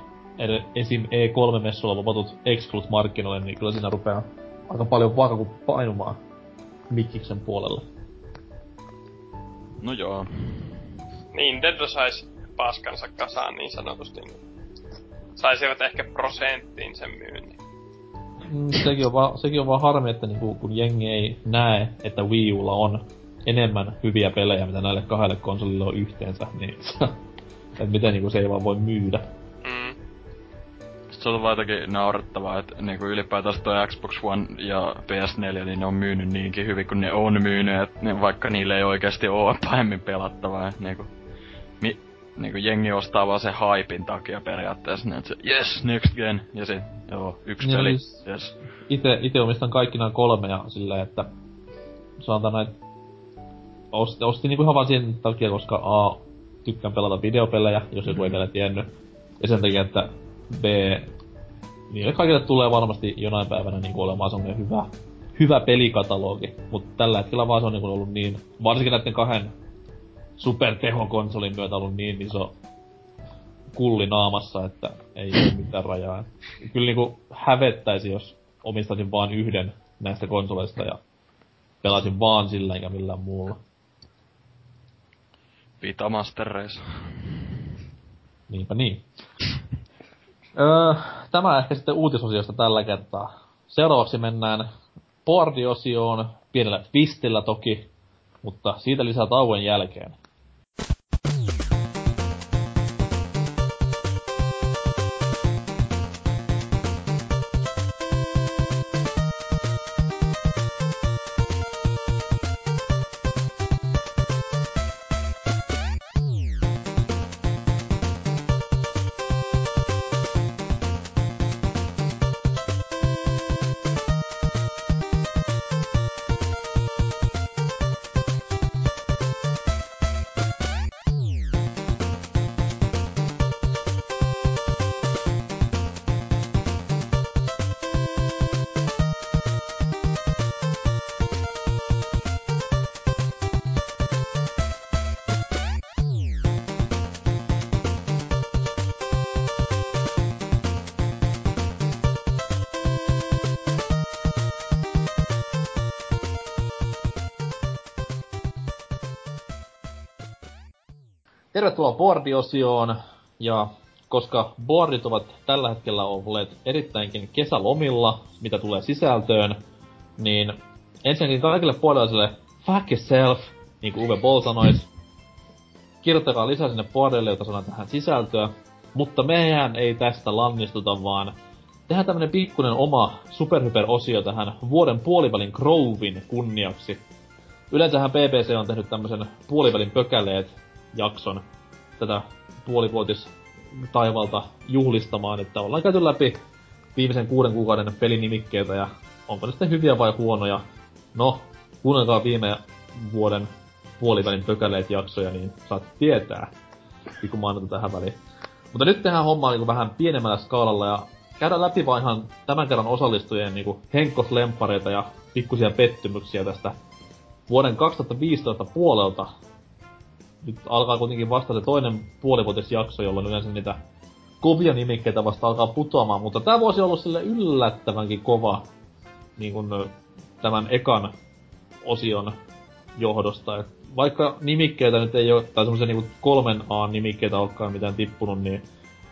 esim. E3-messuilla vapatut exclut markkinoille, niin kyllä siinä rupeaa aika paljon vakaku painumaan Mikkiksen puolelle. No joo. Nintendo sais paskansa kasaan niin sanotusti, niin saisivat ehkä prosenttiin sen myynnin. Mm, sekin, on vaan, sekin on vaan harmi, että niinku, kun jengi ei näe, että Wii Ulla on enemmän hyviä pelejä, mitä näille kahdelle konsolille on yhteensä, niin *laughs* että miten niinku se ei vaan voi myydä. Mm. Se on vaan jotenkin naurettavaa, että niinku ylipäätään toi Xbox One ja PS4, niin ne on myynyt niinkin hyvin kuin ne on myynyt, että ne, vaikka niille ei oikeasti oo *laughs* pahemmin pelattavaa, että niinku, mi, niinku jengi ostaa vaan se hypin takia periaatteessa, niin että se, yes, next gen, ja se, joo, yksi Niin, peli, siis- yes. Ite, ite omistan kaikki nämä kolme ja silleen, että sanotaan näin, osti, ostin niinku ihan vaan sen takia, koska A, tykkään pelata videopelejä, jos joku ei vielä tiennyt. Ja sen takia, että B, niille kaikille tulee varmasti jonain päivänä niinku olemaan semmonen hyvä, hyvä pelikatalogi. Mutta tällä hetkellä vaan se on niinku ollut niin, varsinkin näiden kahden supertehokonsolin myötä ollut niin iso kulli naamassa, että ei ole mitään rajaa. Kyllä niinku hävettäisi, jos omistaisin vaan yhden näistä konsoleista ja pelasin vaan sillä eikä millään muulla. Vita Master Race. Niinpä niin. öö, tämä ehkä sitten uutisosiosta tällä kertaa. Seuraavaksi mennään boardiosioon, pienellä twistillä toki, mutta siitä lisää tauon jälkeen. Tervetuloa boardiosioon, ja koska boardit ovat tällä hetkellä olleet erittäinkin kesälomilla, mitä tulee sisältöön, niin ensinnäkin kaikille boardilaisille fuck yourself, niin kuin Uwe Boll sanois. Kirjoittakaa lisää sinne boardille, jota saadaan tähän sisältöä. Mutta mehän ei tästä lannistuta, vaan tehdään tämmönen pikkunen oma superhyper-osio tähän vuoden puolivälin Grovin kunniaksi. Yleensähän BBC on tehnyt tämmösen puolivälin pökäleet jakson tätä puolivuotis taivalta juhlistamaan, että ollaan käyty läpi viimeisen kuuden kuukauden pelinimikkeitä ja onko ne sitten hyviä vai huonoja. No, kuunnelkaa viime vuoden puolivälin pökäleet jaksoja, niin saat tietää, pikku mainita tähän väliin. Mutta nyt tehdään hommaa niinku vähän pienemmällä skaalalla ja käydään läpi vaan ihan tämän kerran osallistujien niinku henkkoslempareita ja pikkusia pettymyksiä tästä vuoden 2015 puolelta. Nyt alkaa kuitenkin vasta se toinen puolivuotisjakso, jolloin yleensä niitä kovia nimikkeitä vasta alkaa putoamaan, mutta tämä vuosi on ollut sille yllättävänkin kova niin kun, tämän ekan osion johdosta. Et vaikka nimikkeitä nyt ei ole, tai semmoisia niinku kolmen A nimikkeitä olekaan mitään tippunut, niin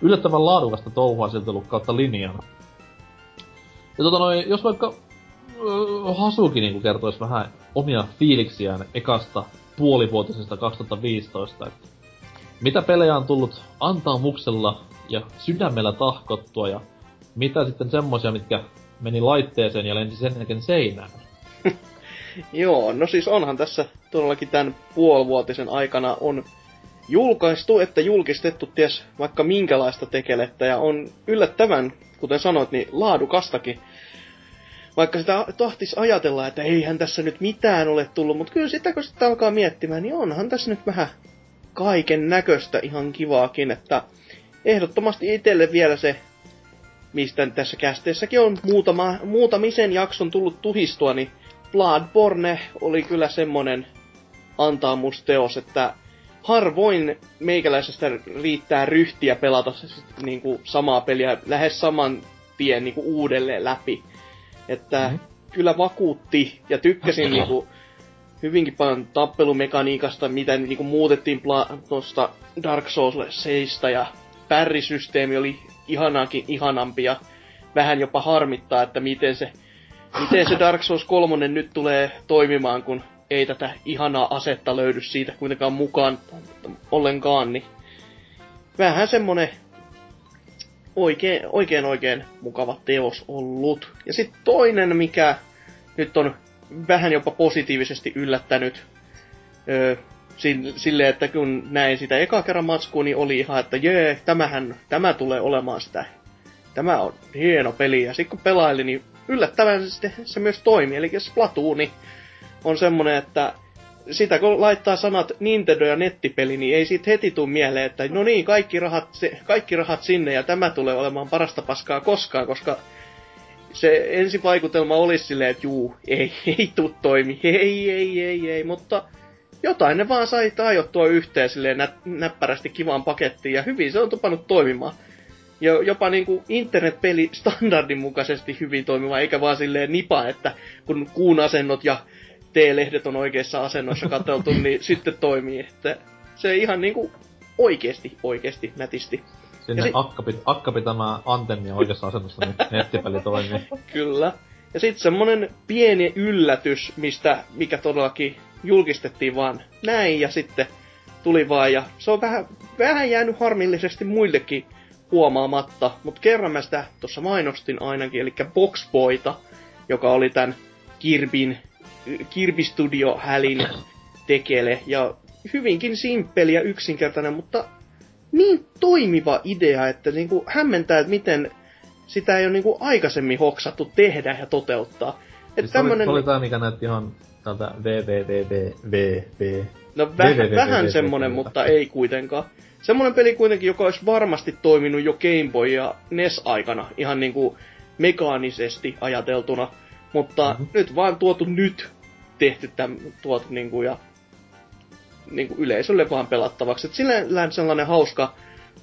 yllättävän laadukasta touhua siltä ollut kautta linjan. Ja tota noin, jos vaikka Hasuki niinku kertois vähän omia fiiliksiään ekasta puolivuotisesta 2015, että mitä pelejä on tullut antaumuksella ja sydämellä tahkottua ja mitä sitten semmosia, mitkä meni laitteeseen ja lensi sen jälkeen seinään. *laughs* Joo, no siis onhan tässä todellakin tämän puolivuotisen aikana on julkaistu, että julkistettu ties vaikka minkälaista tekelettä ja on yllättävän, kuten sanoit, niin laadukastakin. Vaikka sitä tahtis ajatella, että eihän tässä nyt mitään ole tullut, mutta kyllä sitä kun sitä alkaa miettimään, niin onhan tässä nyt vähän kaiken näköistä ihan kivaakin, että ehdottomasti itselle vielä se, mistä tässä kästeessäkin on muutama, muutamisen jakson tullut tuhistua, niin Bloodborne oli kyllä semmonen antaamusteos, että harvoin meikäläisestä riittää ryhtiä pelata sit niinku samaa peliä lähes saman tien niinku uudelleen läpi. Että Mhm. mm-hmm. kyllä vakuutti ja tykkäsin niinku hyvinkin paljon tappelumekaniikasta, mitä niinku muutettiin pla- tuosta Dark Souls 7 ja pärrisysteemi oli ihanaakin ihanampi ja vähän jopa harmittaa, että miten se, miten se Dark Souls 3 nyt tulee toimimaan, kun ei tätä ihanaa asetta löydy siitä kuitenkaan mukaan ollenkaan, niin vähän semmonen oikein, oikein, oikein mukava teos ollut. Ja sitten toinen, mikä nyt on vähän jopa positiivisesti yllättänyt öö, sille, että kun näin sitä eka kerran matskua, niin oli ihan, että jee, tämähän, tämä tulee olemaan sitä. Tämä on hieno peli. Ja sitten kun pelaili, niin yllättävän se, myös toimii. Eli Splatooni on semmonen, että sitä kun laittaa sanat Nintendo ja nettipeli, niin ei siitä heti tule mieleen, että no niin, kaikki rahat, se, kaikki rahat sinne ja tämä tulee olemaan parasta paskaa koskaan, koska se ensivaikutelma olisi silleen, että juu, ei, ei tuu toimi, ei, ei, ei, ei, mutta jotain ne vaan sai tajottua yhteen silleen nä- näppärästi kivaan pakettiin ja hyvin se on tupannut toimimaan. Ja jopa niinku internetpeli standardin mukaisesti hyvin toimiva, eikä vaan silleen nipa, että kun kuun asennot ja T-lehdet on oikeissa asennoissa katseltu, niin *laughs* sitten toimii. Että se ihan niinku oikeesti, oikeesti nätisti. Sinne si- akkapi, akkapi tämä antenni oikeassa asennossa, niin nettipeli toimii. *laughs* Kyllä. Ja sitten semmonen pieni yllätys, mistä, mikä todellakin julkistettiin vaan näin ja sitten tuli vaan ja se on vähän, vähän jäänyt harmillisesti muillekin huomaamatta, mutta kerran mä sitä tuossa mainostin ainakin, eli Boxboyta, joka oli tämän Kirbin, Kirby Studio Hälin tekele ja hyvinkin simppeli ja yksinkertainen, mutta niin toimiva idea, että niinku hämmentää, että miten sitä ei ole niinku aikaisemmin hoksattu tehdä ja toteuttaa. Että Siis tämmönen... Se oli tää, mikä näytti ihan tältä www. no väh, vähän semmonen, mutta ei kuitenkaan. Semmonen peli kuitenkin, joka olisi varmasti toiminut jo Game Boy ja NES-aikana ihan niinku mekaanisesti ajateltuna. Mutta Mhm. nyt vaan tuotu nyt tehty täm, tuotu niinku ja niinku yleisölle vaan pelattavaksi. Et sillä sellainen hauska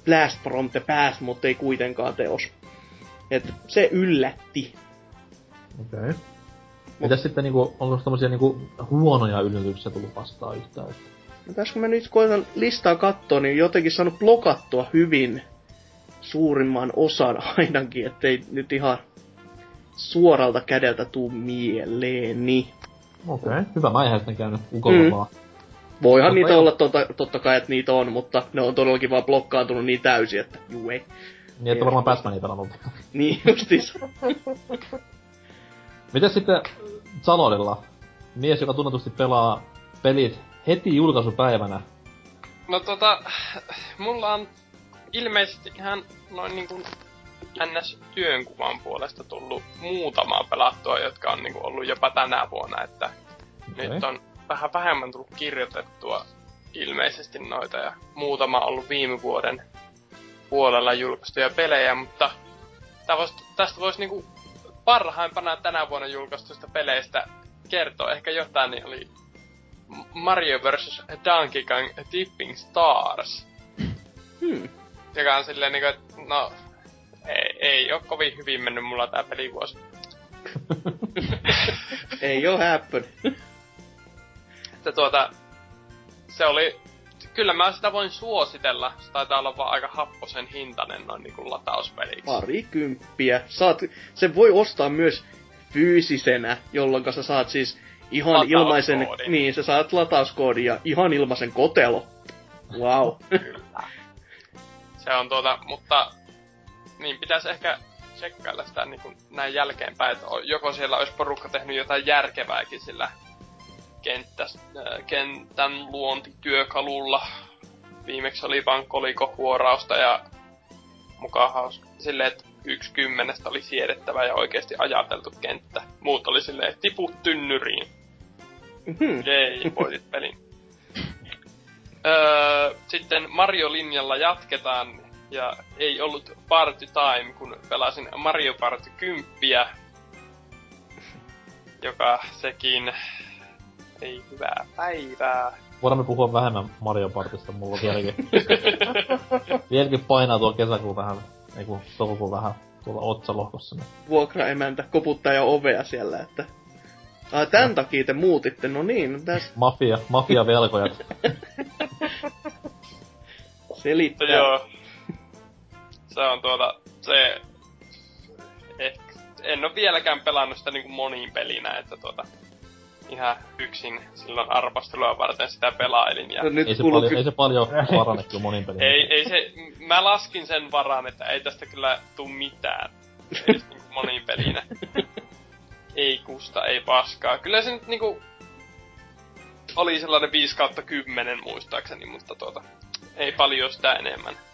blast from the past, mutta ei kuitenkaan teos. Et se yllätti. Okei. Okay. Mitäs sitten niinku, onko tommosia niinku huonoja yllätyksiä tullut vastaan yhtään? Että... No tässä kun mä nyt koitan listaa katsoa, niin jotenkin saanut blokattua hyvin suurimman osan *laughs* ainakin, ettei nyt ihan suoralta kädeltä tuu mieleeni. Okei, okay. hyvä. Mä en ihan sitten käynyt ukolla Mm. vaan. Voihan niitä olla totta, totta kai, että niitä on, mutta ne on todellakin vaan blokkaantunut niin täysin, että juu ei. Niin, että varmaan Batmania pelannut. *laughs* Niin justiis. *laughs* Miten sitten Zalorilla? Mies, joka tunnetusti pelaa pelit heti julkaisupäivänä. No tota, mulla on ilmeisesti ihan noin niinku NS-työnkuvan puolesta tullut muutamaa pelattua, jotka on niinku ollut jopa tänä vuonna, että Okei. nyt on vähän vähemmän tullut kirjoitettua ilmeisesti noita ja muutama ollut viime vuoden puolella julkaistuja pelejä, mutta vois, tästä voisi niinku parhaimpana tänä vuonna julkaistuista peleistä kertoa ehkä jotain, niin oli Mario vs. Donkey Kong Tipping Stars. Hmm. Joka on silleen niinku, että no, ei, ei oo kovin hyvin mennyt mulla tää pelivuosi. *laughs* ei oo happen. Että tuota, se oli, kyllä mä sitä voin suositella. Se taitaa olla vaan aika happosen hintainen noin niinku latauspeliksi. Pari kymppiä. Saat, se voi ostaa myös fyysisenä, jolloin sä saat siis ihan ilmaisen... Niin, sä saat latauskoodin ja ihan ilmaisen kotelo. Wow. Kyllä. Se on tuota, mutta niin pitäisi ehkä tsekkailla sitä niin kuin näin jälkeenpäin, että joko siellä olisi porukka tehnyt jotain järkevääkin sillä kenttäs, äh, kentän luontityökalulla. Viimeksi oli vaan kolikohuorausta ja mukaan hauska. Silleen, että yksi kymmenestä oli siedettävä ja oikeasti ajateltu kenttä. Muut oli silleen, että tipu tynnyriin. Mhm. Jei, voitit pelin. *laughs* Öö, sitten Mario-linjalla jatketaan, ja ei ollut party time, kun pelasin Mario Party 10, joka sekin ei hyvää päivää. Voidaan me puhua vähemmän Mario Partista, mulla on vieläkin, *laughs* vieläkin painaa tuo kesäkuun vähän, ei kun toukokuun vähän tuolla otsalohkossa. Niin. Vuokraemäntä koputtaa jo ovea siellä, että Ai, tän takia te muutitte, no niin, no tässä Mafia, mafiavelkojat. *laughs* selittää. Mutta joo. Se on tuota, se... Eh, en oo vieläkään pelannut sitä niinku moniin pelinä, että tuota... Ihan yksin silloin arvostelua varten sitä pelailin ja... No, nyt ei, se paljon, ky- ei se paljon *laughs* parane kyllä monin pelin. Ei, ei se, mä laskin sen varaan, että ei tästä kyllä tuu mitään. Edes niinku moniin pelinä. *laughs* ei kusta, ei paskaa. Kyllä se nyt niinku... Oli sellainen 5 kautta 10 muistaakseni, mutta tuota... Ei paljon sitä enemmän.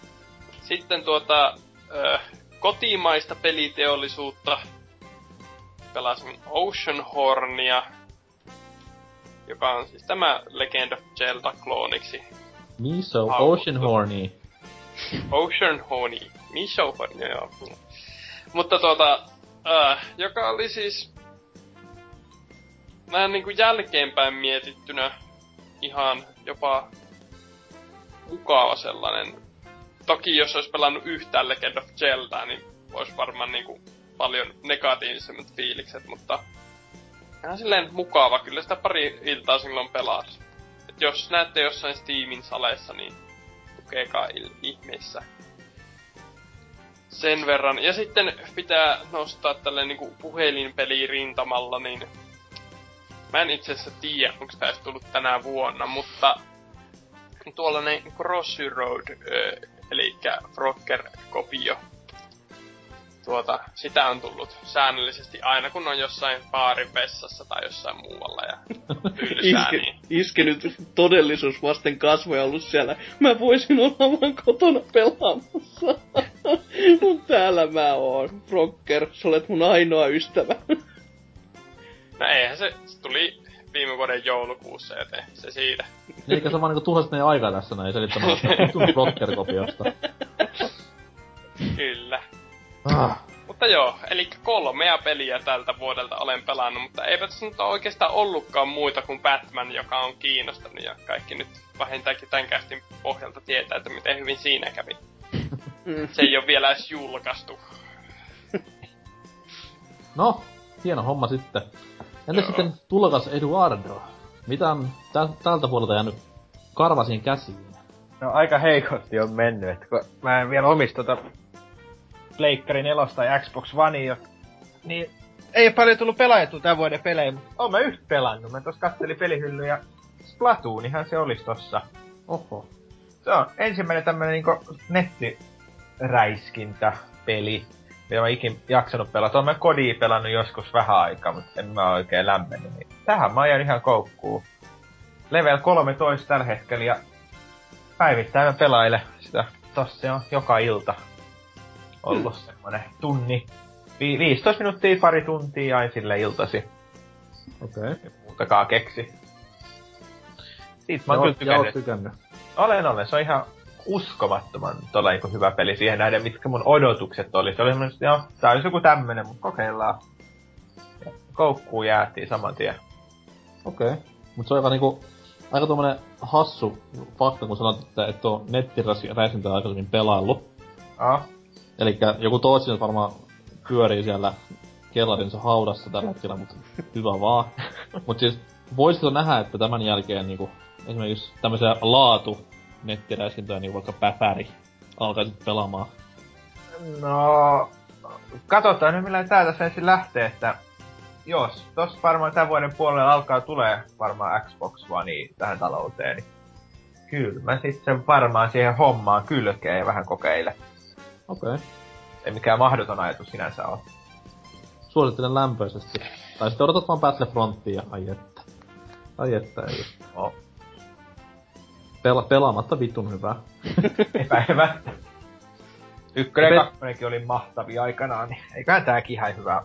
Sitten tuota... Ö, kotimaista peliteollisuutta. Pelasin Ocean Hornia. Joka on siis tämä Legend of Zelda klooniksi Miso. Ocean Horny. Ocean Honey. Miso Honey, joo. Mutta tuota, äh, joka oli siis vähän niinku jälkeenpäin mietittynä ihan jopa mukava sellainen. Toki jos olisi pelannut yhtään Legend of Zeldaa, niin olisi varmaan niinku paljon negatiivisemmat fiilikset, mutta ihan silleen mukava. Kyllä sitä pari iltaa silloin pelasi. Et jos näette jossain Steamin saleissa, niin tukekaa il- ihmeessä. Sen verran. Ja sitten pitää nostaa tälle niinku puhelinpeli rintamalla, niin mä en itse asiassa tiedä, onko edes tullut tänä vuonna, mutta tuollainen Crossy Road, eli Frogger-kopio. Tuota, sitä on tullut säännöllisesti aina, kun on jossain baarin vessassa tai jossain muualla ja tylsää, Iske, niin iskenyt todellisuus vasten kasvoja ollut siellä. Mä voisin olla vaan kotona pelaamassa. *laughs* Mut täällä mä oon. Frocker, sä olet mun ainoa ystävä. No eihän se, se tuli viime vuoden joulukuussa, joten se siitä. Eikä se vaan niinku tuhlasit meidän aikaa tässä näin selittämään sitä Blocker-kopiosta. Kyllä. Ah. Mutta joo, eli kolmea peliä tältä vuodelta olen pelannut, mutta eipä tässä nyt oikeastaan ollutkaan muita kuin Batman, joka on kiinnostanut ja kaikki nyt vähintäänkin tämän kästin pohjalta tietää, että miten hyvin siinä kävi. Mm. Se ei ole vielä edes julkaistu. No, hieno homma sitten. Entä Joo. sitten tulokas Eduardo? Mitä on tä- tältä puolelta jäänyt karvasiin käsiin? No aika heikosti on mennyt, että kun mä en vielä omista tota Pleikkari 4 tai Xbox Onea, niin ei ole paljon tullut pelaajattu tämän vuoden pelejä, mutta oon mä yhtä pelannut. Mä tossa kattelin pelihylly ja Splatoonihan se olisi tossa. Oho. Se on ensimmäinen tämmönen niinku nettiräiskintäpeli, mitä mä ikin jaksanut pelata. Oon mä kodia pelannut joskus vähän aikaa, mutta en mä oikein lämmennyt. Niin tähän mä ajan ihan koukkuun. Level 13 tällä hetkellä ja päivittäin mä pelailen sitä. Tossa se on joka ilta ollut hmm. semmonen tunni. Vi- 15 minuuttia, pari tuntia aina sille iltasi. Okei. Okay. Muutakaan keksi. Siitä mä oon kyllä Ja tykännyt. tykännyt. Olen, olen. Se on ihan uskomattoman tolla niinku hyvä peli siihen nähden, mitkä mun odotukset oli. Se oli semmoinen, joo, tää olisi joku tämmönen, mutta kokeillaan. Ja koukkuun jäätiin saman tien. Okei. Okay. Mut se on aika niinku, aika tommonen hassu fakta, kun sanot, että et oo nettiräisintää aikaisemmin pelaillut. Ah, Elikkä joku toisin varmaan pyörii siellä kellarinsa haudassa tällä hetkellä, mutta hyvä vaan. *laughs* Mut siis, voisitko nähdä, että tämän jälkeen niinku, esimerkiksi tämmöisiä laatu nettiräiskintöjä, niin vaikka Päfäri, alkaisit pelaamaan? no... Katsotaan nyt millä tää tässä ensin lähtee, että jos tossa varmaan tämän vuoden puolella alkaa tulee varmaan Xbox One tähän talouteen, niin kyllä mä sit sen varmaan siihen hommaan kylkeen ja vähän kokeile. Okei. Okay. Ei mikään mahdoton ajatus sinänsä ole. Suosittelen lämpöisesti. Tai sitten odotat vaan Battlefrontia, ai että. Ai että, ei. No, Pela- pelaamatta vitun hyvää. *laughs* epäilemättä. Ykkönen Ja pet- kakkonenkin oli mahtavia aikanaan, niin eiköhän tääkin ihan hyvää.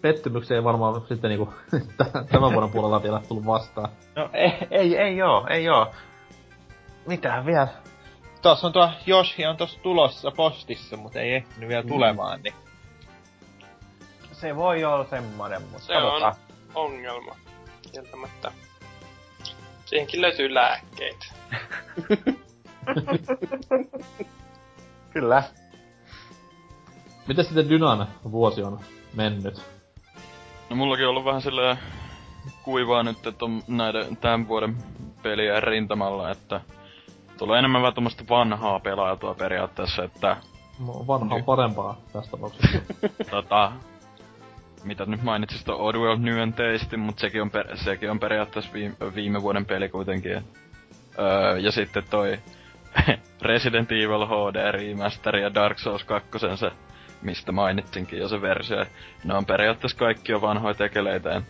Pettymyksiä ei varmaan sitten niinku *laughs* tä- tämän vuoden puolella vielä tullut vastaan. No ei, ei, ei oo, ei oo. Mitään vielä? Tuossa on tuo Yoshi on tossa tulossa postissa, mutta ei ehtinyt vielä tulemaan, niin... Se voi olla semmonen, mutta Se on katsotaan. ongelma. Kieltämättä. Siihenkin löytyy lääkkeitä. *laughs* Kyllä. Miten sitten Dynan vuosi on mennyt? No mullakin on ollut vähän silleen kuivaa nyt, että on näiden tämän vuoden peliä rintamalla, että tulee enemmän vähän tommoista vanhaa pelailtua periaatteessa, että No, vanha on Niin. parempaa tässä tapauksessa. tota, mitä nyt mainitsit, on Oddworld Tasty, mutta sekin on, per, sekin on periaatteessa viime, viime vuoden peli kuitenkin. Öö, ja sitten toi *laughs* Resident Evil HD Remaster ja Dark Souls 2 se, mistä mainitsinkin jo se versio. Ne on periaatteessa kaikki jo vanhoja tekeleitä.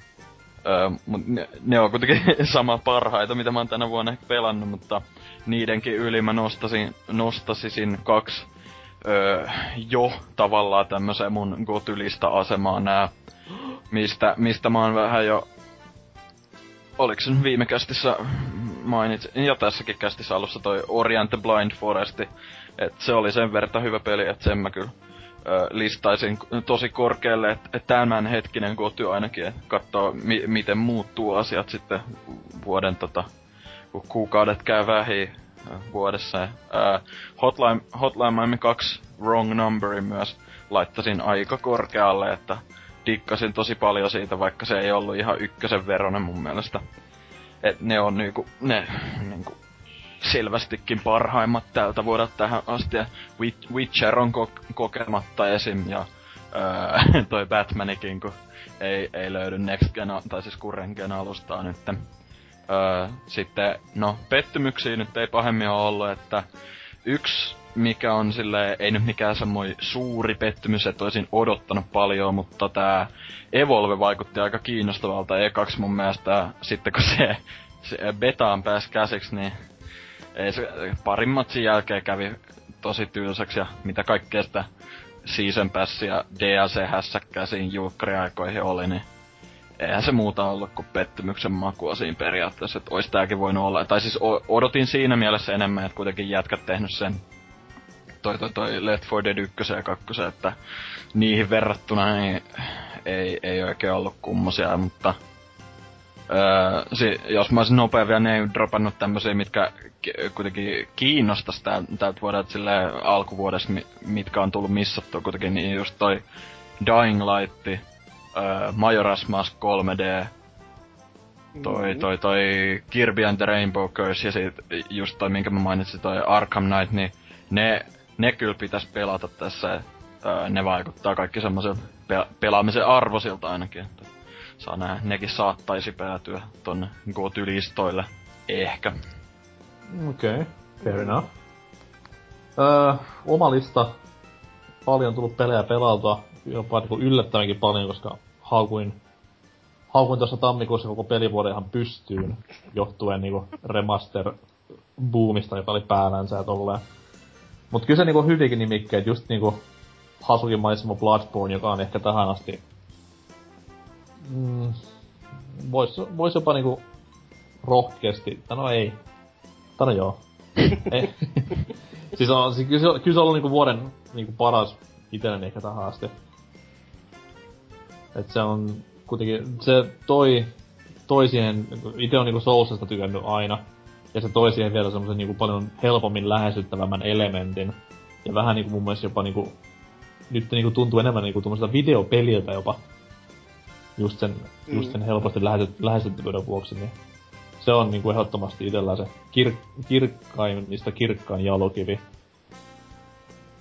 Öö, mut ne, ne on kuitenkin *laughs* sama parhaita, mitä mä oon tänä vuonna ehkä pelannut, mutta niidenkin yli mä nostasin, nostasisin kaksi öö, jo tavallaan tämmöseen mun gotylista asemaan nää, mistä, mistä mä oon vähän jo Oliko se viime kästissä mainitsin, ja tässäkin kästissä alussa toi Orient Blind Foresti, että se oli sen verran hyvä peli, että sen mä kyllä ö, listaisin tosi korkealle, että et tämän hetkinen koty ainakin, että mi- miten muuttuu asiat sitten vuoden tota, kun kuukaudet käy vähin vuodessa. Ja, ää, Hotline, Hotline Miami 2 Wrong Numberin myös laittasin aika korkealle, että dikkasin tosi paljon siitä, vaikka se ei ollut ihan ykkösen veronen mun mielestä. Et ne on niinku, ne niinku selvästikin parhaimmat tältä vuodelta tähän asti. Witcher on ko- kokematta esim. Ja öö, *laughs* toi Batmanikin, kun ei, ei löydy Next Gen, tai siis Current Gen alustaa nytten. Öö, sitten, no, pettymyksiä nyt ei pahemmin ole ollut, että yksi, mikä on sille ei nyt mikään semmoinen suuri pettymys, että olisin odottanut paljon, mutta tää Evolve vaikutti aika kiinnostavalta ekaksi mun mielestä. Sitten kun se, se betaan pääsi käsiksi, niin ei se, parin matsin jälkeen kävi tosi tylsäksi ja mitä kaikkea sitä Season Pass ja DLC-hässäkkää siinä oli, niin eihän se muuta ollut kuin pettymyksen makua siinä periaatteessa, että ois tääkin voinut olla. Tai siis odotin siinä mielessä enemmän, että kuitenkin jätkät tehnyt sen toi, toi, toi Left 4 Dead 1 ja 2, että niihin verrattuna niin ei, ei oikein ollut kummosia, mutta Öö, si, jos mä olisin nopea vielä name dropannut tämmösiä, mitkä ki- kuitenkin kiinnostais tää, tältä vuodelta silleen alkuvuodesta, mi, mitkä on tullut missattua kuitenkin, niin just toi Dying Light, öö, Majora's Mask 3D, toi, toi, toi Kirby and the Rainbow Curse ja sit just toi, minkä mä mainitsin, toi Arkham Knight, niin ne, ne kyllä pitäis pelata tässä. Öö, ne vaikuttaa kaikki semmoisilta pe- pelaamisen arvosilta ainakin. Että saa nää, nekin saattaisi päätyä tonne GOTY-listoille. Ehkä. Okei, okay, fair enough. Öö, oma lista. Paljon tullut pelejä pelautua, jopa niinku yllättävänkin paljon, koska haukuin, haukuin tuossa tammikuussa koko pelivuoden ihan pystyyn, johtuen niinku remaster boomista, joka oli päällänsä ja tolleen. Mut kyllä se niinku hyvinkin nimikkeet, just niinku Hasukin mainitsema Bloodborne, joka on ehkä tähän asti mm, vois, vois jopa niinku rohkeasti, tai no ei, tai no joo. *laughs* ei. siis on, siis kyllä, se, kyllä se on ollut niinku vuoden niinku paras itelleni ehkä tähän asti. Et se on kuitenkin, se toi, toi siihen, ite on niinku Soulsista tykännyt aina. Ja se toi siihen vielä semmosen niinku paljon helpommin lähestyttävämmän elementin. Ja vähän niinku mun mielestä jopa niinku, nyt niinku tuntuu enemmän niinku tuommoiselta videopeliltä jopa. Just sen, mm. just sen helposti lähesty, lähestyttävyyden vuoksi, niin se on niinku ehdottomasti itellä se kir, kirkkain, niistä kirkkain jalokivi.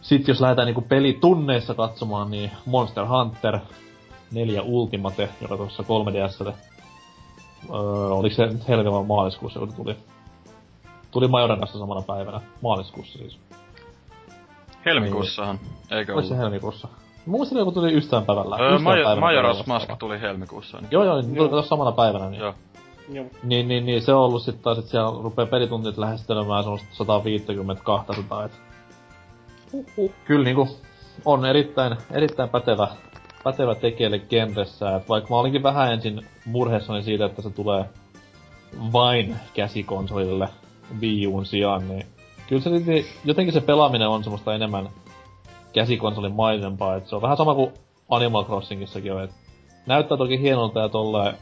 Sitten jos lähdetään niinku pelitunneissa katsomaan, niin Monster Hunter 4 Ultimate, joka tuossa 3DSlle, öö, oliko se nyt helmi vai maaliskuussa, kun tuli? Tuli Majoran kanssa samana päivänä, maaliskuussa siis. Helmikuussahan, eikö Oliko se ollut? helmikuussa? Muistin, kun tuli ystävänpäivällä. Öö, Majo- ystävänpäivänä Majora's. Mask tuli helmikuussa. Niin. Joo, joo, tuli Joo. tuossa samana päivänä. Niin. Joo. Joo. Niin, niin, niin, se on ollut sit taas, että siellä rupee pelituntit lähestelemään semmoista 150-200, et... Kyllä niinku on erittäin, erittäin pätevä, pätevä tekijälle genressä, et vaikka mä olinkin vähän ensin murheessani siitä, että se tulee vain käsikonsolille Wii Uun sijaan, niin kyllä se silti, jotenkin se pelaaminen on semmoista enemmän käsikonsolin maisempaa, et se on vähän sama kuin Animal Crossingissakin on, et näyttää toki hienolta ja tolleen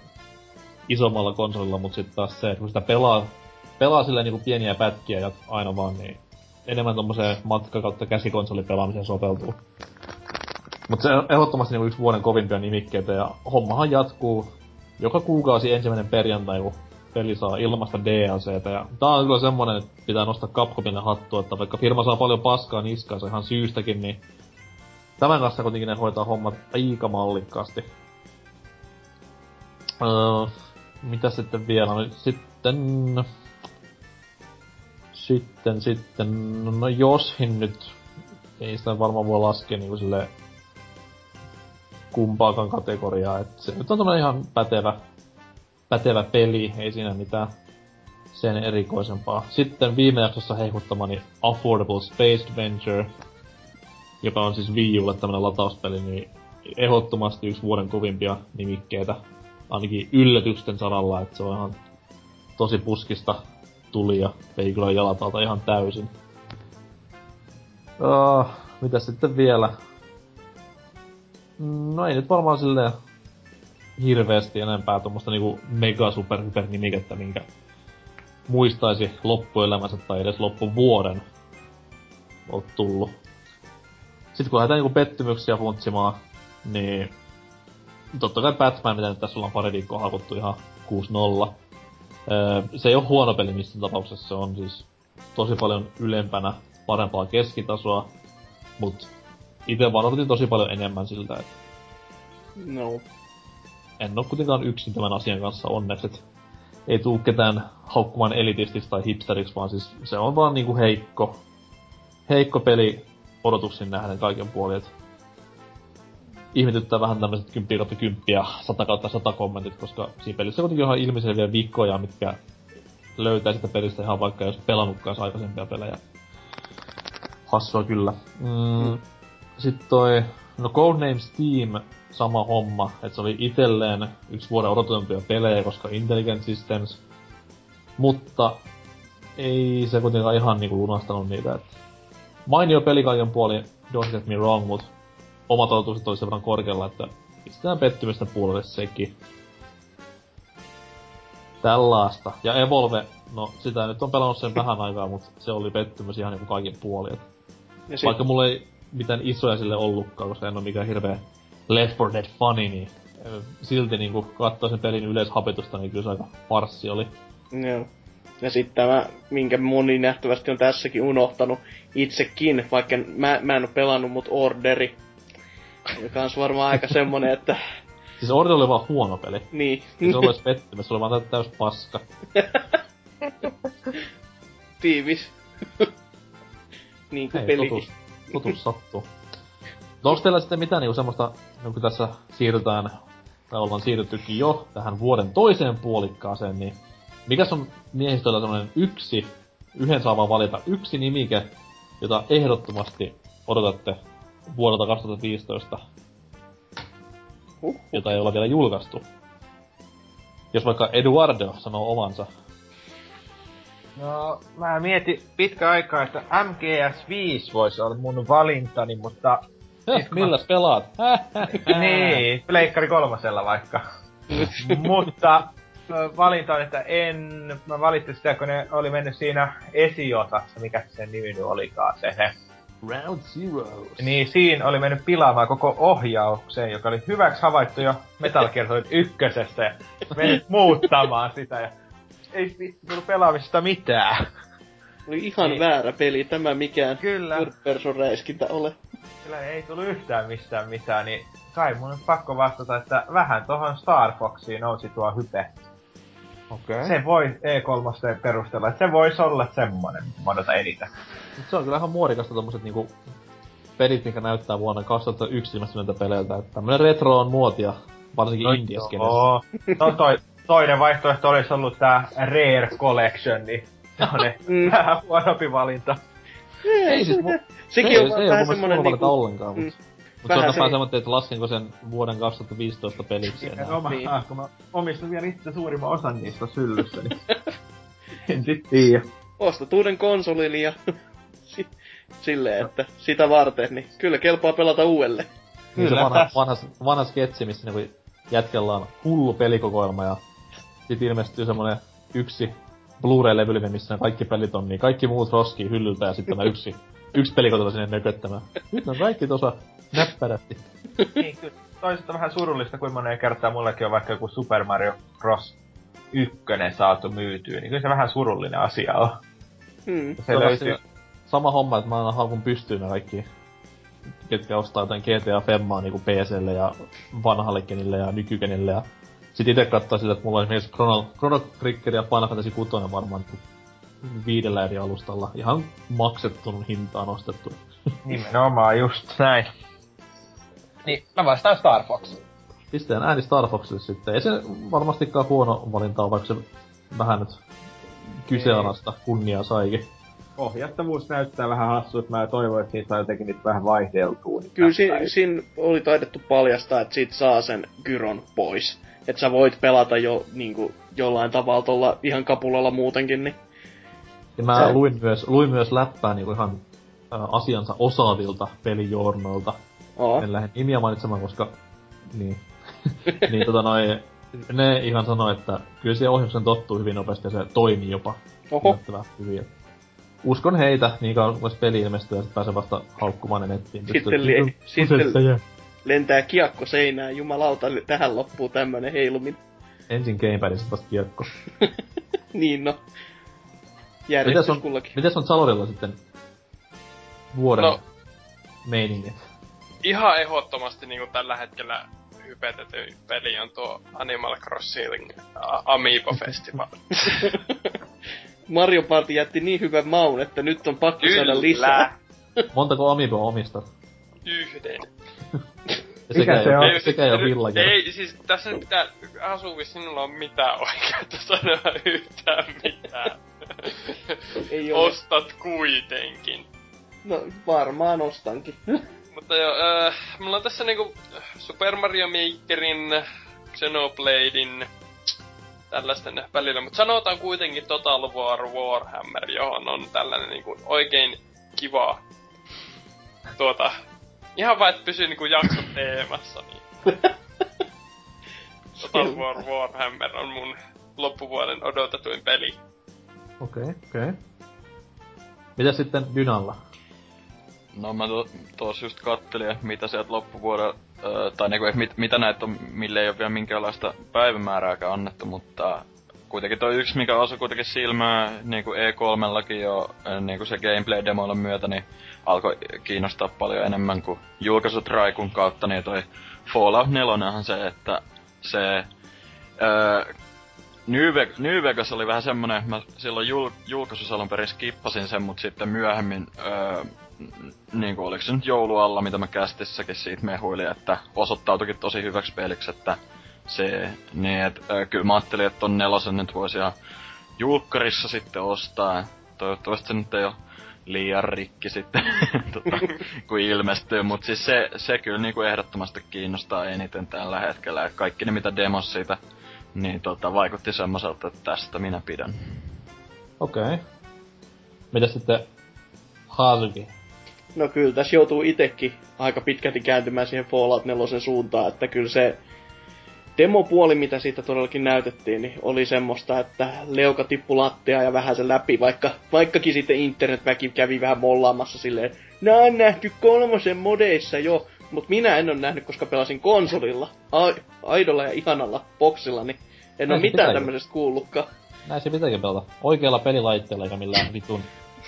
isommalla konsolilla, mutta sitten taas se, että kun sitä pelaa, pelaa silleen niinku pieniä pätkiä ja aina vaan, niin enemmän tommoseen matka kautta käsikonsolipelaamiseen sopeutuu. Mutta se on ehdottomasti niinku yksi vuoden kovimpia nimikkeitä ja hommahan jatkuu joka kuukausi ensimmäinen perjantai, kun peli saa ilmasta DLCtä. Ja tää on kyllä semmonen, että pitää nostaa Capcomille hattua, että vaikka firma saa paljon paskaa niskaansa ihan syystäkin, niin tämän kanssa kuitenkin ne hoitaa hommat aika mallikkaasti. Öö, mitä sitten vielä? No, sitten... Sitten, sitten... No joshin nyt... Ei sitä varmaan voi laskea niinku sille kumpaakaan kategoriaa. Et se nyt on ihan pätevä, pätevä peli, ei siinä mitään sen erikoisempaa. Sitten viime jaksossa heikuttamani Affordable Space Adventure, joka on siis Wii Ulle tämmönen latauspeli, niin ehdottomasti yksi vuoden kovimpia nimikkeitä. Ainakin yllätysten saralla, että se on ihan tosi puskista tuli ja vei kyllä jalat alta ihan täysin. Uh, mitä sitten vielä? No ei nyt varmaan silleen hirveästi enempää tuommoista niinku mega super hyper nimikettä, minkä muistaisi loppuelämänsä tai edes loppuvuoden on tullut. Sitten kun lähdetään niinku pettymyksiä funtsimaan, niin totta kai Batman, mitä nyt tässä ollaan pari viikkoa hakuttu ihan 6-0. Öö, se ei ole huono peli missään tapauksessa, se on siis tosi paljon ylempänä parempaa keskitasoa, mut itse vaan odotin tosi paljon enemmän siltä, että No. en oo kuitenkaan yksin tämän asian kanssa onneksi, et ei tuu ketään haukkumaan elitistiksi tai hipsteriksi, vaan siis se on vaan niinku heikko, heikko peli odotuksiin nähden kaiken puolin, et ihmetyttää vähän tämmöiset 10 kautta 10 ja 100 kautta 100 kommentit, koska siinä pelissä kuitenkin on ihan ilmiselviä vikkoja, mitkä löytää sitä pelistä ihan vaikka jos pelannutkaan aikaisempia pelejä. Hassua kyllä. Mm, Sitten toi, no Codenames Steam, sama homma, että se oli itelleen yksi vuoden odotetumpia pelejä, koska Intelligent Systems, mutta ei se kuitenkaan ihan niinku lunastanut niitä, että mainio peli kaiken puolin, don't get me wrong, mut omat odotukset oli sen verran korkealla, että pistetään pettymystä puolelle sekin. Tällaista. Ja Evolve, no sitä nyt on pelannut sen vähän aikaa, mutta se oli pettymys ihan niinku kaikin puolin. Et Ja sit, vaikka mulla ei mitään isoja sille ollutkaan, koska en oo mikään hirveä Left 4 Dead fani, niin silti niinku kattoo sen pelin yleishapetusta, niin kyllä se aika farssi oli. Joo. Ja sitten tämä, minkä moni nähtävästi on tässäkin unohtanut itsekin, vaikka mä, mä en oo pelannut, mut Orderi. Joka on varmaan aika semmonen, että *laughs* Siis Order oli vaan huono peli. niin. Ei se olisi pettymys, se oli vaan täys paska. *laughs* Tiivis. *laughs* niin kuin Hei, pelikin. totuus, totuus sattuu. No onks teillä sitten mitään niinku semmoista, no kun tässä siirrytään, tai ollaan siirryttykin jo tähän vuoden toiseen puolikkaaseen, niin mikäs on miehistöllä semmonen yksi, yhden saa vaan valita yksi nimike, jota ehdottomasti odotatte vuodelta 2015, Huh. jota ei olla vielä julkaistu. Jos vaikka Eduardo sanoo omansa. No, mä mietin pitkä aikaa, että MGS5 voisi olla mun valintani, mutta... Eh, kun mä- milläs pelaat? niin, Pleikkari kolmosella vaikka. *laughs* mutta valinta on, että en... Mä valitsin sitä, kun ne oli mennyt siinä esiosassa, mikä se sen nimi nyt olikaan, se, se. Round Zero. Niin siinä oli mennyt pilaamaan koko ohjaukseen, joka oli hyväksi havaittu jo Metal Gear Solid ykkösessä ja mennyt muuttamaan sitä ja ei vittu tullut pelaamisesta mitään. Oli ihan Niin. väärä peli, tämä mikään Kyllä. third person räiskintä ole. Kyllä ei tullut yhtään mistään mitään, niin kai mun on pakko vastata, että vähän tohon Star Foxiin nousi tuo hype. Okei. Se voi E3 perustella, että se voisi olla semmonen, mitä mä odotan eniten. Mut se on kyllä ihan muodikasta tommoset niinku pelit, mikä näyttää vuonna 2001 ilmestyneiltä peleiltä, että tämmönen retro on muotia, varsinkin no, indiaskenessä. Oo. No toi, toinen vaihtoehto olisi ollut tää Rare Collection, niin se on ne Mm. vähän huonompi valinta. Ei siis mu- Sekin ei, on oo vähän semmonen niinku... ollenkaan, mut, mm. mut se on vähän se- semmoinen, että laskenko sen vuoden 2015 peliksi enää. Niin. kun mä omistan vielä itse suurimman osan niistä syllyssä, niin *laughs* en sit tiiä. Ostat uuden konsolin ja *laughs* si- silleen, että sitä varten, niin kyllä kelpaa pelata uudelleen. Niin se Kyllä, vanha, vanha, vanha sketsi, missä niinku jätkellä on hullu pelikokoelma ja sit ilmestyy semmonen yksi Blu-ray-levyllinen, missä ne kaikki pelit on, niin kaikki muut roskii hyllyltä ja sitten tämä yksi *laughs* yksi pelikotelo sinne nököttämään. Nyt on kaikki tuossa näppärästi. niin, kyllä. Toisaalta vähän surullista, kuinka moneen kertaa mullekin on vaikka joku Super Mario Bros. ykkönen saatu myytyä, niin kyllä se vähän surullinen asia on. Hmm. Se Se on löytyy, sama homma, että mä aina haukun pystyyn ne kaikki, ketkä ostaa jotain GTA Femmaa niinku PClle ja vanhalle kenille ja nykykenille ja sit ite katsoo sillä, että mulla on esimerkiksi Chrono, Chrono Trigger ja Final Fantasy 6 varmaan niinku viidellä eri alustalla ihan maksettun hintaan ostettu. nimenomaan just näin. Niin, mä vastaan Star Fox. Pisteen ääni Star Foxille sitten. Ei se varmastikaan huono valinta ole, vaikka se vähän nyt kyseenalaista kunniaa saikin. Ohjattavuus näyttää vähän hassulta, mä toivon, että siitä saa jotenkin nyt vähän vaihdeltua. Niin Kyllä si- siinä oli taidettu paljastaa, että siitä saa sen gyron pois. Että sä voit pelata jo niinku, jollain tavalla tuolla ihan kapulalla muutenkin, niin Ja mä Se- luin myös, luin myös läppää niinku ihan ä, asiansa osaavilta pelijournoilta. oo. En lähde nimiä mainitsemaan, koska... Niin. *laughs* niin tota noin... Ne ihan sanoi, että kyllä se ohjauksen tottuu hyvin nopeasti ja se toimii jopa Oho. hyvin. Uskon heitä, niin kauan kun peli ilmestyy ja sit pääsee vasta haukkumaan ne nettiin. Sitten li- sitten-. Lentää kiekko seinään, jumalauta, tähän loppuu tämmönen heiluminen. Ensin gamepadissa vasta kiekko. *laughs* niin no. Mitäs Järjestys on, kullakin. mitäs on Salorilla sitten vuoden No. meiningit? Ihan ehdottomasti niinku tällä hetkellä hypetetty peli on tuo Animal Crossing Amiibo Festival. *laughs* Mario Party jätti niin hyvän maun, että nyt on pakko saada lisää. Montako Amiiboa omistat? Yhden. Mikä se ei on? ole, sekä ei ole. Ei, siis tässä nyt pitää Asuvi, sinulla on mitään oikeutta sanoa yhtään mitään. Ei ole. Ostat kuitenkin. No varmaan ostankin. Mutta joo, äh, mulla on tässä niinku Super Mario Makerin, Xenobladein, tällaisten välillä, mutta sanotaan kuitenkin Total War Warhammer, johon on tällainen niinku oikein kiva tuota, ihan vaan, että pysyy niinku jakson teemassa, niin *laughs* Total War Warhammer on mun loppuvuoden odotetuin peli. Okei, okay, okei. Okay. Mitäs sitten Dynalla? No mä to, tuossa just kattelin, että mitä sieltä loppuvuodella, öö, tai niinku, että mit, mitä näitä on, mille ei ole vielä minkäänlaista päivämäärääkään annettu, mutta kuitenkin toi yksi, mikä osui kuitenkin silmään niinku E3-llakin jo niinku se gameplay-demoilla myötä, niin alkoi kiinnostaa paljon enemmän kuin julkaisut Raikun kautta, niin toi Fallout 4 se, että se öö, New, Ve- New Vegas oli vähän semmonen, mä silloin jul- julkaisussa alun perin skippasin sen, mutta sitten myöhemmin, öö, niinku oliko se nyt joulualla, mitä mä kästissäkin siitä mehuilin, että osoittautuikin tosi hyväksi peliksi, että se, niin et, öö, kyllä mä ajattelin, että ton nelosen nyt voisi ihan julkkarissa sitten ostaa. Toivottavasti se nyt ei ole liian rikki sitten, *laughs* tota, kun ilmestyy, mutta siis se, se kyllä niinku ehdottomasti kiinnostaa eniten tällä hetkellä, että kaikki ne mitä demos siitä niin tota, vaikutti semmoiselta, että tästä minä pidän. Okei. Okay. Mitäs sitten Harki? No kyllä tässä joutuu itekin aika pitkälti kääntymään siihen Fallout 4 suuntaan, että kyllä se demopuoli, mitä siitä todellakin näytettiin, niin oli semmoista, että leuka tippu lattia ja vähän se läpi, vaikka, vaikkakin sitten internetväki kävi vähän mollaamassa silleen, nää on nähty kolmosen modeissa jo, mutta minä en ole nähnyt, koska pelasin konsolilla, a- aidolla ja ihanalla boksilla, niin en ole mitään tämmöisestä kuullutkaan. Näin se pitääkin pelata. Oikealla pelilaitteella eikä millään vitun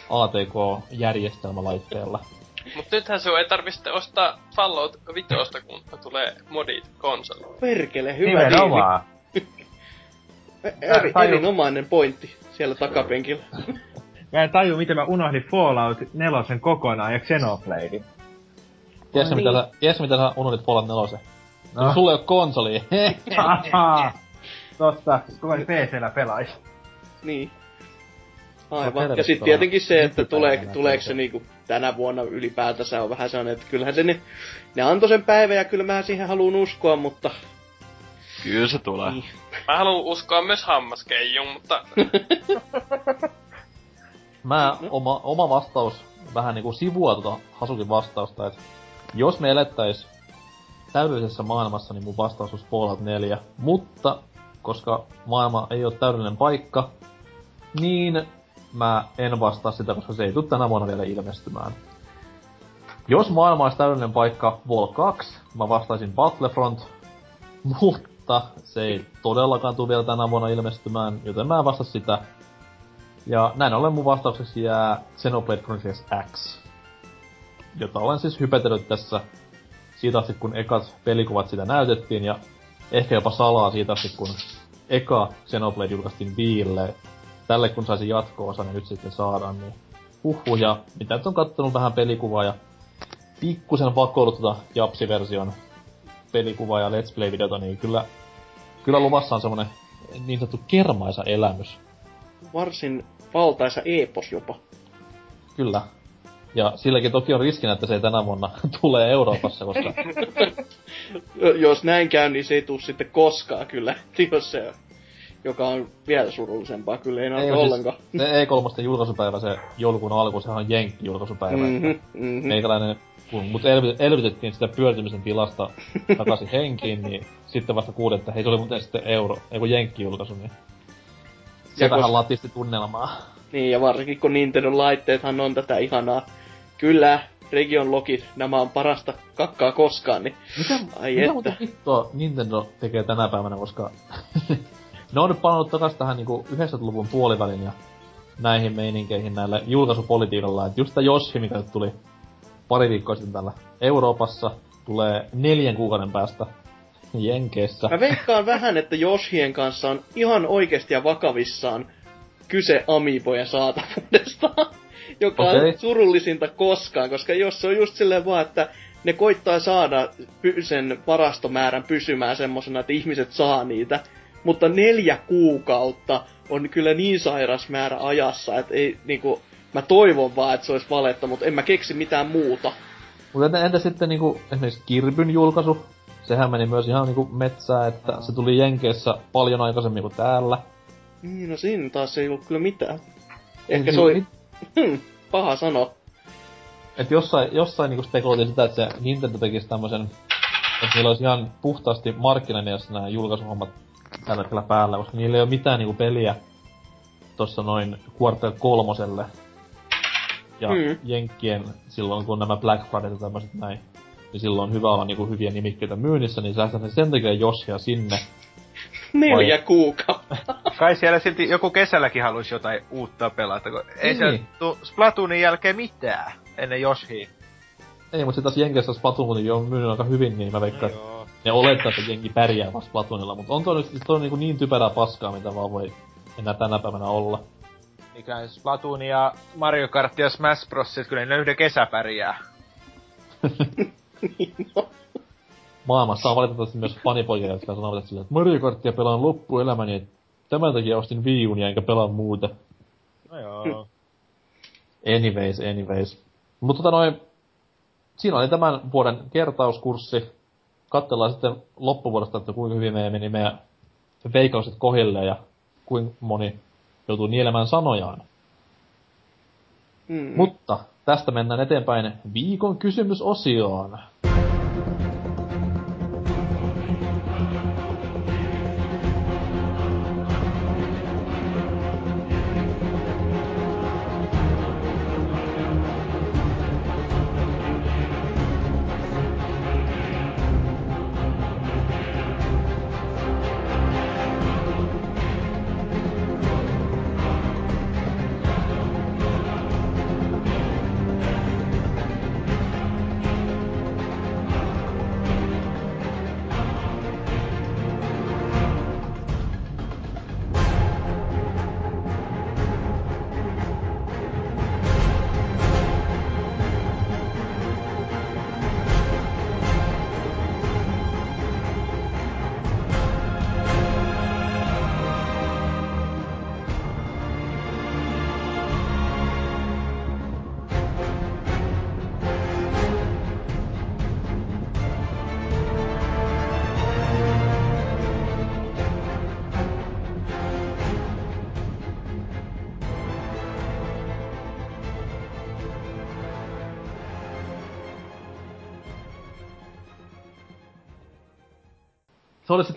ATK-järjestelmälaitteella. Mut nythän se ei tarvi sitten ostaa Fallout 5, kun tulee modit konsoli. Perkele, hyvä diili. Nimenomaan. Eri, Taju- erinomainen pointti siellä takapenkillä. *laughs* Mä en taju, miten mä unohdin Fallout 4 kokonaan ja Xenobladein. Tiedätkö, niin. mitä sä, tiedätkö, mitä sä unohdit Fallout 4? No. No. Sulla ei oo konsoli. *laughs* Totta, kuka PCllä pelaisi. Niin. Aivan. Ja sitten tietenkin se, että tulee, tuleeko se niinku tänä vuonna ylipäätänsä on vähän sellainen, että kyllähän se ne, ne antoi sen päivän ja kyllä mä siihen haluan uskoa, mutta Kyllä se tulee. Niin. Mä haluan uskoa myös hammaskeijun, mutta *laughs* Mä, oma, oma vastaus vähän niinku sivua tota Hasukin vastausta, että jos me elettäis täydellisessä maailmassa, niin mun vastaus olisi Fallout 4. Mutta, koska maailma ei ole täydellinen paikka, niin mä en vastaa sitä, koska se ei tule tänä vuonna vielä ilmestymään. Jos maailma olisi täydellinen paikka Vol 2, mä vastaisin Battlefront, mutta se ei todellakaan tule vielä tänä vuonna ilmestymään, joten mä en vasta sitä. Ja näin ollen mun vastaukseksi jää Xenoblade Chronicles X, jota olen siis hypetellyt tässä siitä asti, kun ekat pelikuvat sitä näytettiin, ja ehkä jopa salaa siitä asti, kun eka Xenoblade julkaistiin Viille. Tälle kun saisi jatko-osa, niin nyt sitten saadaan, niin huhhuh, ja mitä nyt on kattonut vähän pelikuvaa ja pikkusen vakoillut tota Japsi-version pelikuvaa ja Let's Play-videota, niin kyllä, kyllä luvassa on semmonen niin sanottu kermaisa elämys. Varsin valtaisa epos jopa. Kyllä. Ja silläkin toki on riskinä, että se ei tänä vuonna *laughs* tule Euroopassa, koska *laughs* Jos näin käy, niin se ei tuu sitten koskaan kyllä, *laughs* jos se joka on vielä surullisempaa, kyllä ei ei näy oo ollenkaan. siis, se E3 julkaisupäivä, se joulukuun alku, sehän on Jenkki julkaisupäivä. Mm-hmm. Mhm, mhm. Meikäläinen, kun mut elvy, elvytettiin sitä pyörtymisen tilasta takaisin *laughs* henkiin, niin sitten vasta kuulin, että hei se oli muuten sitten euro, ei kun Jenkki julkaisu, niin se Ja vähän kos- latisti tunnelmaa. Niin, ja varsinkin kun Nintendo laitteethan on tätä ihanaa. Kyllä, Region Logit, nämä on parasta kakkaa koskaan, niin Mitä, Ai mitä että. muuta vittua Nintendo tekee tänä päivänä, koska ne on nyt palannut takas tähän niinku 90-luvun puolivälin ja näihin meininkeihin näillä julkaisupolitiikalla, että just tää Yoshi, mikä nyt tuli pari viikkoa sitten täällä Euroopassa, tulee neljän kuukauden päästä Jenkeissä. Mä veikkaan vähän, että Joshien kanssa on ihan oikeasti ja vakavissaan kyse Amiibojen saatavuudesta, *laughs* joka Okei. on surullisinta koskaan, koska jos se on just silleen vaan, että ne koittaa saada sen varastomäärän pysymään semmosena, että ihmiset saa niitä, mutta neljä kuukautta on kyllä niin sairas määrä ajassa, että ei niinku, mä toivon vaan, että se olisi valetta, mutta en mä keksi mitään muuta. Mutta entä, entä sitten niinku esimerkiksi Kirbyn julkaisu? Sehän meni myös ihan niinku metsään, että se tuli Jenkeissä paljon aikaisemmin kuin täällä. Niin, no siinä taas ei ollut kyllä mitään. Ei Ehkä se oli... Hmm, paha sano. Et jossain, jossain niinku spekuloitiin sitä, että se Nintendo tekisi tämmösen, että niillä olisi ihan puhtaasti markkinamielessä nämä julkaisuhommat tällä hetkellä päällä, koska niillä ei ole mitään niinku peliä tossa noin Quarter kolmoselle. Ja Mm. Jenkkien silloin, kun nämä Black Friday ja tämmöset näin, niin silloin on hyvä olla niinku hyviä nimikkeitä myynnissä, niin säästää ne sen takia Joshia sinne. Neljä Vai- kuukautta. *laughs* Kai siellä silti joku kesälläkin haluaisi jotain uutta pelata, kun ei Niin. siellä tuu Splatoonin jälkeen mitään ennen Yoshia. Ei, mutta sitten taas Jenkeissä Splatoon kuitenkin on myynyt aika hyvin, niin mä veikkaan, joo. Ne olettaa, että jengi pärjää vasta Splatoonilla, mutta on toi nyt siis toi on niinku niin typerää paskaa, mitä vaan voi enää tänä päivänä olla. Mikä Splatoon ja Mario Kart ja Smash Bros. et kyllä ne yhden kesä pärjää. *laughs* Maailmassa on valitettavasti myös fanipoikia, jotka sanovat että sillä, että Mario Karttia pelaan loppuelämäni, että tämän takia ostin Wii Unia enkä pelaa muuta. No joo. *laughs* Anyways, anyways. Mutta tota noin, siinä oli tämän vuoden kertauskurssi. Katsellaan sitten loppuvuodesta, että kuinka hyvin meidän meni meidän veikkaukset kohille ja kuinka moni joutuu nielemään sanojaan. Mm. Mutta tästä mennään eteenpäin viikon kysymysosioon.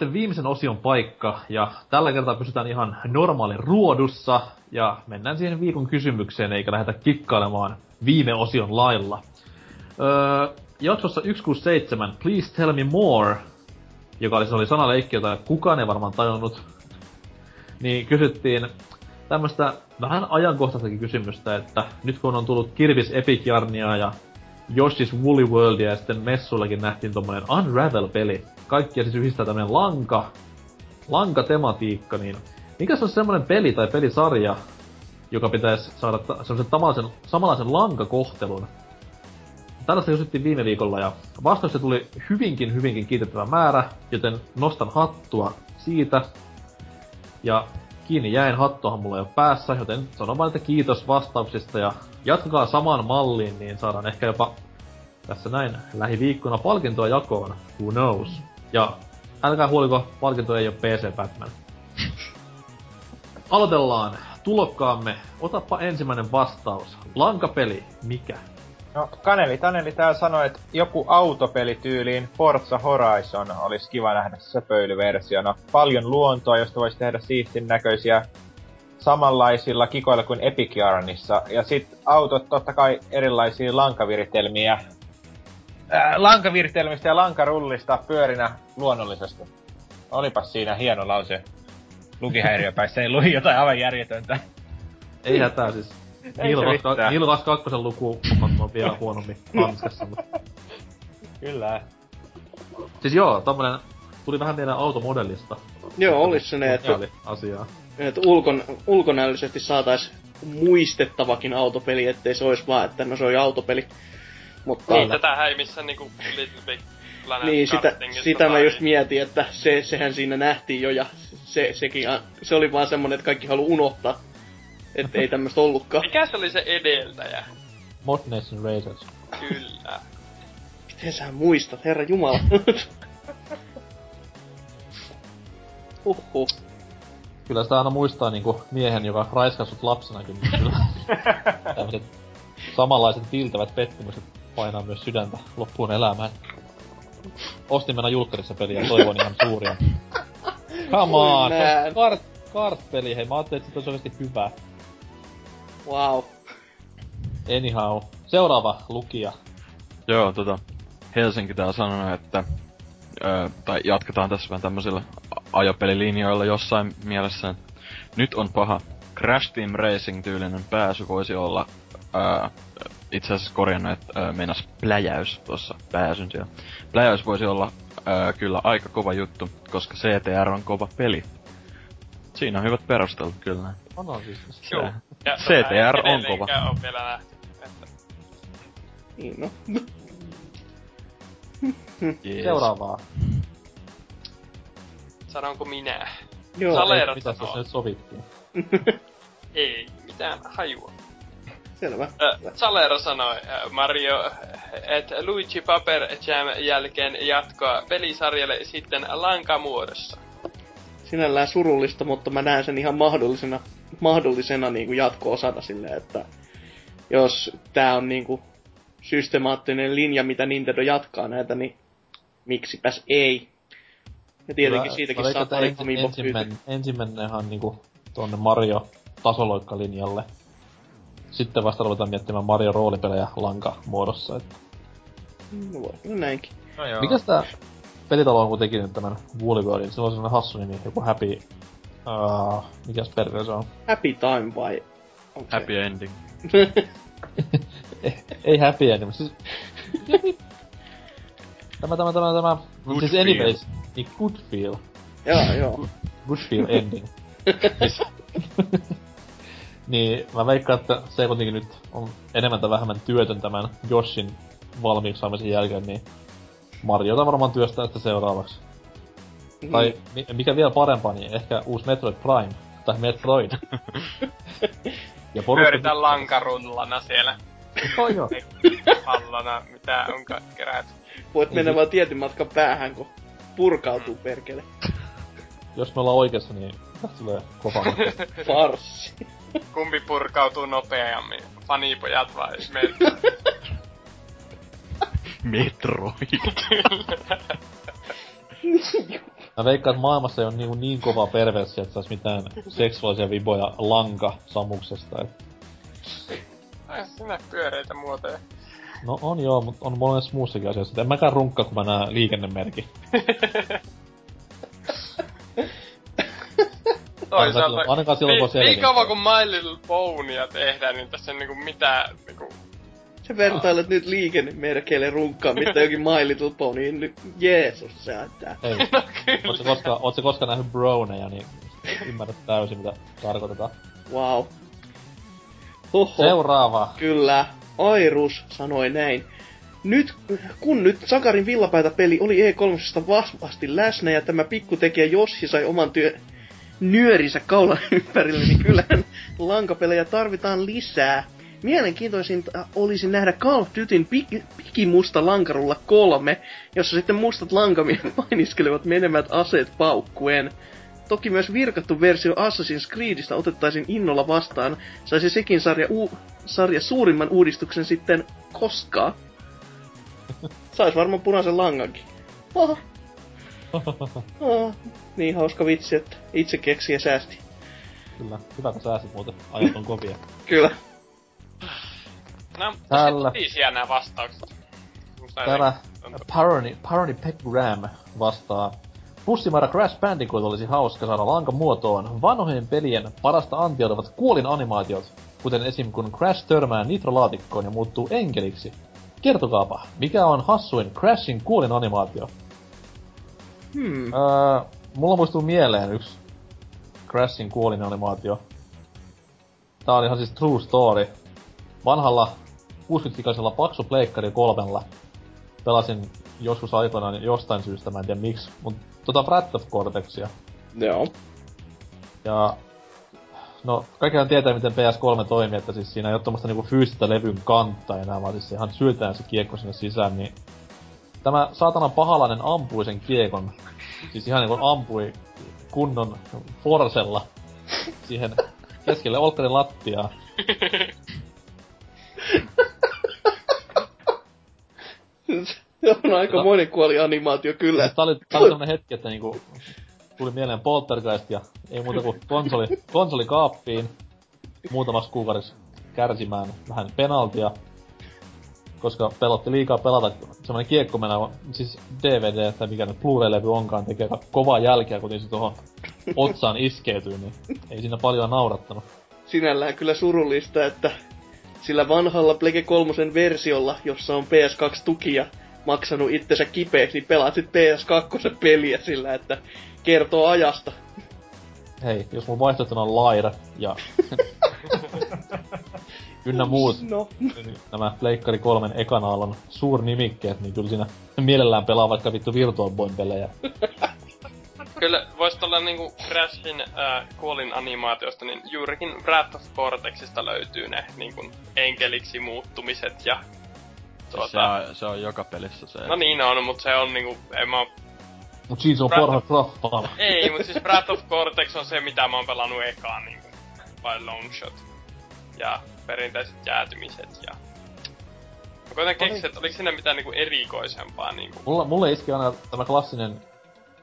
Sitten viimeisen osion paikka, ja tällä kertaa pysytään ihan normaalin ruodussa, ja mennään siihen viikon kysymykseen, eikä lähdetä kikkailemaan viime osion lailla. Öö, jaksossa 167, Please Tell Me More, joka oli, se oli sanaleikki, jota kukaan ei varmaan tajunnut, niin kysyttiin tämmöstä vähän ajankohtaistakin kysymystä, että nyt kun on tullut Kirby's Epic Yarnia ja Yoshi's Woolly Worldia ja sitten messullakin nähtiin tommonen Unravel-peli. Kaikkia siis yhdistää tämmönen lanka, lankatematiikka, niin mikä se on semmonen peli tai pelisarja, joka pitäisi saada ta- semmosen tavallisen, samanlaisen lankakohtelun? Tällaista kysyttiin viime viikolla ja vastauksia tuli hyvinkin hyvinkin kiitettävä määrä, joten nostan hattua siitä. Ja kiinni jäin, hattuahan mulla jo päässä, joten sanon vain, että kiitos vastauksista ja jatkakaa samaan malliin, niin saadaan ehkä jopa tässä näin lähiviikkona palkintoa jakoon. Who knows? Ja älkää huoliko, palkinto ei ole PC Batman. Aloitellaan. Tulokkaamme. Otappa ensimmäinen vastaus. Lankapeli. Mikä? No, Kaneli Taneli täällä sanoi, että joku autopeli tyyliin Forza Horizon olisi kiva nähdä söpöilyversiona. Paljon luontoa, josta voisi tehdä siistin näköisiä samanlaisilla kikoilla kuin Epic Yarnissa. Ja sit autot totta kai erilaisia lankaviritelmiä. Ää, lankaviritelmistä ja lankarullista pyörinä luonnollisesti. Olipas siinä hieno lause. Lukihäiriöpäissä ei luki jotain aivan järjetöntä. Ei hätää siis. Se vasta, kakkosen luku on vielä huonommin *laughs* hanskassa, mutta... Kyllä. Siis joo, tommonen... Tuli vähän meidän automodellista. Joo, olis se ne, että, Oli asiaa. että ulkon, ulkonäöllisesti saatais muistettavakin autopeli, ettei se olisi vaan, että no se on autopeli. Mutta Niin, tätähän ei missään niinku Little Big Planet Niin, sitä, sitä mä just mietin, että se, sehän siinä nähtiin jo ja se, sekin, se oli vaan semmonen, että kaikki halu unohtaa. Että ei tämmöstä ollutkaan. Mikä se oli se edeltäjä? Mod Nation Racers. Kyllä. Miten sä muistat, herra jumala? *laughs* Huhhuh. Kyllä sitä aina muistaa niinku miehen, joka raiskas sut lapsenakin, niin kyllä. *laughs* Tämmöset samanlaiset tiltävät pettymykset painaa myös sydäntä loppuun elämään. Ostin mennä julkkarissa peliä ja toivon ihan suuria. *laughs* Come on! On kart, kart-peli, hei mä ajattelin, että se olisi oikeesti hyvä. Wow. Anyhow. Seuraava lukija. Joo, tota, Helsinki täällä sanonut, että, ö, tai jatketaan tässä vähän tämmöisillä ajopelilinjoilla jossain mielessä. että Nyt on paha. Crash Team Racing-tyylinen pääsy voisi olla, ö, itse asiassa korjannut, että meinas pläjäys tuossa pääsyn siellä. Pläjäys voisi olla ö, kyllä aika kova juttu, koska CTR on kova peli. Siinä on hyvät perustelut kyllä. On on siis. Joo. Ja CTR on kova. on vielä nähty. Että Niin no. Jees. Seuraavaa. sanonko minä? Joo. Salero Mitä sanoo. nyt sovittiin? *laughs* Ei mitään hajua. Selvä. Äh, Salero sanoi Mario, että Luigi Paper Jam jälkeen jatkoa pelisarjalle sitten lankamuodossa. Sinällään surullista, mutta mä näen sen ihan mahdollisena, mahdollisena niin kuin jatko-osana silleen, että jos tää on niin kuin systemaattinen linja, mitä Nintendo jatkaa näitä, niin miksipäs ei. Ja tietenkin Kyllä, siitäkin saa pari että kumipop ensimmäinen, ensimmäinenhan niinku tuonne Mario tasoloikkalinjalle. Sitten vasta ruvetaan miettimään Mario roolipelejä lanka muodossa. Että. No voi, no näinkin. No joo. Mikäs tää pelitalo on nyt tämän Woolly Worldin? Sillä on sellainen hassu nimi, joku Happy... Uh, mikäs perkele se on? Happy time vai? se- Happy ending. Eh, *laughs* ei Happy Ending, mutta siis... tämä, tämä, tämä, tämä... Good siis feel. anyways, niin Good Feel. Joo, joo. Good Feel Ending. *laughs* niin mä veikkaan, että se kuitenkin nyt on enemmän tai vähemmän työtön tämän Joshin valmiiksi saamisen jälkeen, niin Mariota varmaan työstää sitä seuraavaksi. Mm. Tai mi- mikä vielä parempaa, niin ehkä uusi Metroid Prime. Tai Metroid. *laughs* ja porukka... Pyöritään lankarullana siellä Oh, joo. *laughs* pallona, mitä onka kerät. Voit mennä vaan tietyn matkan päähän, kun purkautuu perkele. *laughs* Jos me ollaan oikeassa, niin tästä tulee kova. Farssi. Kumpi purkautuu nopeammin? Fanipojat vai me? Metroid. Mä veikkaan, että maailmassa ei ole niin, niin kova perverssi, että saisi mitään seksuaalisia viboja lanka Samuksesta. Et Ai sinä pyöreitä muotoja. No on joo, mutta on monessa muussakin asiassa. En mäkään runkkaa, kun mä näen liikennemerkin. *laughs* Toisaalta, ainakaan silloin, kun niin, niin kauan kun My Little tehdään, niin tässä ei niinku mitään niinku... Sä vertailet nyt liikennemerkeille runkkaamista jokin My Little Pony, niin Jeesus säätää. Ei. *laughs* No kyllä. Oot sä koskaan, oot sä koskaan nähnyt Browneja, niin ymmärrät täysin, mitä tarkoitetaan. Wow. Hoho. Seuraava. Kyllä, Airus sanoi näin. Nyt, kun nyt Sakarin villapäitä-peli oli E3 vahvasti läsnä ja tämä pikkutekijä Joshi sai oman työ nyörinsä kaulan ympärille, niin kyllähän *laughs* lankapelejä tarvitaan lisää. Mielenkiintoisinta olisi nähdä Call of Dutyn pik- pikimusta lankarulla kolme, jossa sitten mustat lankamiehet *laughs* painiskelevat menemät aseet paukkuen. Toki myös virkattu versio Assassin's Creedistä otettaisiin innolla vastaan, saisi sekin sarja, u- sarja suurimman uudistuksen sitten koskaan. *laughs* Sais varmaan punaisen langankin. Aha. *laughs* Ah, niin hauska vitsi, että itse keksi ja säästi. Kyllä, hyvä kun säästit muuten. Ajat on kovia. Kyllä. No, Täällä. Viisiä nämä vastaukset. Musta Täällä tuntuu. Parony, Parony Pegram vastaa. Pussimäärä Crash Bandicoot olisi hauska saada lankan muotoon. Vanhojen pelien parasta antiota ovat kuolin animaatiot, kuten esim. kun Crash törmää nitrolaatikkoon ja muuttuu enkeliksi. Kertokaapa, mikä on hassuin Crashin kuolin animaatio? Hmm. Öö, mulla muistuu mieleen yksi Crashin kuolin animaatio. Tää on ihan siis true story. Vanhalla 60-gigaisella paksu pleikkari kolmella pelasin joskus aikoinaan jostain syystä, mä en tiedä miksi, mut tota Wrath of Cortexia. Joo. Ja no, kaikkihan tietää miten PS3 toimii, että siis siinä ei oo tommoista niinku fyysistä levyn kantta enää, vaan siis se ihan syltään se kiekko sinne sisään, niin tämä saatana pahalainen ampui sen kiekon, siis ihan niinku ampui kunnon forsella siihen keskelle olkkarin lattiaa. *laughs* Se on aika Tota- monikuoli animaatio kyllä. Tää oli, tää oli semmonen hetki, että niinku tuli mieleen Poltergeist ja ei muuta kuin konsoli, konsoli kaappiin muutamaksi kuukaudessa kärsimään vähän penaltia, koska pelotti liikaa pelata. Semmonen kiekko mennä, siis DVD tai mikä nyt Blu-ray-levy onkaan, tekee aika kovaa jälkeä, kun se tuohon otsaan iskeytyy, niin ei siinä paljon naurattanut. Sinällään kyllä surullista, että sillä vanhalla Plege 3 versiolla, jossa on PS2-tukia maksanut itsensä kipeäksi, niin pelasit PS2 peliä sillä, että kertoo ajasta. Hei, jos mun vaihtoehtona on Lair ja *laughs* ynnä muut No. nämä Pleikkari kolmen ekan aallon suurnimikkeet, niin kyllä siinä mielellään pelaa vaikka vittu Virtual Boyn pelejä. *laughs* Kyllä vois olla niinku Crashin äh, kuolin animaatiosta, niin juurikin Wrath of Cortexista löytyy ne niinku enkeliksi muuttumiset ja Se, tuota... on, se on joka pelissä se. No niin on, mut se on niinku, en mä Mut siinä se on Wrath- parhaat raffaan. Ei, mut siis Wrath of Cortex on se, mitä mä oon pelannut ekaan niinku, vai Lone Shot. Ja perinteiset jäätymiset ja... Mä koitan keksiä, että oliko siinä mitään niinku erikoisempaa niinku... Mulla, mulle iski aina tämä klassinen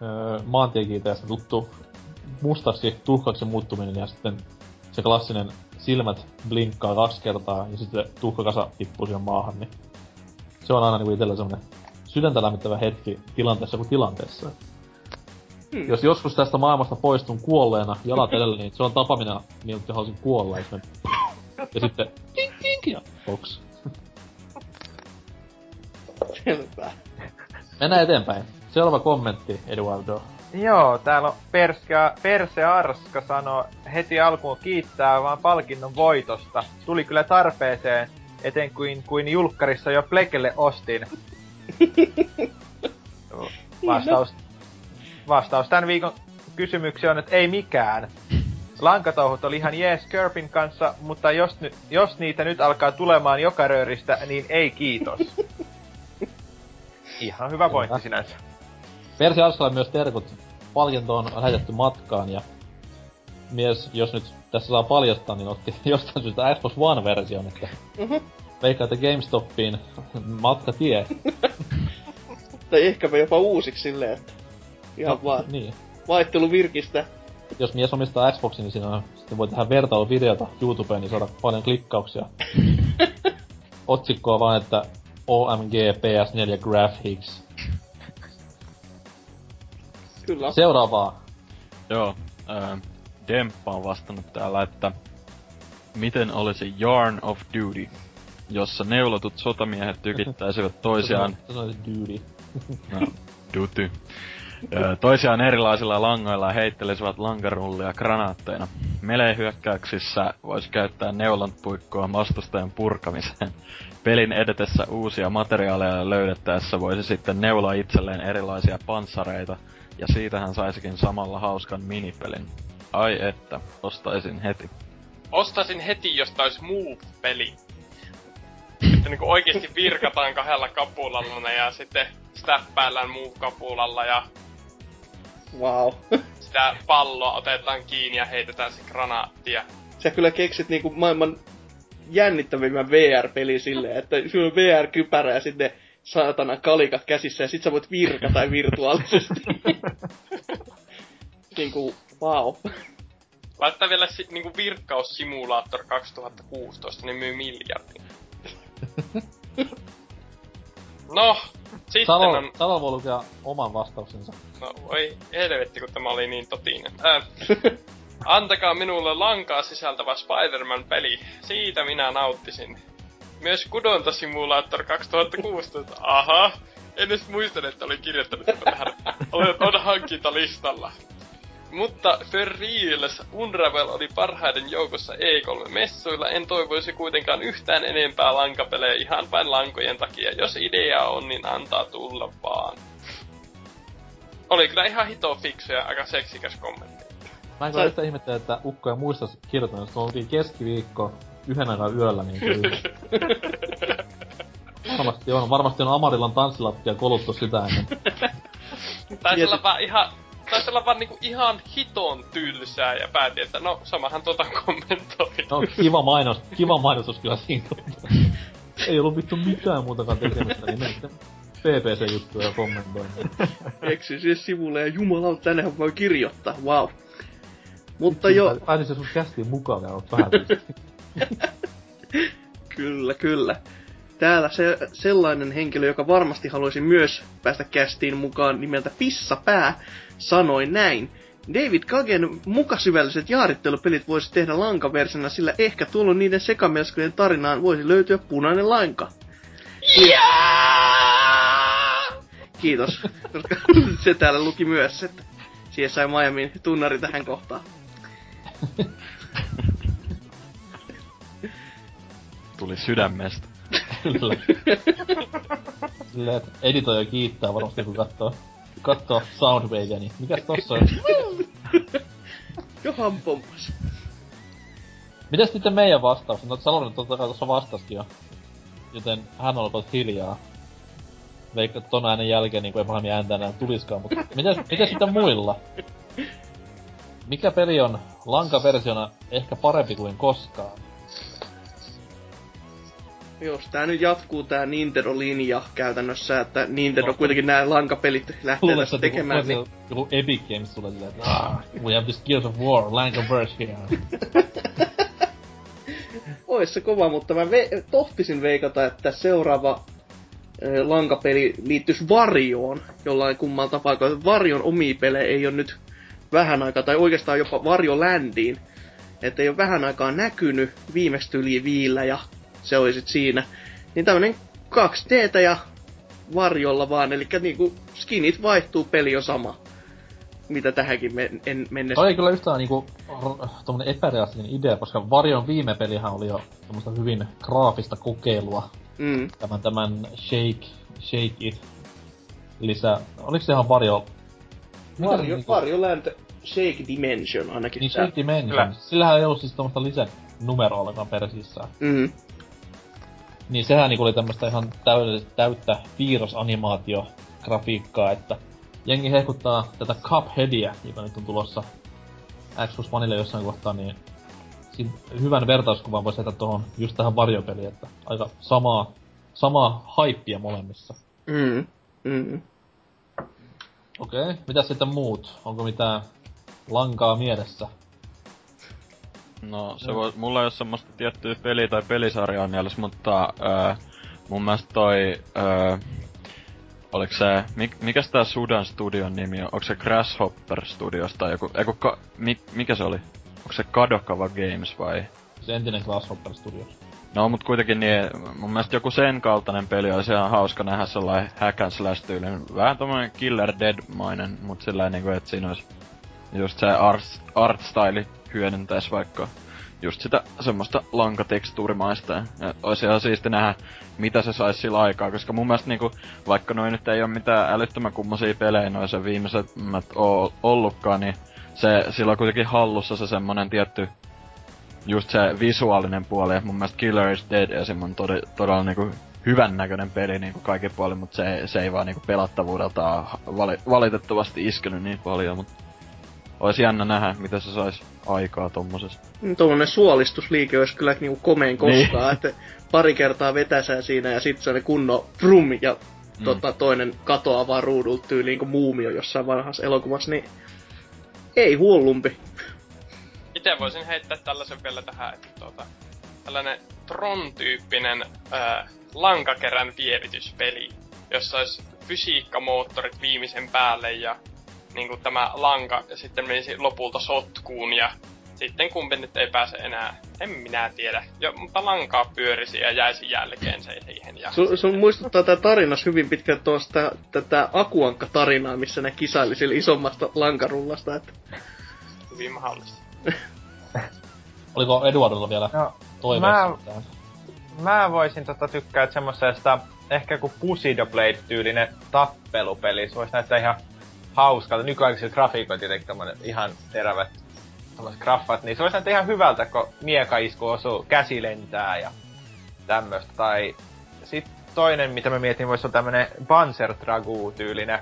öö, maantiekiinteästä tuttu mustaksi tuhkaksi muuttuminen ja sitten se klassinen silmät blinkkaa kaksi kertaa ja sitten tuhkakasa tippuu siihen maahan, niin se on aina niinku itellä semmonen sydäntä lämmittävä hetki tilanteessa kuin tilanteessa. Hmm. Jos joskus tästä maailmasta poistun kuolleena jalat edellä, niin se on tapa minä minuutti haluaisin kuolla, jos me... Ja sitten tink tink ja box. Selvä. Mennään eteenpäin. Seuraava kommentti, Eduardo. Joo, täällä on Perska, Perse Arska sanoo heti alkuun kiittää vaan palkinnon voitosta. Tuli kyllä tarpeeseen, eten kuin, kuin julkkarissa jo Plekelle ostin. *laughs* Vastaus, vastaus tämän viikon kysymykseen on, että ei mikään. Lankatouhut oli ihan jees Körpin kanssa, mutta jos, ny, jos niitä nyt alkaa tulemaan joka rööristä, niin ei kiitos. *laughs* Ihan hyvä pointti sinänsä. Persi Arskalle myös terkut. Palkinto on lähetetty matkaan ja mies, jos nyt tässä saa paljastaa, niin otti *laughs* jostain syystä Xbox One-version, että Mhm. veikkaa, että GameStopiin *laughs* matka tie. *laughs* Tai ehkäpä jopa uusiksi silleen, että ihan vaan Niin. vaihtelu virkistä. Jos mies omistaa Xboxin, niin siinä on, sitten voi tehdä vertailuvideota YouTubeen, niin saada paljon klikkauksia. Otsikkoa vaan, että OMG PS4 Graphics. Kyllä. Seuraavaa. Joo, ää, Demppa on vastannut täällä, että miten olisi Yarn of Duty, jossa neulotut sotamiehet tykittäisivät *laughs* toisiaan Se on duty. *laughs* No, duty. Toisiaan erilaisilla langoilla ja heittelisivät lankarullia granaatteina. Melee-hyökkäyksissä voisi käyttää neulonpuikkoa vastustajan purkamiseen. Pelin edetessä uusia materiaaleja löydettäessä voisi sitten neuloa itselleen erilaisia panssareita, ja siitä hän saisikin samalla hauskan minipelin. Ai että, ostaisin heti. Ostaisin heti, jos tää olisi Move-peli. Että niinku oikeesti virkataan kahdella kapulalla ja sitten stäppäillään Move-kapulalla ja Wow. sitä palloa otetaan kiinni ja heitetään se granaatti ja Sä kyllä keksit niinku maailman jännittävimmän VR-peli silleen, että sulla on VR-kypärä ja sitten saatana kalikat käsissä ja sit sä voit virkata virtuaalisesti. *laughs* niinku, wow. laittaa vielä si- niinku virkkaussimulaattor 2016, niin myy miljardin. *laughs* No, sitten Salo, on... Salo voi lukea oman vastauksensa. No voi helvetti, kun tämä oli niin totinen. Äh, *laughs* antakaa minulle lankaa sisältävä Spider-Man-peli. Siitä minä nauttisin. Myös Kudonta Simulator 2016. Aha. En edes muista, että olin kirjoittanut tätä tähän. Olen, on hankintalistalla. Mutta for reals, Unravel oli parhaiden joukossa E3-messuilla. En toivoisi kuitenkaan yhtään enempää lankapelejä ihan vain lankojen takia. Jos idea on, niin antaa tulla vaan. Oli kyllä ihan hito fiksu ja aika seksikäs kommentti. Mä en kyllä yhtään ihmettele, että Ukko ja muistas kirjoittanut, että oltiin keskiviikko yhden aikaa yöllä, niin kyllä. varmasti on, varmasti on Amarillan tanssilattia koluttu sitä ennen. Taisi olla vaan ihan, taisi olla vaan niinku ihan hiton tylsää ja päätin, että no samahan tota kommentoi. No, kiva mainos, kiva mainostus kyllä siinä. Ei ollut vittu mitään muutakaan tekemistä, niin meni sitten PPC-juttuja kommentoimaan. Eksy siis sivulle ja jumalauta, tännehän voi kirjoittaa, wow. Mutta jo, Päätin se sun kästiin mukaan vielä, oot vähän. *laughs* Kyllä, kyllä. Täällä se, sellainen henkilö, joka varmasti haluaisi myös päästä kästiin mukaan nimeltä Pissapää, sanoi näin. David Kagen mukasyvälliset jaarittelupelit voisi tehdä lankaversiona, sillä ehkä tuolloin niiden sekamelskojen tarinaan voisi löytyä punainen lanka. Kiitos, koska *laughs* se täällä luki myös, että siihen sai Miamin tunnari tähän kohtaan. *laughs* Tuli sydämestä. Kyllä. *laughs* Silleen, että editoija kiittää varmasti, kun katsoo, katsoo Soundwavea, niin mikäs tossa on? *laughs* Johan pompas. Mitäs sitten meidän vastaus? No Salonen totta kai tuossa vastaskin jo. Joten hän on ollut hiljaa. Veikka, ton äänen jälkeen niin ei pahemmin ääntä enää tuliskaan, mutta mitäs, mitäs sitten muilla? Mikä peli on lankaversiona ehkä parempi kuin koskaan? Jos tää nyt jatkuu tää Nintendo-linja käytännössä, että Nintendo No. kuitenkin nämä lankapelit lähtee tässä että joku, tekemään, niin joku, Epic Games tulee silleen, että ah, we have this Gears of War, Lankaverse here. *laughs* ois se kova, mutta mä ve- tohtisin veikata, että seuraava lankapeli liittyisi Varjoon jollain kumman tapaa, koska Varjon omia pelejä ei ole nyt vähän aikaa, tai oikeastaan jopa Varjo Landiin, että ei ole vähän aikaa näkynyt, viimeksi tyli viillä ja se oli sit siinä. Niin tämmönen 2Dtä ja varjolla vaan, eli niinku skinit vaihtuu, peli on sama. Mitä tähänkin men- en mennessä. Toi ei kyllä yhtään niinku r- tommonen epärealistinen idea, koska Varjon viime pelihän oli jo semmoista hyvin graafista kokeilua. Mm. Tämän, tämän Shake, Shake It lisä... Oliks se ihan Varjo... Varjo, niinku- Varjo Land Shake Dimension ainakin. Niin tää. Shake Dimension. Kyllä. Sillähän ei ollut siis tommoista lisänumeroa ollenkaan persissä. Mm. Niin sehän niinku oli tämmöstä ihan täydellistä, täyttä piirrosanimaatio-grafiikkaa, että jengi hehkuttaa tätä Cupheadia, joka nyt on tulossa Xbox Oneille jossain kohtaa, niin hyvän vertauskuvan voisi jättää tuohon just tähän varjopeliin, että aika samaa, samaa haippia molemmissa. Mm. Mm. Okei, okay. mitä sitten muut? Onko mitään lankaa mielessä? No, se voi, mulla ei ole semmoista tiettyä peli- tai pelisarjaa mielessä, mutta ää, mun mielestä toi, öö, oliko se, mik, mikäs tää Sudan Studion nimi on? Onko se Grasshopper Studios tai joku, eiku, ka, mi, mikä se oli? Onko se Kadokawa Games vai? Se entinen Grasshopper Studios. No, mut kuitenkin niin, mun mielestä joku sen kaltainen peli olisi ihan hauska nähdä sellainen hack and slash tyylinen. Vähän tommonen Killer Dead-mainen, mut sillä niinku, että siinä olisi just se art, art style hyödyntäis vaikka just sitä semmoista lankatekstuurimaista. Ja olisi ihan siisti nähdä, mitä se saisi sillä aikaa, koska mun mielestä niinku, vaikka noin nyt ei ole mitään älyttömän kummosia pelejä noin se viimeiset ollutkaan, niin se, sillä on kuitenkin hallussa se semmonen tietty just se visuaalinen puoli, ja mun mielestä Killer is Dead esim. on todella, todella niinku hyvän näköinen peli niinku kaiken puolin, mutta se, se ei vaan niinku pelattavuudeltaan vali, valitettavasti iskenyt niin paljon, mutta olisi jännä nähdä, mitä se sais aikaa tommosessa. Mm, Tuommoinen suolistusliike olisi kyllä niinku komeen koskaan, että pari kertaa vetäsää siinä ja sitten se oli kunno brum ja Mm. tota, toinen katoaa vaan ruudulta tyyliin kuin muumio jossain vanhassa elokuvassa, niin ei hullumpi. Itse voisin heittää tällaisen vielä tähän, että tuota, tällainen Tron-tyyppinen ää, lankakerän vierityspeli, jossa olisi fysiikkamoottorit viimeisen päälle ja niin kuin tämä lanka ja sitten menisi lopulta sotkuun ja sitten kumpi nyt ei pääse enää, en minä tiedä, jo, mutta lankaa pyörisi ja jäisi jälkeen se siihen. Ja Sun, sun muistuttaa tää tarinas hyvin pitkälti tuosta tätä Akuankka-tarinaa, missä ne kisaili sillä isommasta lankarullasta, että hyvin mahdollista. *laughs* Oliko Eduardilla vielä No, toiveessa mä- mä voisin tota tykkää että semmosesta ehkä joku Pusido Blade-tyylinen tappelupeli. Se voisi näyttää ihan hauskalta. Nykyaikaisilla grafiikoilla tietenkin tommonen ihan terävät tommoset graffat, niin se voisi näyttää ihan hyvältä, kun miekaisku osuu, käsi lentää ja tämmöstä. Tai sit toinen, mitä mä mietin, voisi olla tämmönen Panzer Dragoo-tyylinen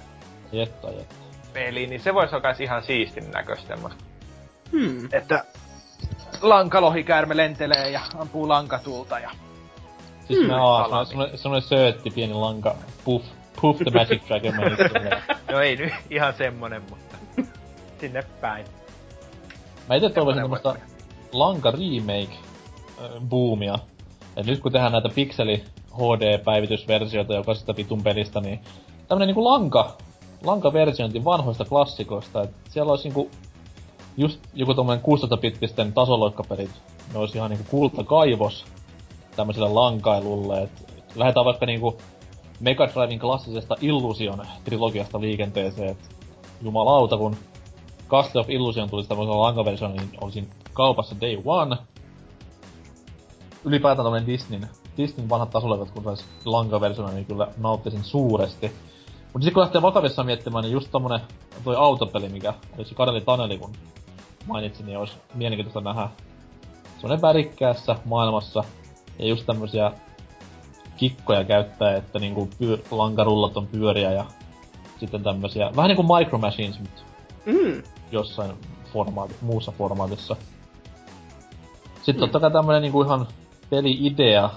Jetta, jetta. peli, niin se voisi olla kans ihan siistin näköistä semmoista. hmm. Että lankalohikäärme lentelee ja ampuu lankatulta ja... Siis Hmm, me aa, salami. semmonen, semmonen söötti pieni lanka. Puff, puff the magic dragon. *laughs* No ei nyt ihan semmonen, mutta sinne päin. Mä ite toivoisin tämmöstä lanka remake boomia. Et nyt kun tehdään näitä pikseli HD-päivitysversioita jokaisesta vitun pelistä, niin tämmönen niinku lanka, lankaversiointi vanhoista klassikoista, et siellä olisi niinku just joku tommonen 16-bittisten tasoloikkapelit, ne olisi ihan niinku kultakaivos tämmöiselle lankailulle, et lähdetään vaikka niinku Mega Driven klassisesta Illusion trilogiasta liikenteeseen, et jumalauta kun Castle of Illusion tulisi tämmöisellä lankaversioon, niin olisin kaupassa day one. Ylipäätään tämmönen Disneyn, Disneyn vanhat tasolevat, kun sais lankaversiona, niin kyllä nauttisin suuresti. Mutta sitten kun lähtee vakavissaan miettimään, niin just tommonen toi autopeli, mikä oli se Kadeli Taneli, kun mainitsin, niin olisi mielenkiintoista nähdä semmonen värikkäässä maailmassa ja just tämmösiä kikkoja käyttää, että niinku pyö- lankarullat on pyöriä ja sitten tämmösiä, vähän niinku Micro Machines, mutta Mm. jossain formaati, muussa formaatissa. Sitten totta kai tämmönen niinku ihan peli-idea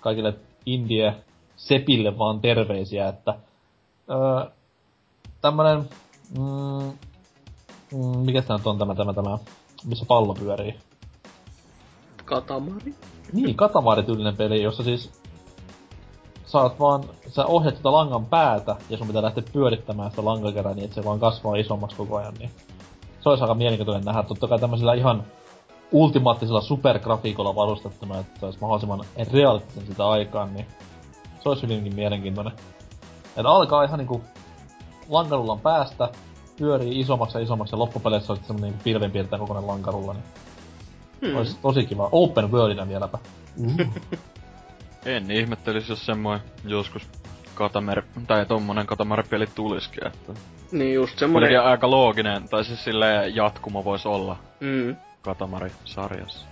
kaikille indie sepille vaan terveisiä, että öö, tämmönen, mm, mm, mikä tää nyt on tämä, tämä, tämä, missä pallo pyörii? Katamari. Niin, katamarityylinen peli, jossa siis saat vaan, sä ohjat sitä langan päätä ja sun pitää lähteä pyörittämään sitä lankakerää niin, että se vaan kasvaa isommaksi koko ajan, niin se olisi aika mielenkiintoinen nähdä. Totta kai tämmöisellä ihan ultimaattisella supergrafiikolla varustettuna, että se olisi mahdollisimman realistisen sitä aikaan, niin se olisi hyvinkin mielenkiintoinen. Et alkaa ihan niinku lankarullan päästä, pyörii isommaksi ja isommaksi ja loppupeleissä olisi semmonen niinku pilvenpiirtäjä kokoinen lankarulla, niin Hmm. olisi tosi kiva. Open worldina vieläpä. *laughs* En ihmettelis, jos semmoinen joskus Katamer, tai tommonen Katamari-peli tulisikin, että Niin just semmonen... kuitenkin aika looginen, tai siis silleen jatkumo voisi olla Mm. Katamari-sarjassa.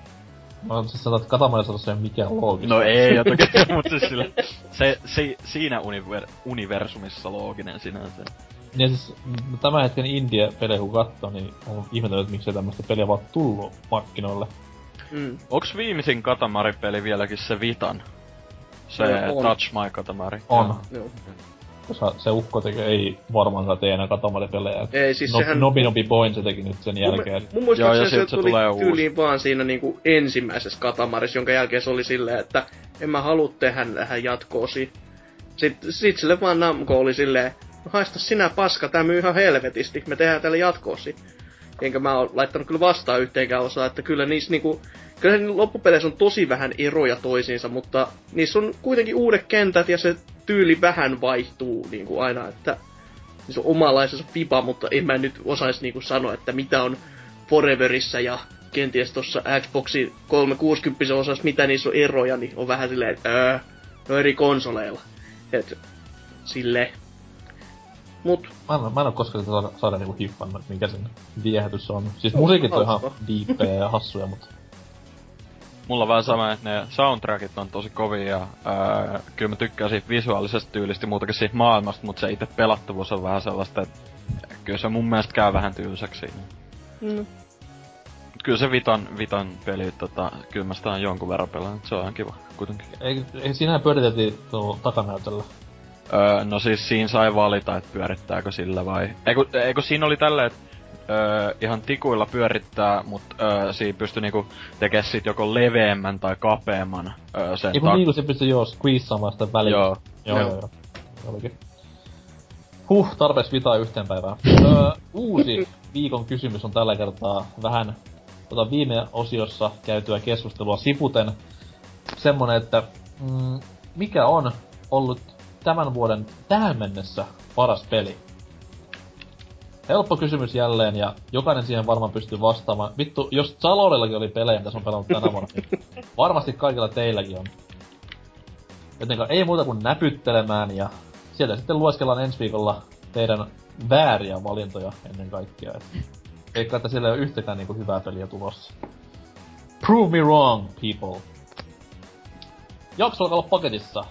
No siis sanotaan, että Katamarissa ei ole mikään loogista. No ei, *laughs* ja toki, mutta siis sille, se, se, siinä univer, universumissa looginen sinänsä. Ja siis tämän hetken indie-pelejä kun katsoo, niin on ihmetellyt, että miksei tämmöistä peliä vaan tullut markkinoille. Mm. Onks viimeisin Katamari-peli vieläkin se Vitan? Se on. Touch My Katamari. On. Joo. Koska se ukko tekee, ei varmaan tee enää Katamari-pelejä. Ei, siis no, sehän- Nobi Nobi Boin se teki nyt sen jälkeen. Mun, mun muistaakseni Joo, ja se sit se tuli tulee uusi. tyyliin vaan siinä niinku ensimmäisessä katamaris, jonka jälkeen se oli silleen, että en mä halua tehdä tähän jatkoosi. Sitten sit sille vaan Namco oli silleen, no haista sinä paska, tää myy ihan helvetisti, me tehdään tälle jatkoosi. Enkä mä oo laittanut kyllä vastaan yhteenkään osaa, että kyllä niissä niinku, kyllä ne loppupeleissä on tosi vähän eroja toisiinsa, mutta niissä on kuitenkin uudet kentät ja se tyyli vähän vaihtuu niinku aina, että se on omanlaisensa pipa, mutta en mä nyt osais niinku sanoa, että mitä on Foreverissa ja kenties tossa Xboxin 360 osassa, mitä niissä on eroja, niin on vähän silleen, että öö, no eri konsoleilla. Et, silleen. Mut, Mä en, mä en oo koskaan sitä saada, saada niinku hiffannut, että mikä sen viehätys on. Siis musiikit on ihan diippejä ja hassuja, mutta Mulla on vähän sama, että ne soundtrackit on tosi kovia ja öö, kyllä mä tykkään siitä visuaalisesta tyylistä muutakin siitä maailmasta, mutta se itse pelattavuus on vähän sellaista, että kyllä se mun mielestä käy vähän tylsäksi siinä. mm, Mut kyllä se Vitan, Vitan peli, tota, kyllä mä sitä on jonkun verran pelannut, se on ihan kiva kuitenkin. ei, ei siinähän pyöriteltiin tuolla takanäytöllä. Öö, no siis siinä sai valita, että pyörittääkö sillä vai... Eikö, eikö siinä oli tällä, että öö, ihan tikuilla pyörittää, mutta öö, siinä pystyi niinku tekemään sit joko leveämmän tai kapeamman öö, sen Ei kun niinku se pystyy joo squeezaamaan sitä väliä. Joo. Joo, Joo. joo, joo. Olikin. Huh, tarpeeksi vitaa yhteen päivään. *laughs* öö, uusi viikon kysymys on tällä kertaa vähän tota viime osiossa käytyä keskustelua siputen. Semmonen, että mm, mikä on ollut tämän vuoden tähän mennessä paras peli? Helppo kysymys jälleen ja jokainen siihen varmaan pystyy vastaamaan. Vittu, jos Zalorellakin oli pelejä, mitä on pelannut tänä vuonna, niin varmasti kaikilla teilläkin on. Jotenka ei muuta kuin näpyttelemään ja sieltä sitten lueskellaan ensi viikolla teidän vääriä valintoja ennen kaikkea. Eikä, että siellä ei ole yhtäkään niinku hyvää peliä tulossa. Prove me wrong, people. Jakso alkaa olla paketissa.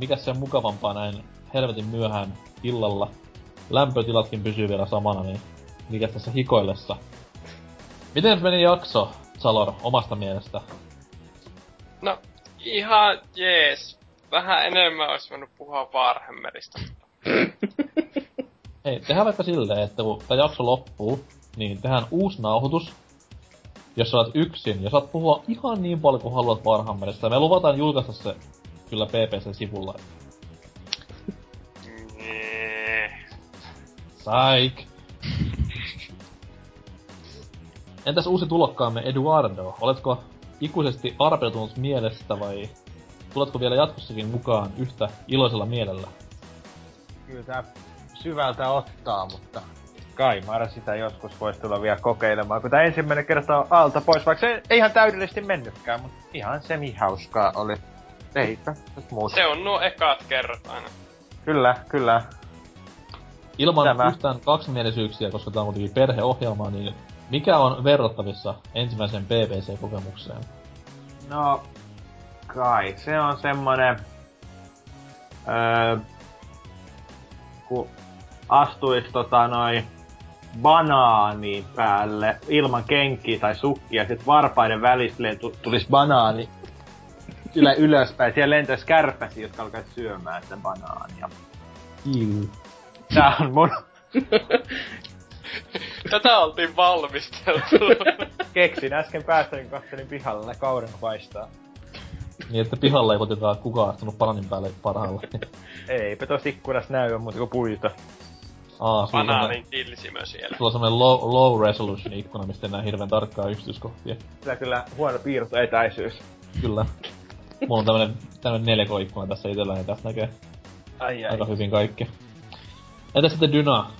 Mikä se on mukavampaa näin helvetin myöhään illalla. Lämpötilatkin pysyy vielä samana, niin mikä tässä hikoillessa. Miten meni jakso, Salor, omasta mielestä? No, ihan jees. Vähän enemmän olisi voinut puhua Warhammerista. Hei, *laughs* tehdään vaikka silleen, että kun tämä jakso loppuu, niin tehdään uusi nauhoitus, jos sä olet yksin, ja saat puhua ihan niin paljon kuin haluat Warhammerista. Me luvataan julkaista se kyllä PPC-sivulla. Nee. Psych! Entäs uusi tulokkaamme Eduardo? Oletko ikuisesti arpeutunut mielestä vai tuletko vielä jatkossakin mukaan yhtä iloisella mielellä? Kyllä tää syvältä ottaa, mutta kai Mara sitä joskus voisi tulla vielä kokeilemaan, kun tää ensimmäinen kerta on alta pois, vaikka se ei ihan täydellisesti mennytkään, mutta ihan semi-hauskaa oli. Eipä, nyt muuta. Se on nuo ekat kerrat aina. Kyllä, kyllä. Ilman Tämä. yhtään kaksimielisyyksiä, koska tämä on kuitenkin perheohjelma, niin mikä on verrattavissa ensimmäiseen BBC-kokemukseen? No, kai se on semmonen... Öö, kun astuis tota noin banaani päälle ilman kenkiä tai sukkia, sit varpaiden välistä lentu- tulis banaani yle ylöspäin. Siellä lentäis kärpäsiä, jotka alkais syömään sitä banaania. Iu. Tää on mun *laughs* Tätä oltiin valmisteltu. *laughs* keksin äsken päästä, kun katselin pihalla, kauden paistaa. Niin, että pihalla ei kuitenkaan kukaan astunut bananin päälle parhaalla. *laughs* Eipä tossa ikkunassa näy muuta kuin puita. Aa, on Banaanin kilsimö siellä. sulla on semmonen low, low resolution ikkuna, mistä ei näe hirveän tarkkaa yksityiskohtia. Kyllä kyllä huono piirtoetäisyys. Kyllä. Mulla on tämmönen, tämmönen 4K-ikkuna tässä itellä, ja tästä näkee Ai ai. aika hyvin kaikki. Entä sitten Dyna?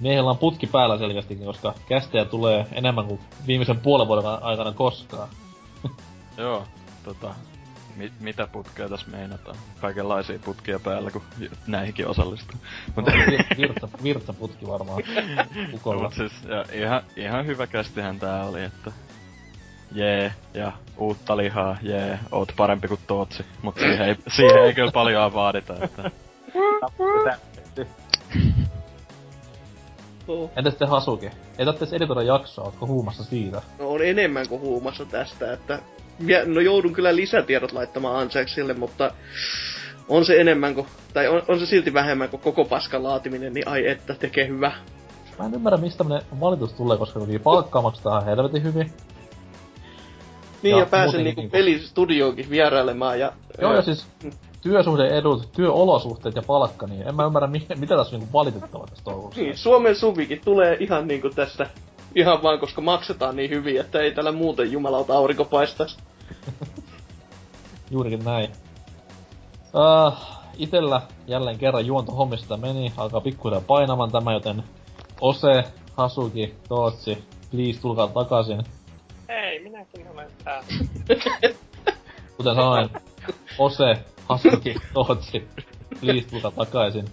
Miehellä on putki päällä selkeästikin, koska kästejä tulee enemmän kuin viimeisen puolen vuoden aikana koskaan. *laughs* Joo, tota, mit, mitä putkeja tässä meinataan? Kaikenlaisia putkia päällä, kun näihinkin osallistuu. Mut, Vir- virtsa, virtsaputki varmaan *laughs* kukolla. mut siis, ja, ihan, ihan hyvä kästihän tää oli, että jee, ja uutta lihaa, jee, oot parempi kuin Tootsi. Mut siihen ei, siihen ei kyllä paljon vaadita, että *laughs* Oh. Entä sitten Hasuki? Ei tarvitse editoida jaksoa, ootko huumassa siitä? No on enemmän kuin huumassa tästä, että... No joudun kyllä lisätiedot laittamaan Anseksille, mutta on se enemmän kuin, tai on, on se silti vähemmän kuin koko paskan laatiminen, niin ai että tekee hyvä. Mä en ymmärrä, mistä tämmönen valitus tulee, koska toki palkkaa maksetaan helvetin hyvin. Niin Ja ja, pääsen niinku niinku- pelistudioonkin vierailemaan ja Joo, ja siis työsuhdeedut, työolosuhteet ja palkka, niin en mä ymmärrä, mi- mitä tässä on niinku valitettavaa tässä touhussa. Niin, Suomen suvikin tulee ihan niinku tästä, ihan vaan koska maksetaan niin hyvin, että ei täällä muuten jumalauta aurinko paistaisi. *laughs* Juurikin näin. Uh, itellä jälleen kerran juonto hommista meni, alkaa pikkuhiljaa painamaan tämä, joten Ose, Hasuki, Tootsi, please tulkaa takaisin. Hei, minäkin olen täällä. *laughs* Kuten sanoin, Ose, Hasuki, Tootsi, please tulkaa takaisin.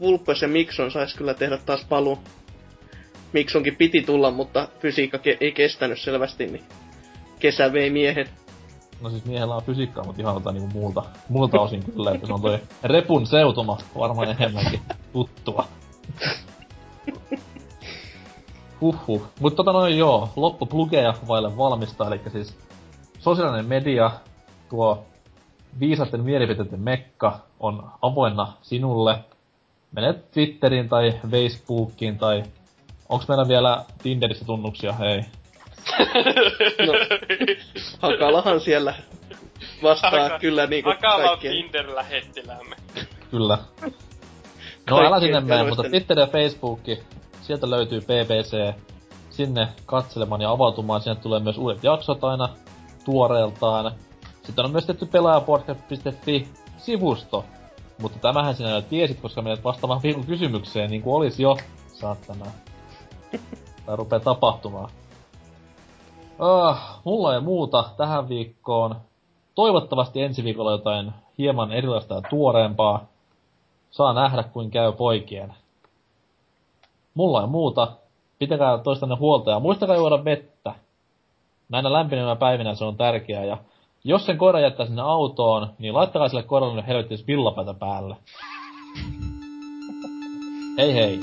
Vulpes ja Mikson sais kyllä tehdä taas paluun. Miksonkin piti tulla, mutta fysiikka ke- ei kestänyt selvästi, niin kesä vei miehen. No siis miehellä on fysiikkaa, mutta ihan jotain niinku muulta, muulta osin kyllä, että se on toi repun seutuma varmaan enemmänkin tuttua. *laughs* Huhhuh. Mutta tota noin joo, loppuplugeja vaille valmista, eli siis sosiaalinen media, tuo viisasten mielipiteiden mekka on avoinna sinulle. Mene Twitteriin tai Facebookiin tai onks meillä vielä Tinderissä tunnuksia, hei. No, Hakalahan siellä vastaa Haka- kyllä niinku Hakala kaikkien. Tinder-lähettiläämme. Kyllä. No älä sinne mene, mutta Twitter ja Facebook, sieltä löytyy PPC. Sinne katselemaan ja avautumaan, sinne tulee myös uudet jaksot aina tuoreeltaan. Sitten on myös tehty pelaajapodcast.fi-sivusto. Mutta tämähän sinä jo tiesit, koska menet vastaamaan viikon kysymykseen, niin kuin olisi jo, saatana. Tää rupee tapahtumaan. Ah, mulla ei muuta tähän viikkoon. Toivottavasti ensi viikolla jotain hieman erilaista ja tuoreempaa. Saa nähdä, kuin käy poikien. Mulla ei muuta. Pitäkää toistanne huolta ja muistakaa juoda vettä. Näinä lämpimänä päivinä se on tärkeää ja jos sen koira jättää sinne autoon, niin laittakaa sille koiralle nyt villapäätä päälle. Hei hei.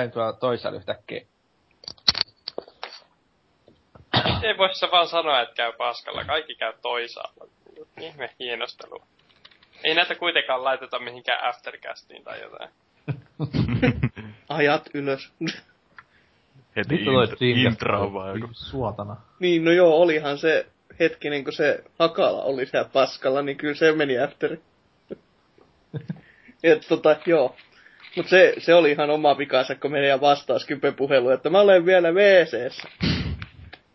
Käyn tuolla toisella yhtäkkiä. Ei voi sä vaan sanoa, että käy paskalla. Kaikki käy toisaalla. Ihme hienostelu. Ei näitä kuitenkaan laiteta mihinkään aftercastiin tai jotain. *laughs* Ajat ylös. *laughs* Heti Vittu toi int- Dreamcast intro on vai joku. Suotana. niin, no joo, olihan se hetkinen, kun se Hakala oli siellä paskalla, niin kyllä se meni after. *laughs* Et tota, joo. Mut se, se oli ihan oma vikansa, kun meidän vastaus puhelu, että mä olen vielä wc